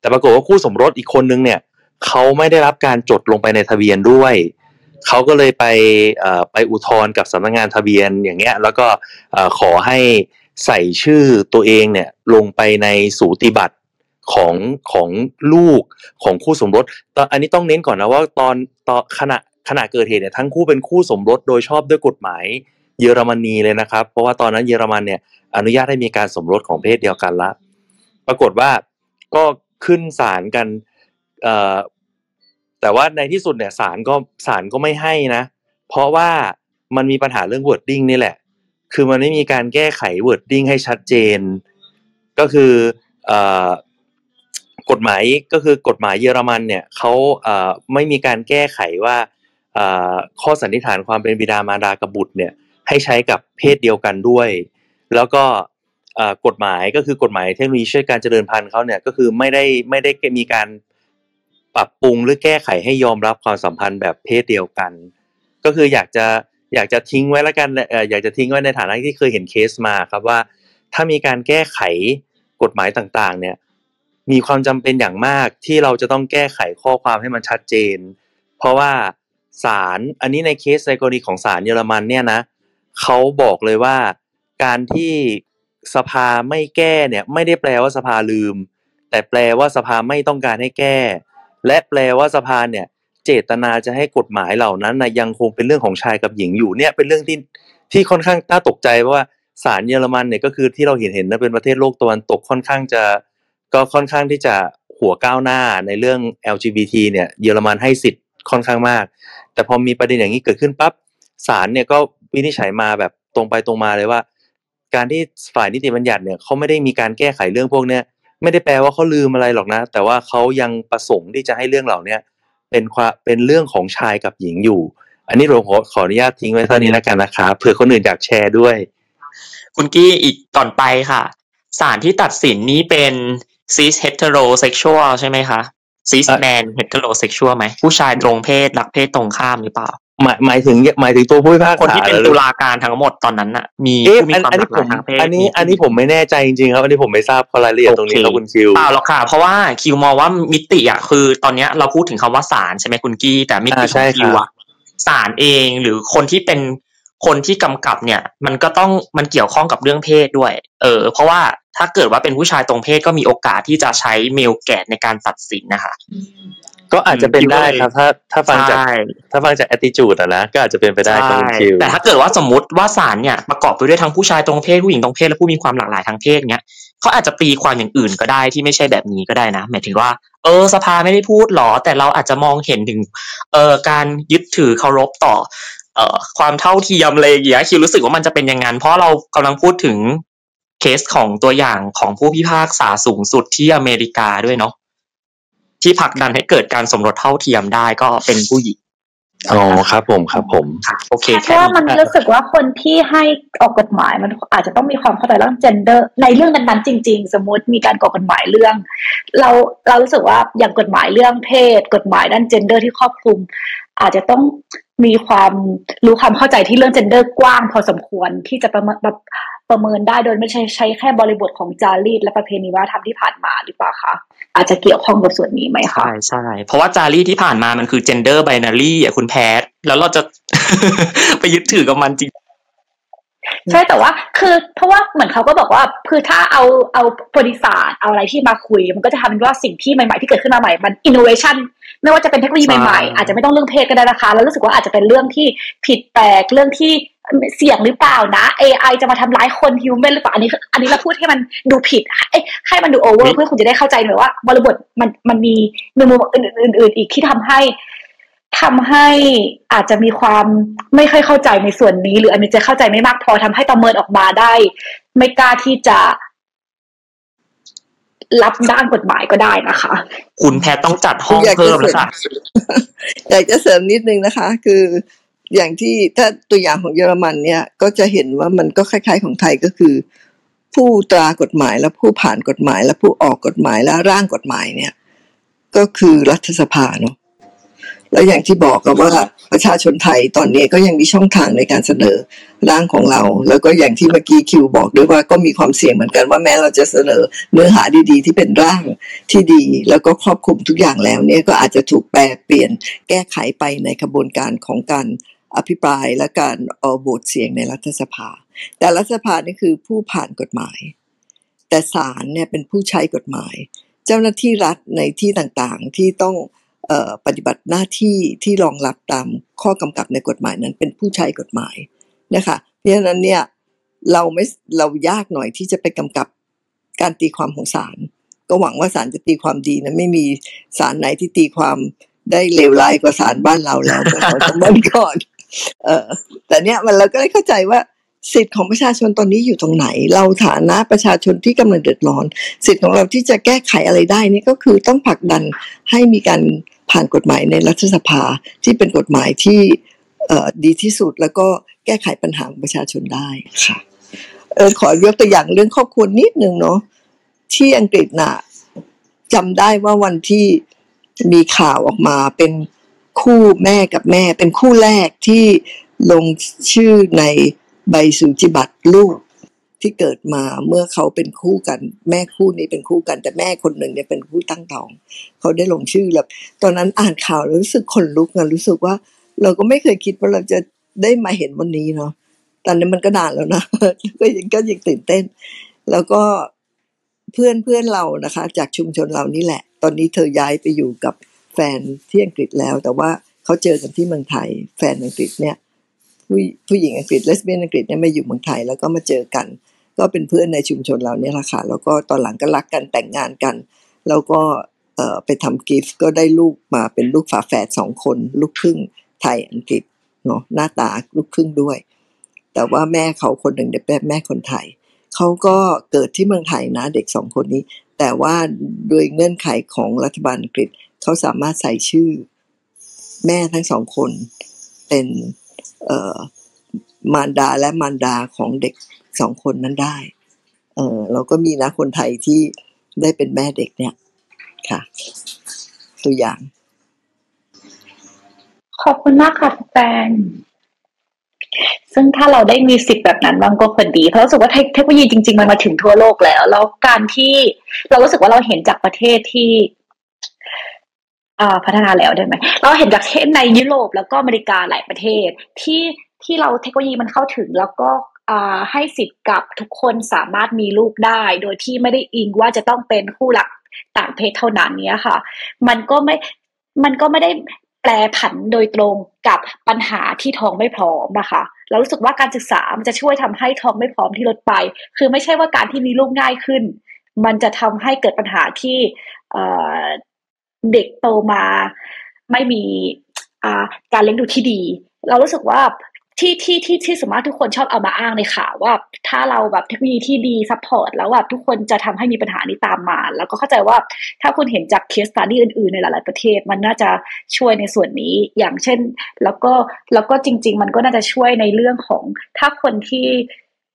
แต่ปรากฏว่าคู่สมรสอีกคนนึงเนี่ยเขาไม่ได้รับการจดลงไปในทะเบียนด้วยเขาก็เลยไปไปอุทธรณ์กับสำนักงานทะเบียนอย่างเงี้ยแล้วก็ขอให้ใส่ชื่อตัวเองเนี่ยลงไปในสูติบัตร ของของลูกของคู่สมรสตอนอันนี้ต้องเน้นก่อนนะว่าตอนตอนขณะขณะเกิดเหตุเนี่ยทั้งคู่เป็นคู่สมรสโดยชอบด้วยกฎหมายเยอรมนีเลยนะครับ เพราะว่าตอนนั้นเยอรมันเนี่ยอนุญาตให้มีการสมรสของเพศเดียวกันละ ปรากฏว่าก็ขึ้นศาลกันแต่ว่าในที่สุดเนี่ยศาลก็ศาลก็ไม่ให้นะ เพราะว่ามันมีปัญหาเรื่อง wording นี่แหละ คือมันไม่มีการแก้ไข wording ให้ชัดเจน ก็คืออ กฎหมายก็คือกฎหมายเยอรมันเนี่ยเขาไม่มีการแก้ไขว่าข้อสันนิษฐานความเป็นบิดามารดากับบุตรเนี่ยให้ใช้กับเพศเดียวกันด้วย แล้วก็กฎหมายก็คือกฎหมายเทคโนโลยีช่วยการเจริญพันธุ์เขาเนี่ยก็คือไม่ได้ไม่ได้มีการปรับปรุงหรือแก้ไขให้ยอมรับความสัมพันธ์แบบเพศเดียวกัน ก็คืออยากจะอยากจะทิ้งไว้แล้วกันอยากจะทิ้งไว้ในฐานะที่เคยเห็นเคสมาครับว่า ถ้ามีการแก้ไขกฎหมายต่างๆ เนี่ย มีความจำเป็นอย่างมากที่เราจะต้องแก้ไขข้อความให้มันชัดเจน เพราะว่าศาลอันนี้ในเคสในกรณีของศาลเยอรมันเนี่ยนะเขาบอกเลยว่าการที่สภาไม่แก้เนี่ยไม่ได้แปลว่าสภาลืม แต่แปลว่าสภาไม่ต้องการให้แก้ และแปลว่าสภาเนี่ยเจตนาจะให้กฎหมายเหล่านั้นนะยังคงเป็นเรื่องของชายกับหญิงอยู่เนี่ยเป็นเรื่องที่ที่ค่อนข้างน่าตกใจเพราะว่าศาลเยอรมันเนี่ยก็คือที่เราเห็นเห็นนะเป็นประเทศโลกตะวันตกค่อนข้างจะ ก็ค่อนข้างที่จะหัวก้าวหน้าในเรื่อง LGBT เนี่ยเยอรมันให้สิทธิ์ค่อนข้างมาก แต่พอมีประเด็นอย่างนี้เกิดขึ้นปั๊บศาลเนี่ยก็วินิจฉัยมาแบบตรงไปตรงมาเลยว่า การที่ฝ่ายนิติบัญญัติเนี่ยเขาไม่ได้มีการแก้ไขเรื่องพวกเนี้ยไม่ได้แปลว่าเขาลืมอะไรหรอกนะ แต่ว่าเขายังประสงค์ที่จะให้เรื่องเหล่าเนี้ยเป็นความเป็นเรื่องของชายกับหญิงอยู่ อันนี้ผมขอขออนุญาตทิ้งไว้เท่านี้แล้วกันนะครับเผื่อคนอื่นอยากแชร์ด้วย คุณกี้อีกก่อนไปค่ะศาลที่ตัดสินนี้เป็น cis heterosexual ใช่ไหมคะ cis เอ่อ man heterosexual ไหมผู้ชายตรงเพศรักเพศตรงข้ามหรือเปล่าหมายหมายถึงหมายถึงตัวผู้พิพากษาคนที่เป็นหรือตุลาการทั้งหมดตอนนั้นน่ะ มีเอ๊ะผู้มีอันความอันหนี้ลากหผลามยทางเพศอันนี้มีอันนี้ผมไม่แน่ใจจริงๆครับอันนี้ผมไม่ทราบรายละเอียดตรงนี้ครับคุณคิวเปล่าหรอกค่ะ เพราะว่าคิวมองว่ามิติอะคือตอนเนี้ยเราพูดถึงคำว่าศาลใช่ไหมคุณกี้ แต่มิติอ่าขใช่องครับคิวอะศาลเองหรือคนที่เป็นคนที่กำกับเนี่ย มันก็ต้องมันเกี่ยวข้องกับเรื่องเพศด้วย เออ เพราะว่า ถ้าเกิดว่าเป็นผู้ชายตรงเพศก็มีโอกาสที่จะใช้เมลแกดในการตัดสินนะคะก็อาจจะเป็นได้ครับถ้าถ้าฟังจากใช่ถ้าฟังจาก attitude อะนะก็อาจจะเป็นไปได้ครับคุณคิวแต่ถ้าเกิดว่าสมมติว่าศาลเนี่ยประกอบไปด้วยทั้งผู้ชายตรงเพศผู้หญิงตรงเพศและผู้มีความหลากหลายทางเพศเนี้ยเขาอาจจะตีความอย่างอื่นก็ได้ที่ไม่ใช่แบบนี้ก็ได้นะหมายถึงว่า เออสภาไม่ได้พูดหรอ แต่เราอาจจะมองเห็นถึงเอ่อการยึดถือเคารพต่อเอ่อความเท่าเทียมอะไรอย่างเงี้ยคิวรู้สึกว่ามันจะเป็นอย่างนั้นเพราะเรากำลังพูดถึง เคสของตัวอย่างของผู้พิพากษาสูงสุดที่อเมริกาด้วยเนาะที่ผลักดันให้เกิดการสมรสเท่าเทียมได้ก็เป็นผู้หญิงอ๋อครับผมครับผมค่ะโอเคเพแค่ราะว่านี้มันรู้สึกว่าคนที่ให้ออกกฎหมายมันอาจจะต้องมีความเข้าใจเรื่อง gender ในเรื่องนั้นๆจริง ๆ สมมุติมีการก่อกฎหมายเรื่อง เราเรารู้สึกว่าอย่างกฎหมายเรื่องเพศ กฎหมายด้าน gender ที่ครอบคลุม อาจจะต้องมีความรู้ความเข้าใจที่เรื่อง gender กว้างพอสมควรที่จะประเมินแบบ ประเมินได้โดยไม่ใช่ใช้แค่บริบทของจารีตและประเพณีวัฒนธรรมที่ผ่านมาหรือเปล่าคะอาจจะเกี่ยวข้องกับส่วนนี้ไหมคะใช่ใช่เพราะว่าจารีตที่ผ่านมามันคือ gender binary อะคุณแพทแล้วเราจะไปยึดถือกับมันจริงใช่แต่ว่าคือเพราะว่าเหมือนเขาก็บอกว่าคือถ้าเอาเอาบริษัทเอาอะไรที่มาคุย มันก็จะทำเป็นว่าสิ่งที่ใหม่ๆที่เกิดขึ้นมาใหม่มัน innovation ไม่ว่าจะเป็นเทคโนโลยีใช่ใหม่ๆอาจจะไม่ต้องเรื่องเพศก็ได้นะคะ แล้วรู้สึกว่าอาจจะเป็นเรื่องที่ผิดแปลกเรื่องที่เสี่ยงหรือเปล่านะ AI จะมาทำร้ายคน human หรือเปล่าอันนี้ อันนี้เราพูดให้มันดูผิดให้ให้มันดู over เพื่อคุณจะได้เข้าใจหน่อยว่าบริบทมันมันมีในมุมอื่นๆอีกที่ทำให้ทำให้อาจจะมีความไม่ค่อยเข้าใจในส่วนนี้ หรืออันนี้จะเข้าใจไม่มากพอทำให้ประเมินออกมาได้ ไม่กล้าที่จะ รับด้านกฎหมายก็ได้นะคะ คุณแพทต้องจัดห้องอยากจะเพิ่มเสริแล้วมค่ะอยากจะเสริมนิดนึงนะคะ คืออย่างที่ถ้าตัวอย่างของเยอรมันเนี่ยก็จะเห็นว่ามันก็คล้าย ๆ ของไทยก็คือ ผู้ตรากฎหมายและผู้ผ่านกฎหมาย และผู้ออกกฎหมายและร่างกฎหมายเนี่ย ก็คือรัฐสภาเนาะ แล้วอย่างที่บอกกับว่าประชาชนไทยตอนนี้ก็ยังมีช่องทางในการเสนอร่างของเรา แล้วก็อย่างที่เมื่อกี้คิวบอกด้วยว่าก็มีความเสี่ยงเหมือนกันว่าแม้เราจะเสนอเนื้อหาดีๆ ที่เป็นร่างที่ดี แล้วก็ครอบคลุมทุกอย่างแล้วเนี่ยก็อาจจะถูกแปลเปลี่ยนแก้ไขไปในกระบวนการของการอภิปรายและการออโหวตเสียงในรัฐสภา แต่รัฐสภานี่คือผู้ผ่านกฎหมาย แต่ศาลเนี่ยเป็นผู้ใช้กฎหมาย เจ้าหน้าที่รัฐในที่ต่างๆที่ต้อง ปฏิบัติหน้าที่ที่รองรับตามข้อกำกับในกฎหมายนั้นเป็นผู้ใช้กฎหมายนะคะเพราะฉะนั้นเนี่ยเราไม่เรายากหน่อยที่จะไปกำกับการตีความของศาลก็หวังว่าศาลจะตีความดีนะไม่มีศาลไหนที่ตีความได้เลวร้ายกว่าศาลบ้านเราแล้วเมื่อสองสามวันก่อนเออแต่เนี่ยมันเราก็ได้เข้าใจว่า สิทธิ์ของประชาชนตอนนี้อยู่ตรงไหน เราฐานะประชาชนที่กำลังเดือดร้อน สิทธิ์ของเราที่จะแก้ไขอะไรได้นี่ก็คือต้องผลักดันให้มีการผ่านกฎหมายในรัฐสภาที่เป็นกฎหมายที่ดีที่สุดแล้วก็แก้ไขปัญหาของประชาชนได้ค่ะเออขอยกตัวอย่างเรื่องครอบครัวนิดนึงเนาะที่อังกฤษน่ะจำได้ว่าวันที่มีข่าวออกมาเป็นคู่แม่กับแม่ เป็นคู่แรกที่ลงชื่อใน ใบสูจิบัตรลูกที่เกิดมาเมื่อเขาเป็นคู่กัน แม่คู่นี้เป็นคู่กัน แต่แม่คนหนึ่งเนี่ยเป็นผู้ตั้งท้อง เขาได้ลงชื่อแล้วตอนนั้นอ่านข่าวแล้วรู้สึกขนลุกอะรู้สึกว่า เราก็ไม่เคยคิดว่าเราจะได้มาเห็นวันนี้เนาะตอนนี้มันก็นานแล้วนะก็ยังก็ยังตื่นเต้น แล้วก็เพื่อนเพื่อนเรานะคะ จากชุมชนเรานี่แหละ ตอนนี้เธอย้ายไปอยู่กับแฟนที่อังกฤษแล้ว แต่ว่าเขาเจอกันที่เมืองไทย แฟนอังกฤษเนี่ย ผู้ผู้หญิงอังกฤษเลสเบี้ยนอังกฤษเนี่ยมาอยู่เมืองไทยแล้วก็มาเจอกัน ก็เป็นเพื่อนในชุมชนเราเนี่ยแหละค่ะแล้วก็ตอนหลังก็รักกันแต่งงานกัน แล้วก็ไปทำกิฟต์ก็ได้ลูกมาเป็นลูกฝาแฝดสองคน ลูกครึ่งไทยอังกฤษเนาะหน้าตาลูกครึ่งด้วย แต่ว่าแม่เขาคนหนึ่งเนี่ยเป็นแม่คนไทยเขาก็เกิดที่เมืองไทยนะเด็กสองคนนี้ แต่ว่าโดยเงื่อนไขของรัฐบาลอังกฤษเขาสามารถใส่ชื่อ แม่ทั้งสองคนเป็น มารดาและมารดาของเด็กสองคนนั้นได้เออเราก็มีนะคนไทยที่ได้เป็นแม่เด็กเนี่ยค่ะ ตัวอย่าง ขอบคุณมากค่ะแตงซึ่งถ้าเราได้มีสิทธิ์แบบนั้นบางก็ควรดี เพราะรู้สึกว่าเทคโนโลยีจริง ๆ มันมาถึงทั่วโลกแล้ว แล้วการที่เรารู้สึกว่าเราเห็นจากประเทศที่ พัฒนาแล้วได้ไหมเราเห็นจากเช่นในยุโรปแล้วก็อเมริกาหลายประเทศ ที่ที่เราเทคโนโลยีมันเข้าถึงแล้วก็ให้สิทธิ์กับทุกคนสามารถมีลูกได้ โดยที่ไม่ได้อิงว่าจะต้องเป็นคู่หลักต่างเพศเท่านั้นเนี้ยค่ะ มันก็ไม่มันก็ไม่ได้แปลผันโดยตรงกับปัญหาที่ท้องไม่พร้อมนะคะเรารู้สึกว่าการศึกษามันจะช่วยทำให้ท้องไม่พร้อมที่ลดไป คือไม่ใช่ว่าการที่มีลูกง่ายขึ้น มันจะทำให้เกิดปัญหาที่ เด็กโตมาไม่มีการเลี้ยงดูที่ดี เรารู้สึกว่าที่ที่ที่ที่สมมติทุกคนชอบเอามาอ้างในข่าวว่า ถ้าเราแบบเทคโนโลยีที่ดี support แล้วแบบทุกคนจะทำให้มีปัญหานี้ตามมา แล้วก็เข้าใจว่าถ้าคุณเห็นจาก case study อื่นๆ ในหลาย ๆ ประเทศ มันน่าจะช่วยในส่วนนี้อย่างเช่น แล้วก็แล้วก็จริง ๆ มันก็น่าจะช่วยในเรื่องของถ้าคนที่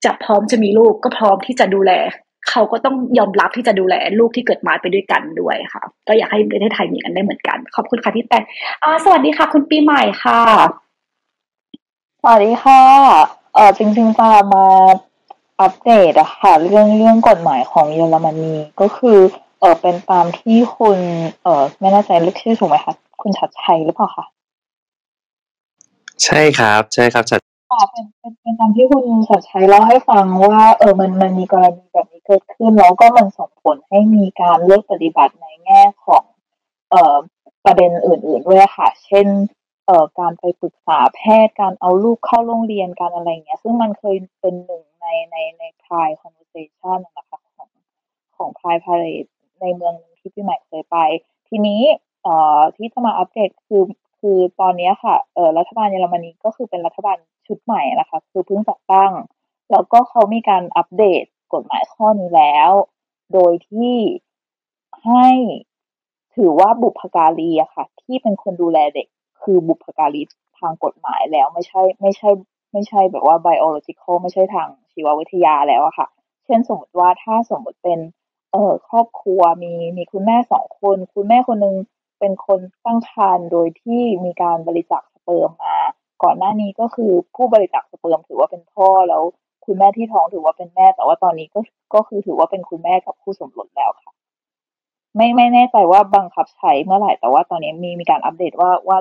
จะพร้อมจะมีลูกก็พร้อมที่จะดูแล เขาก็ต้องยอมรับที่จะดูแลลูกที่เกิดมาไปด้วยกันด้วยค่ะ ก็อยากให้ประเทศไทยมีกันได้เหมือนกัน ขอบคุณค่ะที่แต่อ่าสวัสดีค่ะ คุณปีใหม่ค่ะ สวัสดีค่ะเออจริงๆจะมาอัปเดตอะค่ะ เรื่องเรื่องกฎหมายของเยอรมนีก็คือเออเป็นตามที่คุณเออไม่แน่ใจเรียกชื่อถูกไหมคะคุณชัดชัยหรือเปล่าคะใช่ครับ ใช่ครับชัด ค่ะเป็นเป็นเป็นตามที่คุณชัดชัยเล่าให้ฟังว่า เออมันมันมีกรณีแบบนี้เกิดขึ้นแล้วก็มันส่งผลให้มีการเลือกปฏิบัติในแง่ของเอ่อประเด็นอื่น ๆ ด้วยค่ะ เช่นเอ่อการไปปรึกษาแพทย์การเอาลูกเข้าโรงเรียนการอะไรเงี้ย ซึ่งมันเคยเป็นหนึ่งในในในพาย conversation นะคะของของพายพาเลในเมืองหนึงที่พี่ใหม่เคยไป ทีนี้เอ่อที่จะมาอัปเดตคือ คือตอนนี้ค่ะเออรัฐบาลเยอรมนีก็คือเป็นรัฐบาลชุดใหม่นะคะคือเพิ่งจัดตั้ง แล้วก็เขามีการอัปเดตกฎหมายข้อนี้แล้ว โดยที่ให้ถือว่าบุพการีอะค่ะ ที่เป็นคนดูแลเด็กคือบุพการีทางกฎหมายแล้วไม่ใช่ไม่ใช่ ไม่ใช่แบบว่า biological ไม่ใช่ทางชีววิทยาแล้วอะค่ะ เช่นสมมติว่าถ้าสมมติเป็นเอ่อครอบครัวมีมีคุณแม่สองคน คุณแม่คนหนึง เป็นคนตั้งครรภ์โดยที่มีการบริจาคสเปิร์มมา ก่อนหน้านี้ก็คือผู้บริจาคสเปิร์มถือว่าเป็นพ่อแล้ว คุณแม่ที่ท้องถือว่าเป็นแม่ แต่ว่าตอนนี้ก็ก็คือถือว่าเป็นคุณแม่กับคู่สมรสแล้วค่ะ ไม่ไม่แน่ใจว่าบังคับใช้เมื่อไหร่แต่ว่าตอนนี้มีมีการอัปเดตว่าว่า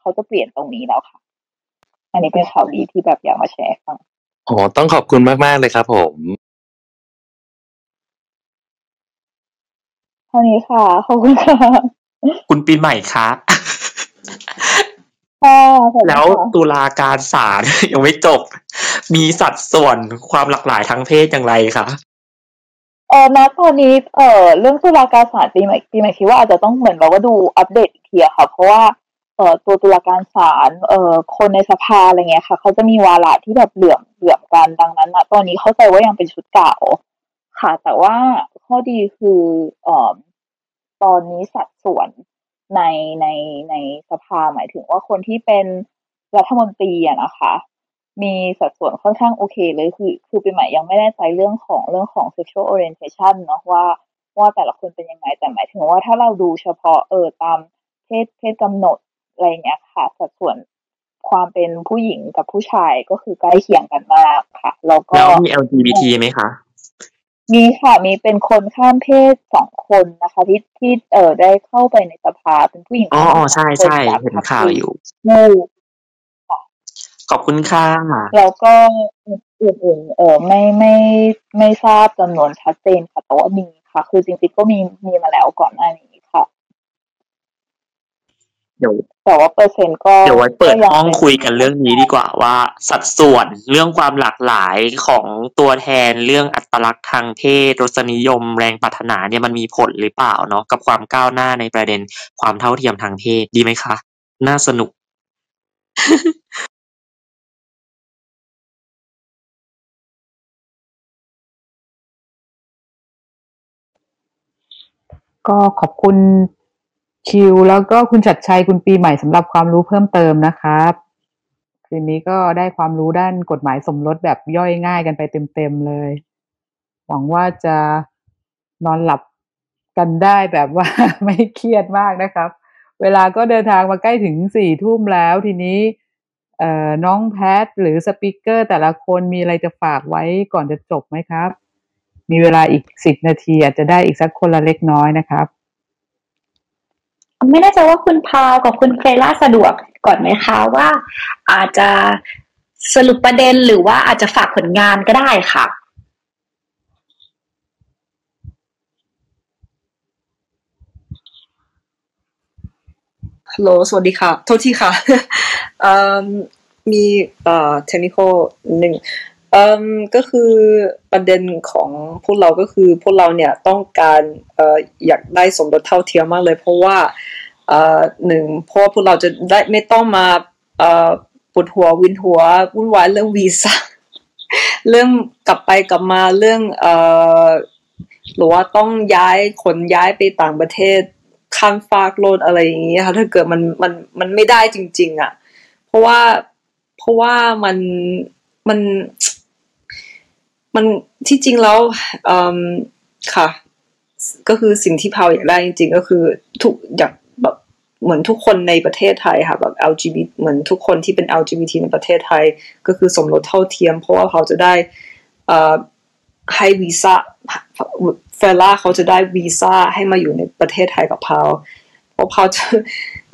เขาจะเปลี่ยนตรงนี้แล้วค่ะ อันนี้เป็นข่าวดีที่แบบอยากมาแชร์ให้ฟังอ๋อต้องขอบคุณมากๆเลยครับผมเท่านี้ค่ะขอบคุณค่ะ คุณปีใหม่ครับค่ะสวัสดีแล้วค่ะ ตุลาการศาล ยังไม่จบ มีสัดส่วนความหลากหลายทางเพศอย่างไรคะ เออณตอนนี้ เออเรื่องตุลาการศาลปีใหม่ปีใหม่คิดว่าอาจจะต้องเหมือนเราก็ดูอัปเดตอีกทีอะค่ะ เพราะว่า เออตัวตุลาการศาล เออคนในสภาอะไรเงี้ยค่ะ เขาจะมีวาระที่แบบเหลื่อมเหลื่อมกันดังนั้นนะตอนนี้เข้าใจว่ายังเป็นชุดเก่า ค่ะ แต่ว่าข้อดีคือ เออ ตอนนี้สัดส่วนในในในสภาหมายถึงว่าคนที่เป็นรัฐมนตรีอะนะคะ มีสัดส่วนค่อนข้างโอเคเลยคือ คือปีใหม่ยังไม่แน่ใจเรื่องของเรื่องของ sexual orientation เนาะว่าว่าแต่ละคนเป็นยังไงแต่หมายถึงว่าถ้าเราดูเฉพาะเออตามเพศเพศกำหนดอะไรเงี้ยค่ะ สัดส่วนความเป็นผู้หญิงกับผู้ชายก็คือใกล้เคียงกันมากค่ะ แล้วก็แล้วมี LGBT ไหมคะ มีค่ะมีเป็นคนข้ามเพศสองคนนะคะ ที่ที่เออได้เข้าไปในสภาเป็นผู้หญิงอ๋อกับอ๋อผู้ใช่ชายคนใช่จากเห็นพรรคข่าวอยู่มูขอบคุณค่ะแล้วก็อื่นๆเออไม่ไม่ไม่ทราบจำนวนชัดเจนค่ะแต่ว่ามีค่ะ คือจริงๆก็มีมีมาแล้วก่อนหน้านี้ค่ะ เดี๋ยวแต่ว่าเปอร์เซ็นต์ก็เดี๋ยวไว้เปิดก็ยังห้องเป็นคุยกันเรื่องนี้ดีกว่าว่า สัดส่วนเรื่องความหลากหลายของตัวแทนเรื่องอัตลักษณ์ทางเพศรสนิยมแรงปรารถนาเนี่ยมันมีผลหรือเปล่าเนาะกับความก้าวหน้าในประเด็นความเท่าเทียมทางเพศดีไหมคะ น่าสนุก ก็ขอบคุณ คิว แล้วก็คุณชัดชัยคุณปีใหม่สำหรับความรู้เพิ่มเติมนะครับ คืนนี้ก็ได้ความรู้ด้านกฎหมายสมรสแบบย่อยง่ายกันไปเต็มๆเลย หวังว่าจะนอนหลับกันได้แบบว่าไม่เครียดมากนะครับ เวลาก็เดินทางมาใกล้ถึงสี่ทุ่มแล้วทีนี้น้องแพทหรือสปิเกอร์แต่ละคนมีอะไรจะฝากไว้ก่อนจะจบไหมครับ มีเวลาอีกสิบนาทีอาจจะได้อีกสักคนละเล็กน้อยนะครับ ไม่แน่ใจว่าคุณพาวกับคุณเฟล่าสะดวกก่อนไหมคะว่า อาจจะสรุปประเด็นหรือว่าอาจจะฝากผลงานก็ได้ค่ะ ฮัลโหล สวัสดีค่ะ โทษทีค่ะมมีเอ่อเทคนิคหนึ่ง เอ่มก็คือประเด็นของพวกเราก็คือพวกเราเนี่ยต้องการเอ่ออยากได้สมรสเท่าเทียมมากเลย เพราะว่าเอ่อหนึ่งเพราะพวกเราจะได้ไม่ต้องมาเอ่อปวดหัววินหัววุ่นวายเรื่องวีซ่าเรื่องกลับไปกลับมาเรื่องเอ่อหรือว่าต้องย้ายขนย้ายไปต่างประเทศข้ามฟากโลดอะไรอย่างเงี้ยค่ะถ้าเกิดมันมันมันไม่ได้จริง ๆ อะ เพราะว่าเพราะว่ามัน มันมันที่จริงแล้วค่ะ ก็คือสิ่งที่พาวอยากได้จริง ๆ ก็คือทุกอยากแบบเหมือนทุกคนในประเทศไทยค่ะแบบ LGBT เหมือนทุกคนที่เป็น LGBT ในประเทศไทย ก็คือสมรสเท่าเทียม เพราะว่าเขาจะได้เอ่อให้วีซ่าเฟล่าเขาจะได้วีซ่าให้มาอยู่ในประเทศไทยกับพาวเพราะพาวจะ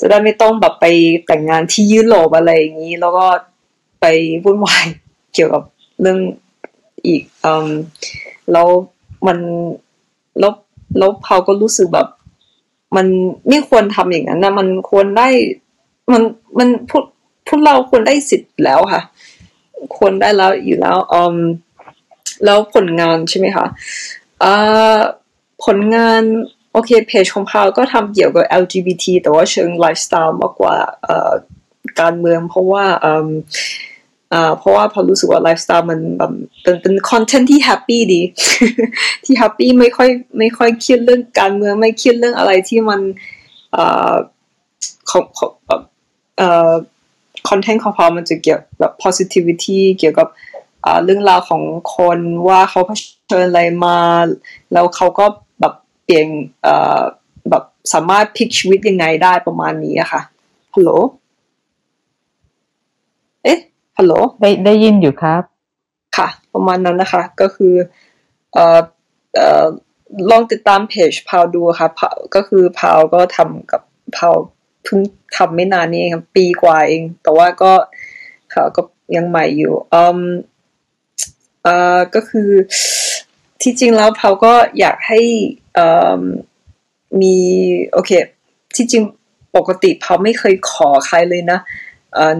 จะได้ไม่ต้องแบบไปแต่งงานที่ยุโรปอะไรอย่างนี้ แล้วก็ไปวุ่นวาย เกี่ยวกับเรื่องอีกอืมแล้วมันแล้วแล้วพาวก็รู้สึกแบบ มันไม่ควรทำอย่างนั้นนะมันควรได้มันมันพวกพวกเราควรได้สิทธิ์แล้วค่ะ ควรได้แล้วอยู่แล้วอืมแล้วผลงานใช่ไหมคะอ่าผลงานโอเคเพจของพาวก็ทำเกี่ยวกับ LGBT แต่ว่าเชิงไลฟ์สไตล์มากกว่าเอ่อการเมืองเพราะว่า อืมอ่าเพราะว่าพาวรู้สึกว่าไลฟ์สไตล์มันแบบเป็นเป็นคอนเทนต์ที่ happy ดี ที่ happy ไม่ค่อยไม่ค่อยเครียดเรื่องการเมืองไม่เครียดเรื่องอะไรที่มันเอ่อของของแบบเอ่อคอนเทนต์ของพาวมันจะเกี่ยวแบบ positivity เกี่ยวกับเรื่องราวของคนว่าเขาเผชิญอะไรมา แล้วเขาก็แบบเปลี่ยนเอ่อแบบสามารถพลิกชีวิตยังไงได้ประมาณนี้อะค่ะฮัลโหลเอ๊ะ ฮัลโหลได้ได้ยินอยู่ครับ ค่ะ ประมาณนั้นนะคะ ก็คือเอ่อเอ่อลองติดตามเพจพาวดูค่ะพาวก็คือพาวก็ทำกับพาวเพิ่งทำไม่นานนี้เองครับปีกว่าเอง แต่ว่าก็ค่ะก็ยังใหม่อยู่อืมเอ่อก็คือที่จริงแล้วพาวก็อยากให้เอ่อมีโอเค ที่จริงปกติพาวไม่เคยขอใครเลยนะเอ่อ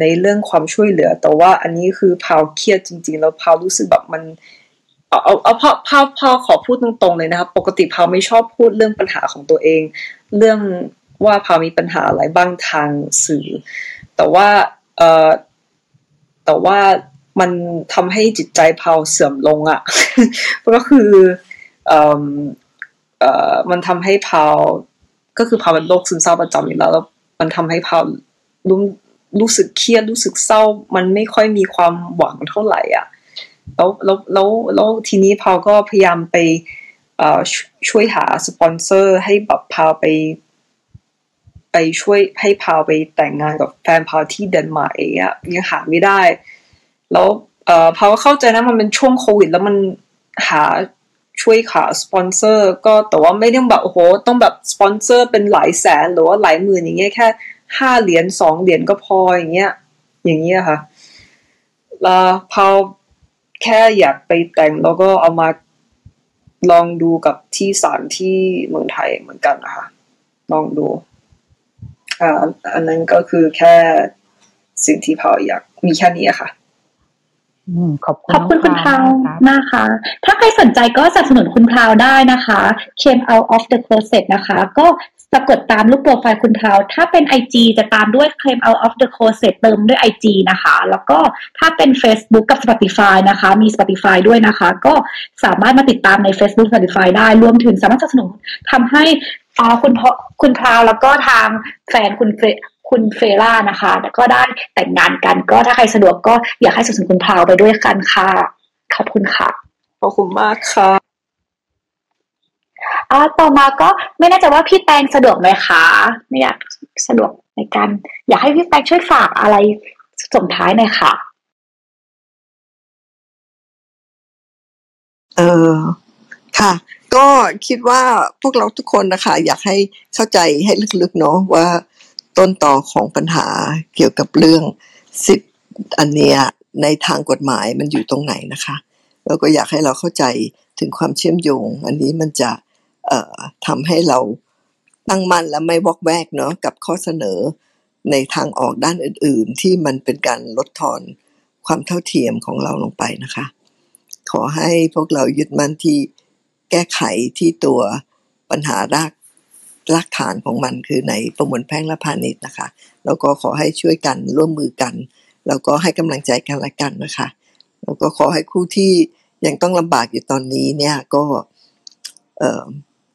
ในเรื่องความช่วยเหลือ แต่ว่าอันนี้คือพาวเครียดจริง ๆ แล้วพาวรู้สึกแบบมันเอาเอาเอาพาวพาวพาวขอพูดตรงๆเลยนะครับปกติพาวไม่ชอบพูดเรื่องปัญหาของตัวเอง เรื่องว่าพาวมีปัญหาอะไรบ้างทางสื่อ แต่ว่าเออแต่ว่ามันทำให้จิตใจพาวเสื่อมลงอะ่ะก็คือเอ่อเออมันทำให้พาวก็คือพาวเป็นโรคซึมเศร้าประจำอยู่แล้วแล้วมันทำให้พาวรู้ รู้สึกเครียดรู้สึกเศร้า มันไม่ค่อยมีความหวังเท่าไหร่อะแล้วแล้วแล้วแล้วทีนี้พาวก็พยายามไปช่วยหาสปอนเซอร์ ให้แบบพาวไป ไปช่วยให้พาวไปแต่งงานกับแฟนพาวที่เดนมาร์กเองอะยังหาไม่ได้ แล้วพาวก็เข้าใจนะมันเป็นช่วงโควิด แล้วมันหาช่วยหาสปอนเซอร์ ก็แต่ว่าไม่ต้องแบบโอ้โหต้องแบบสปอนเซอร์เป็นหลายแสนหรือว่าหลายหมื่นอย่างเงี้ยแค่ ห้าเหรียญสองเหรียญก็พออย่างเงี้ย อย่างเงี้ยค่ะแล้วพาวแค่อยากไปแต่งแล้วก็เอามาลองดูกับที่ศาลที่เมืองไทยเหมือนกันนะคะลองดูอ่าอันนั้นก็คือแค่สิ่งที่พาวอยากมีแค่นี้อะค่ะอืมขอบคุณขอบคุณคุณพราวนะครับนะคะ ถ้าใครสนใจก็สนับสนุนคุณพราวได้นะคะ came out of the closet นะคะ ก็ะกดตามรูปโปรไฟล์คุณพราว ถ้าเป็น IG จะตามด้วย came out of the closet เติมด้วย IG นะคะ แล้วก็ถ้าเป็น Facebook กับ Spotify นะคะ มี Spotify ด้วยนะคะ ก็สามารถมาติดตามใน Facebook Spotify ได้ รวมถึงสามารถสนับสนุนทำให้อ่าคุณพคุณพราวแล้วก็ทางแฟนคุณเฟคุณเฟล่านะคะแล้วก็ได้แต่งงานกัน ก็ถ้าใครสะดวกก็อยากให้สนับสนุนคุณพราวไปด้วยกันค่ะ ขอบคุณค่ะ ขอบคุณมากค่ะ อ่าต่อมาก็ไม่แน่ใจว่าพี่แตงสะดวกไหมคะไม่อยากสะดวกในการ อยากให้พี่แตงช่วยฝากอะไรส่งท้ายหน่อยค่ะ เออค่ะ ก็คิดว่าพวกเราทุกคนนะคะ อยากให้เข้าใจให้ลึกๆเนาะว่าต้นต่อของปัญหาเกี่ยวกับเรื่องสิทธิ์อันเนี้ยในทางกฎหมายมันอยู่ตรงไหนนะคะ แล้วก็อยากให้เราเข้าใจถึงความเชื่อมโยง อันนี้มันจะ ทำให้เราตั้งมั่นและไม่วอกแวกเนาะกับข้อเสนอในทางออกด้านอื่น ๆ ที่มันเป็นการลดทอนความเท่าเทียมของเราลงไปนะคะ ขอให้พวกเรายึดมั่นที่แก้ไขที่ตัวปัญหารากรากฐานของมันคือในประมวลแพ่งและพาณิชย์นะคะ แล้วก็ขอให้ช่วยกันร่วมมือกัน แล้วก็ให้กำลังใจกันและกันนะคะ แล้วก็ขอให้คู่ที่ยังต้องลำบากอยู่ตอนนี้เนี่ยก็เ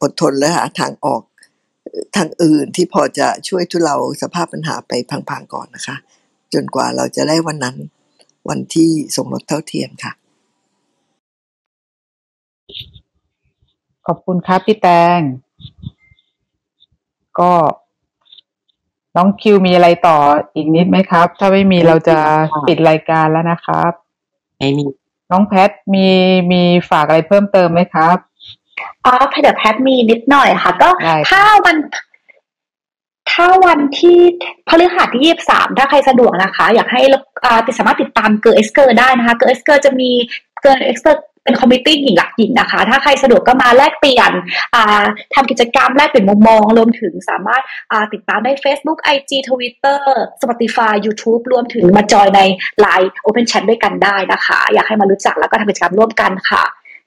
อ่ออดทนและหาทางออกทางอื่นที่พอจะช่วยทุเลาสภาพปัญหาไปพังๆก่อนนะคะ จนกว่าเราจะได้วันนั้นวันที่สมรสเท่าเทียมค่ะ ขอบคุณครับพี่แตง ก็ น้องคิวมีอะไรต่ออีกนิดไหมครับ ถ้าไม่มีเราจะปิดรายการแล้วนะครับไม่มีน้องแพทมีมีฝากอะไรเพิ่มเติมไหมครับ อ๋อเดี๋ยวแพทมีนิดหน่อยค่ะ ก็ได้ครับถ้าวันถ้าวันที่พฤหัสที่ยี่สามถ้าใครสะดวกนะคะ อยากให้อ่าติดสามารถติดตาม Girl x Girl ได้นะคะ Girl x Girl จะมี Girl x Girl เป็น community หญิงรักหญิงนะคะ ถ้าใครสะดวกก็มาแลกเปลี่ยนอ่าทำกิจกรรมแลกเปลี่ยนมุมมอง รวมถึงสามารถอ่าติดตามได้ Facebook IG Twitter Spotify YouTube รวมถึงมาจอยใน Line Open Chat ด้วยกันได้นะคะ อยากให้มารู้จักแล้วก็ทำกิจกรรมร่วมกันค่ะ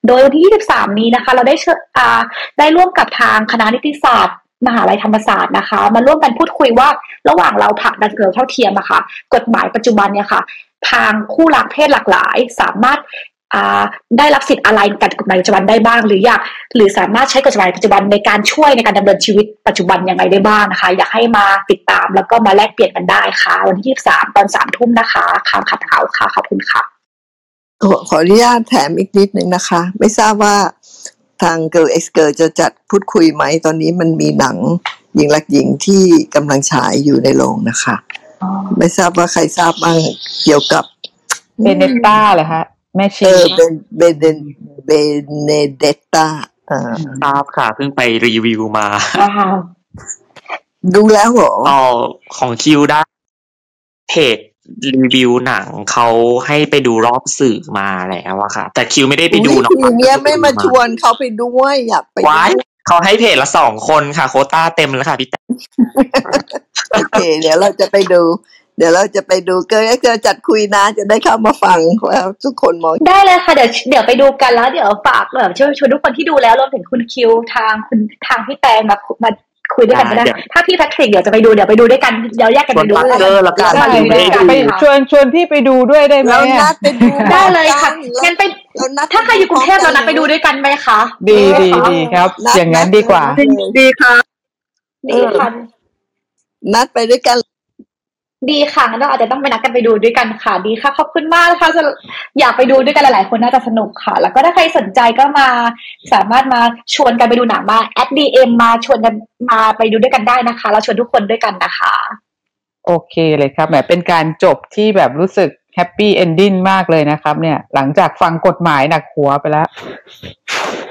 โดยวันที่ 23 นี้นะคะ เราได้เชิญอาได้ร่วมกับทางคณะนิติศาสตร์มหาลัยธรรมศาสตร์นะคะ มาร่วมกันพูดคุยว่าระหว่างเราผลักดันเกิดเท่าเทียมอะค่ะ กฎหมายปัจจุบันเนี่ยค่ะ ทางคู่รักเพศหลากหลาย สามารถได้รับสิทธิ์อะไรกับกฎหมายปัจจุบันได้บ้าง หรืออยากหรือสามารถใช้กฎหมายปัจจุบันในการช่วยในการดำเนินชีวิตปัจจุบันยังไงได้บ้างนะคะ อยากให้มาติดตามแล้วก็มาแลกเปลี่ยนกันได้ค่ะ วันที่ 23 ตอน3ทุ่มนะคะข่าวขัดเท้าค่ะขอบคุณค่ะ ขอขออนุญาตแถมอีกนิดนึงนะคะ ไม่ทราบว่าทาง Girl X Girl จะจัดพูดคุยไหม ตอนนี้มันมีหนังหญิงรักหญิงที่กำลังฉายอยู่ในโรงนะคะ ไม่ทราบว่าใครทราบบ้างเกี่ยวกับเบเนตต้าเหรอฮะแม่เอชีอเบนเบเนเบเนเดตตาอ่าทราบค่ะ เพิ่งไปรีวิวมาดูแล้วเหรออ๋อของคิวได้เพจ รีวิวหนังเขาให้ไปดูรอบสื่อมาแล้วอะค่ะ แต่คิวไม่ได้ไปดูอุ๊ยเนาะทีเนี้ยไม่มาชวนเขาไปด้วยอยากไปว้ายด้วยเขาให้เพจละสองคนค่ะ โควต้าเต็มแล้วค่ะพี่แตงโอเค เดี๋ยวเราจะไปดู เดี๋ยวเราจะไปดูเกิร์ลเกิร์ลจัดคุยนะจะได้เข้ามาฟังว่าทุกคนมองได้เลยค่ะเดี๋ยวเดี๋ยวไปดูกันแล้วเดี๋ยวฝากแบบช่วยชวนทุกคนที่ดูแล้วรวมถึงคุณคิวทางคุณทางพี่แตงมามา คุยด้วยกันก็ได้ ถ้าพี่แพทริกเดี๋ยวจะไปดูเดี๋ยวไปดูด้วยกันเดี๋ยวแยกกันไปดูชวน Parker แล้วกันมาได้ดูด้วยได้กันไปชวนชวนพี่ไปดูด้วยได้ไหมเรานัอะ ดไปดูได้เลยค่ะแล้วงั้นไปเรานัดถ้าใครอยู่กรุงเทพเรานัดไปดูด้วยกันไหมคะดีดีดีครับ อย่างนั้นดีกว่า ดีค่ะดีค่ะ นัดไปด้วยกัน ดีค่ะงั้นเราอาจจะต้องไปนัดกันไปดูด้วยกันค่ะ ดีค่ะ ขอบคุณมากนะคะจะอยากไปดูด้วยกันหลาย ๆ คนน่าจะสนุกค่ะ แล้วก็ถ้าใครสนใจก็มา สามารถมาชวนกันไปดูหนังมา add DM มาชวนกันมาไปดูด้วยกันได้นะคะ เราชวนทุกคนด้วยกันนะคะ โอเคเลยครับแหมเป็นการจบที่แบบรู้สึก happy ending มากเลยนะครับ เนี่ย หลังจากฟังกฎหมายหนักหัวไปแล้ว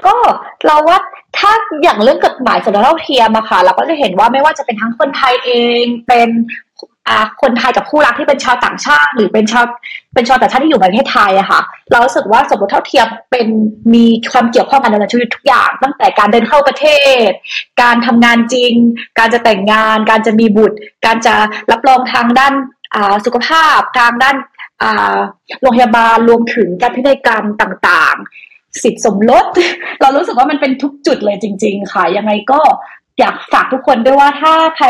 ก็เราว่าถ้าอย่างเรื่องกฎหมายสมรสเท่าเทียมอะค่ะ เราก็จะเห็นว่าไม่ว่าจะเป็นทั้งคนไทยเองเป็นอ่า คนไทยกับคู่รักที่เป็นชาวต่างชาติ หรือเป็นชาวเป็นชาวต่างชาติที่อยู่ประเทศไทยอะค่ะ เรารู้สึกว่าสมรสเท่าเทียมเป็นมีความเกี่ยวข้องกันในชีวิตทุกอย่าง ตั้งแต่การเดินเข้าประเทศ การทำงานจริง การจะแต่งงาน การจะมีบุตร การจะรับรองทางด้านสุขภาพทางด้านโรงพยาบาลรวมถึงการพินัยกรรมต่างๆ สิทธิสมรสเรารู้สึกว่ามันเป็นทุกจุดเลยจริง ๆ ค่ะยังไงก็อยากฝากทุกคนด้วยว่าถ้าใคร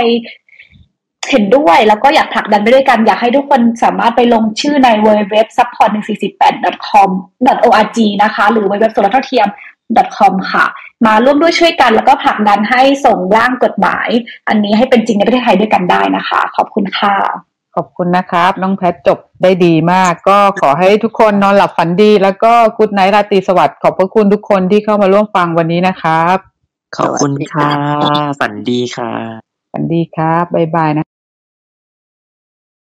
เห็นด้วยแล้วก็อยากผลักดันไปด้วยกัน อยากให้ทุกคนสามารถไปลงชื่อใน w w w support 1 4 8 com org นะคะ หรือ w w w สมรสเท่าเทียม com ค่ะ มาร่วมด้วยช่วยกันแล้วก็ผลักดันให้ส่งร่างกฎหมาย อันนี้ให้เป็นจริงในประเทศไทยด้วยกันได้นะคะ ขอบคุณค่ะขอบคุณนะครับ น้องแพทจบได้ดีมาก ก็ขอให้ทุกคนนอนหลับฝันดี แล้วก็กุดไนท์ราตรีสวัสดิ์ขอบพระคุณทุกคนที่เข้ามาร่วมฟังวันนี้นะครับ ขอบคุณค่ะ ฝันดีค่ะ ฝันดีครับบ๊ายบายนะ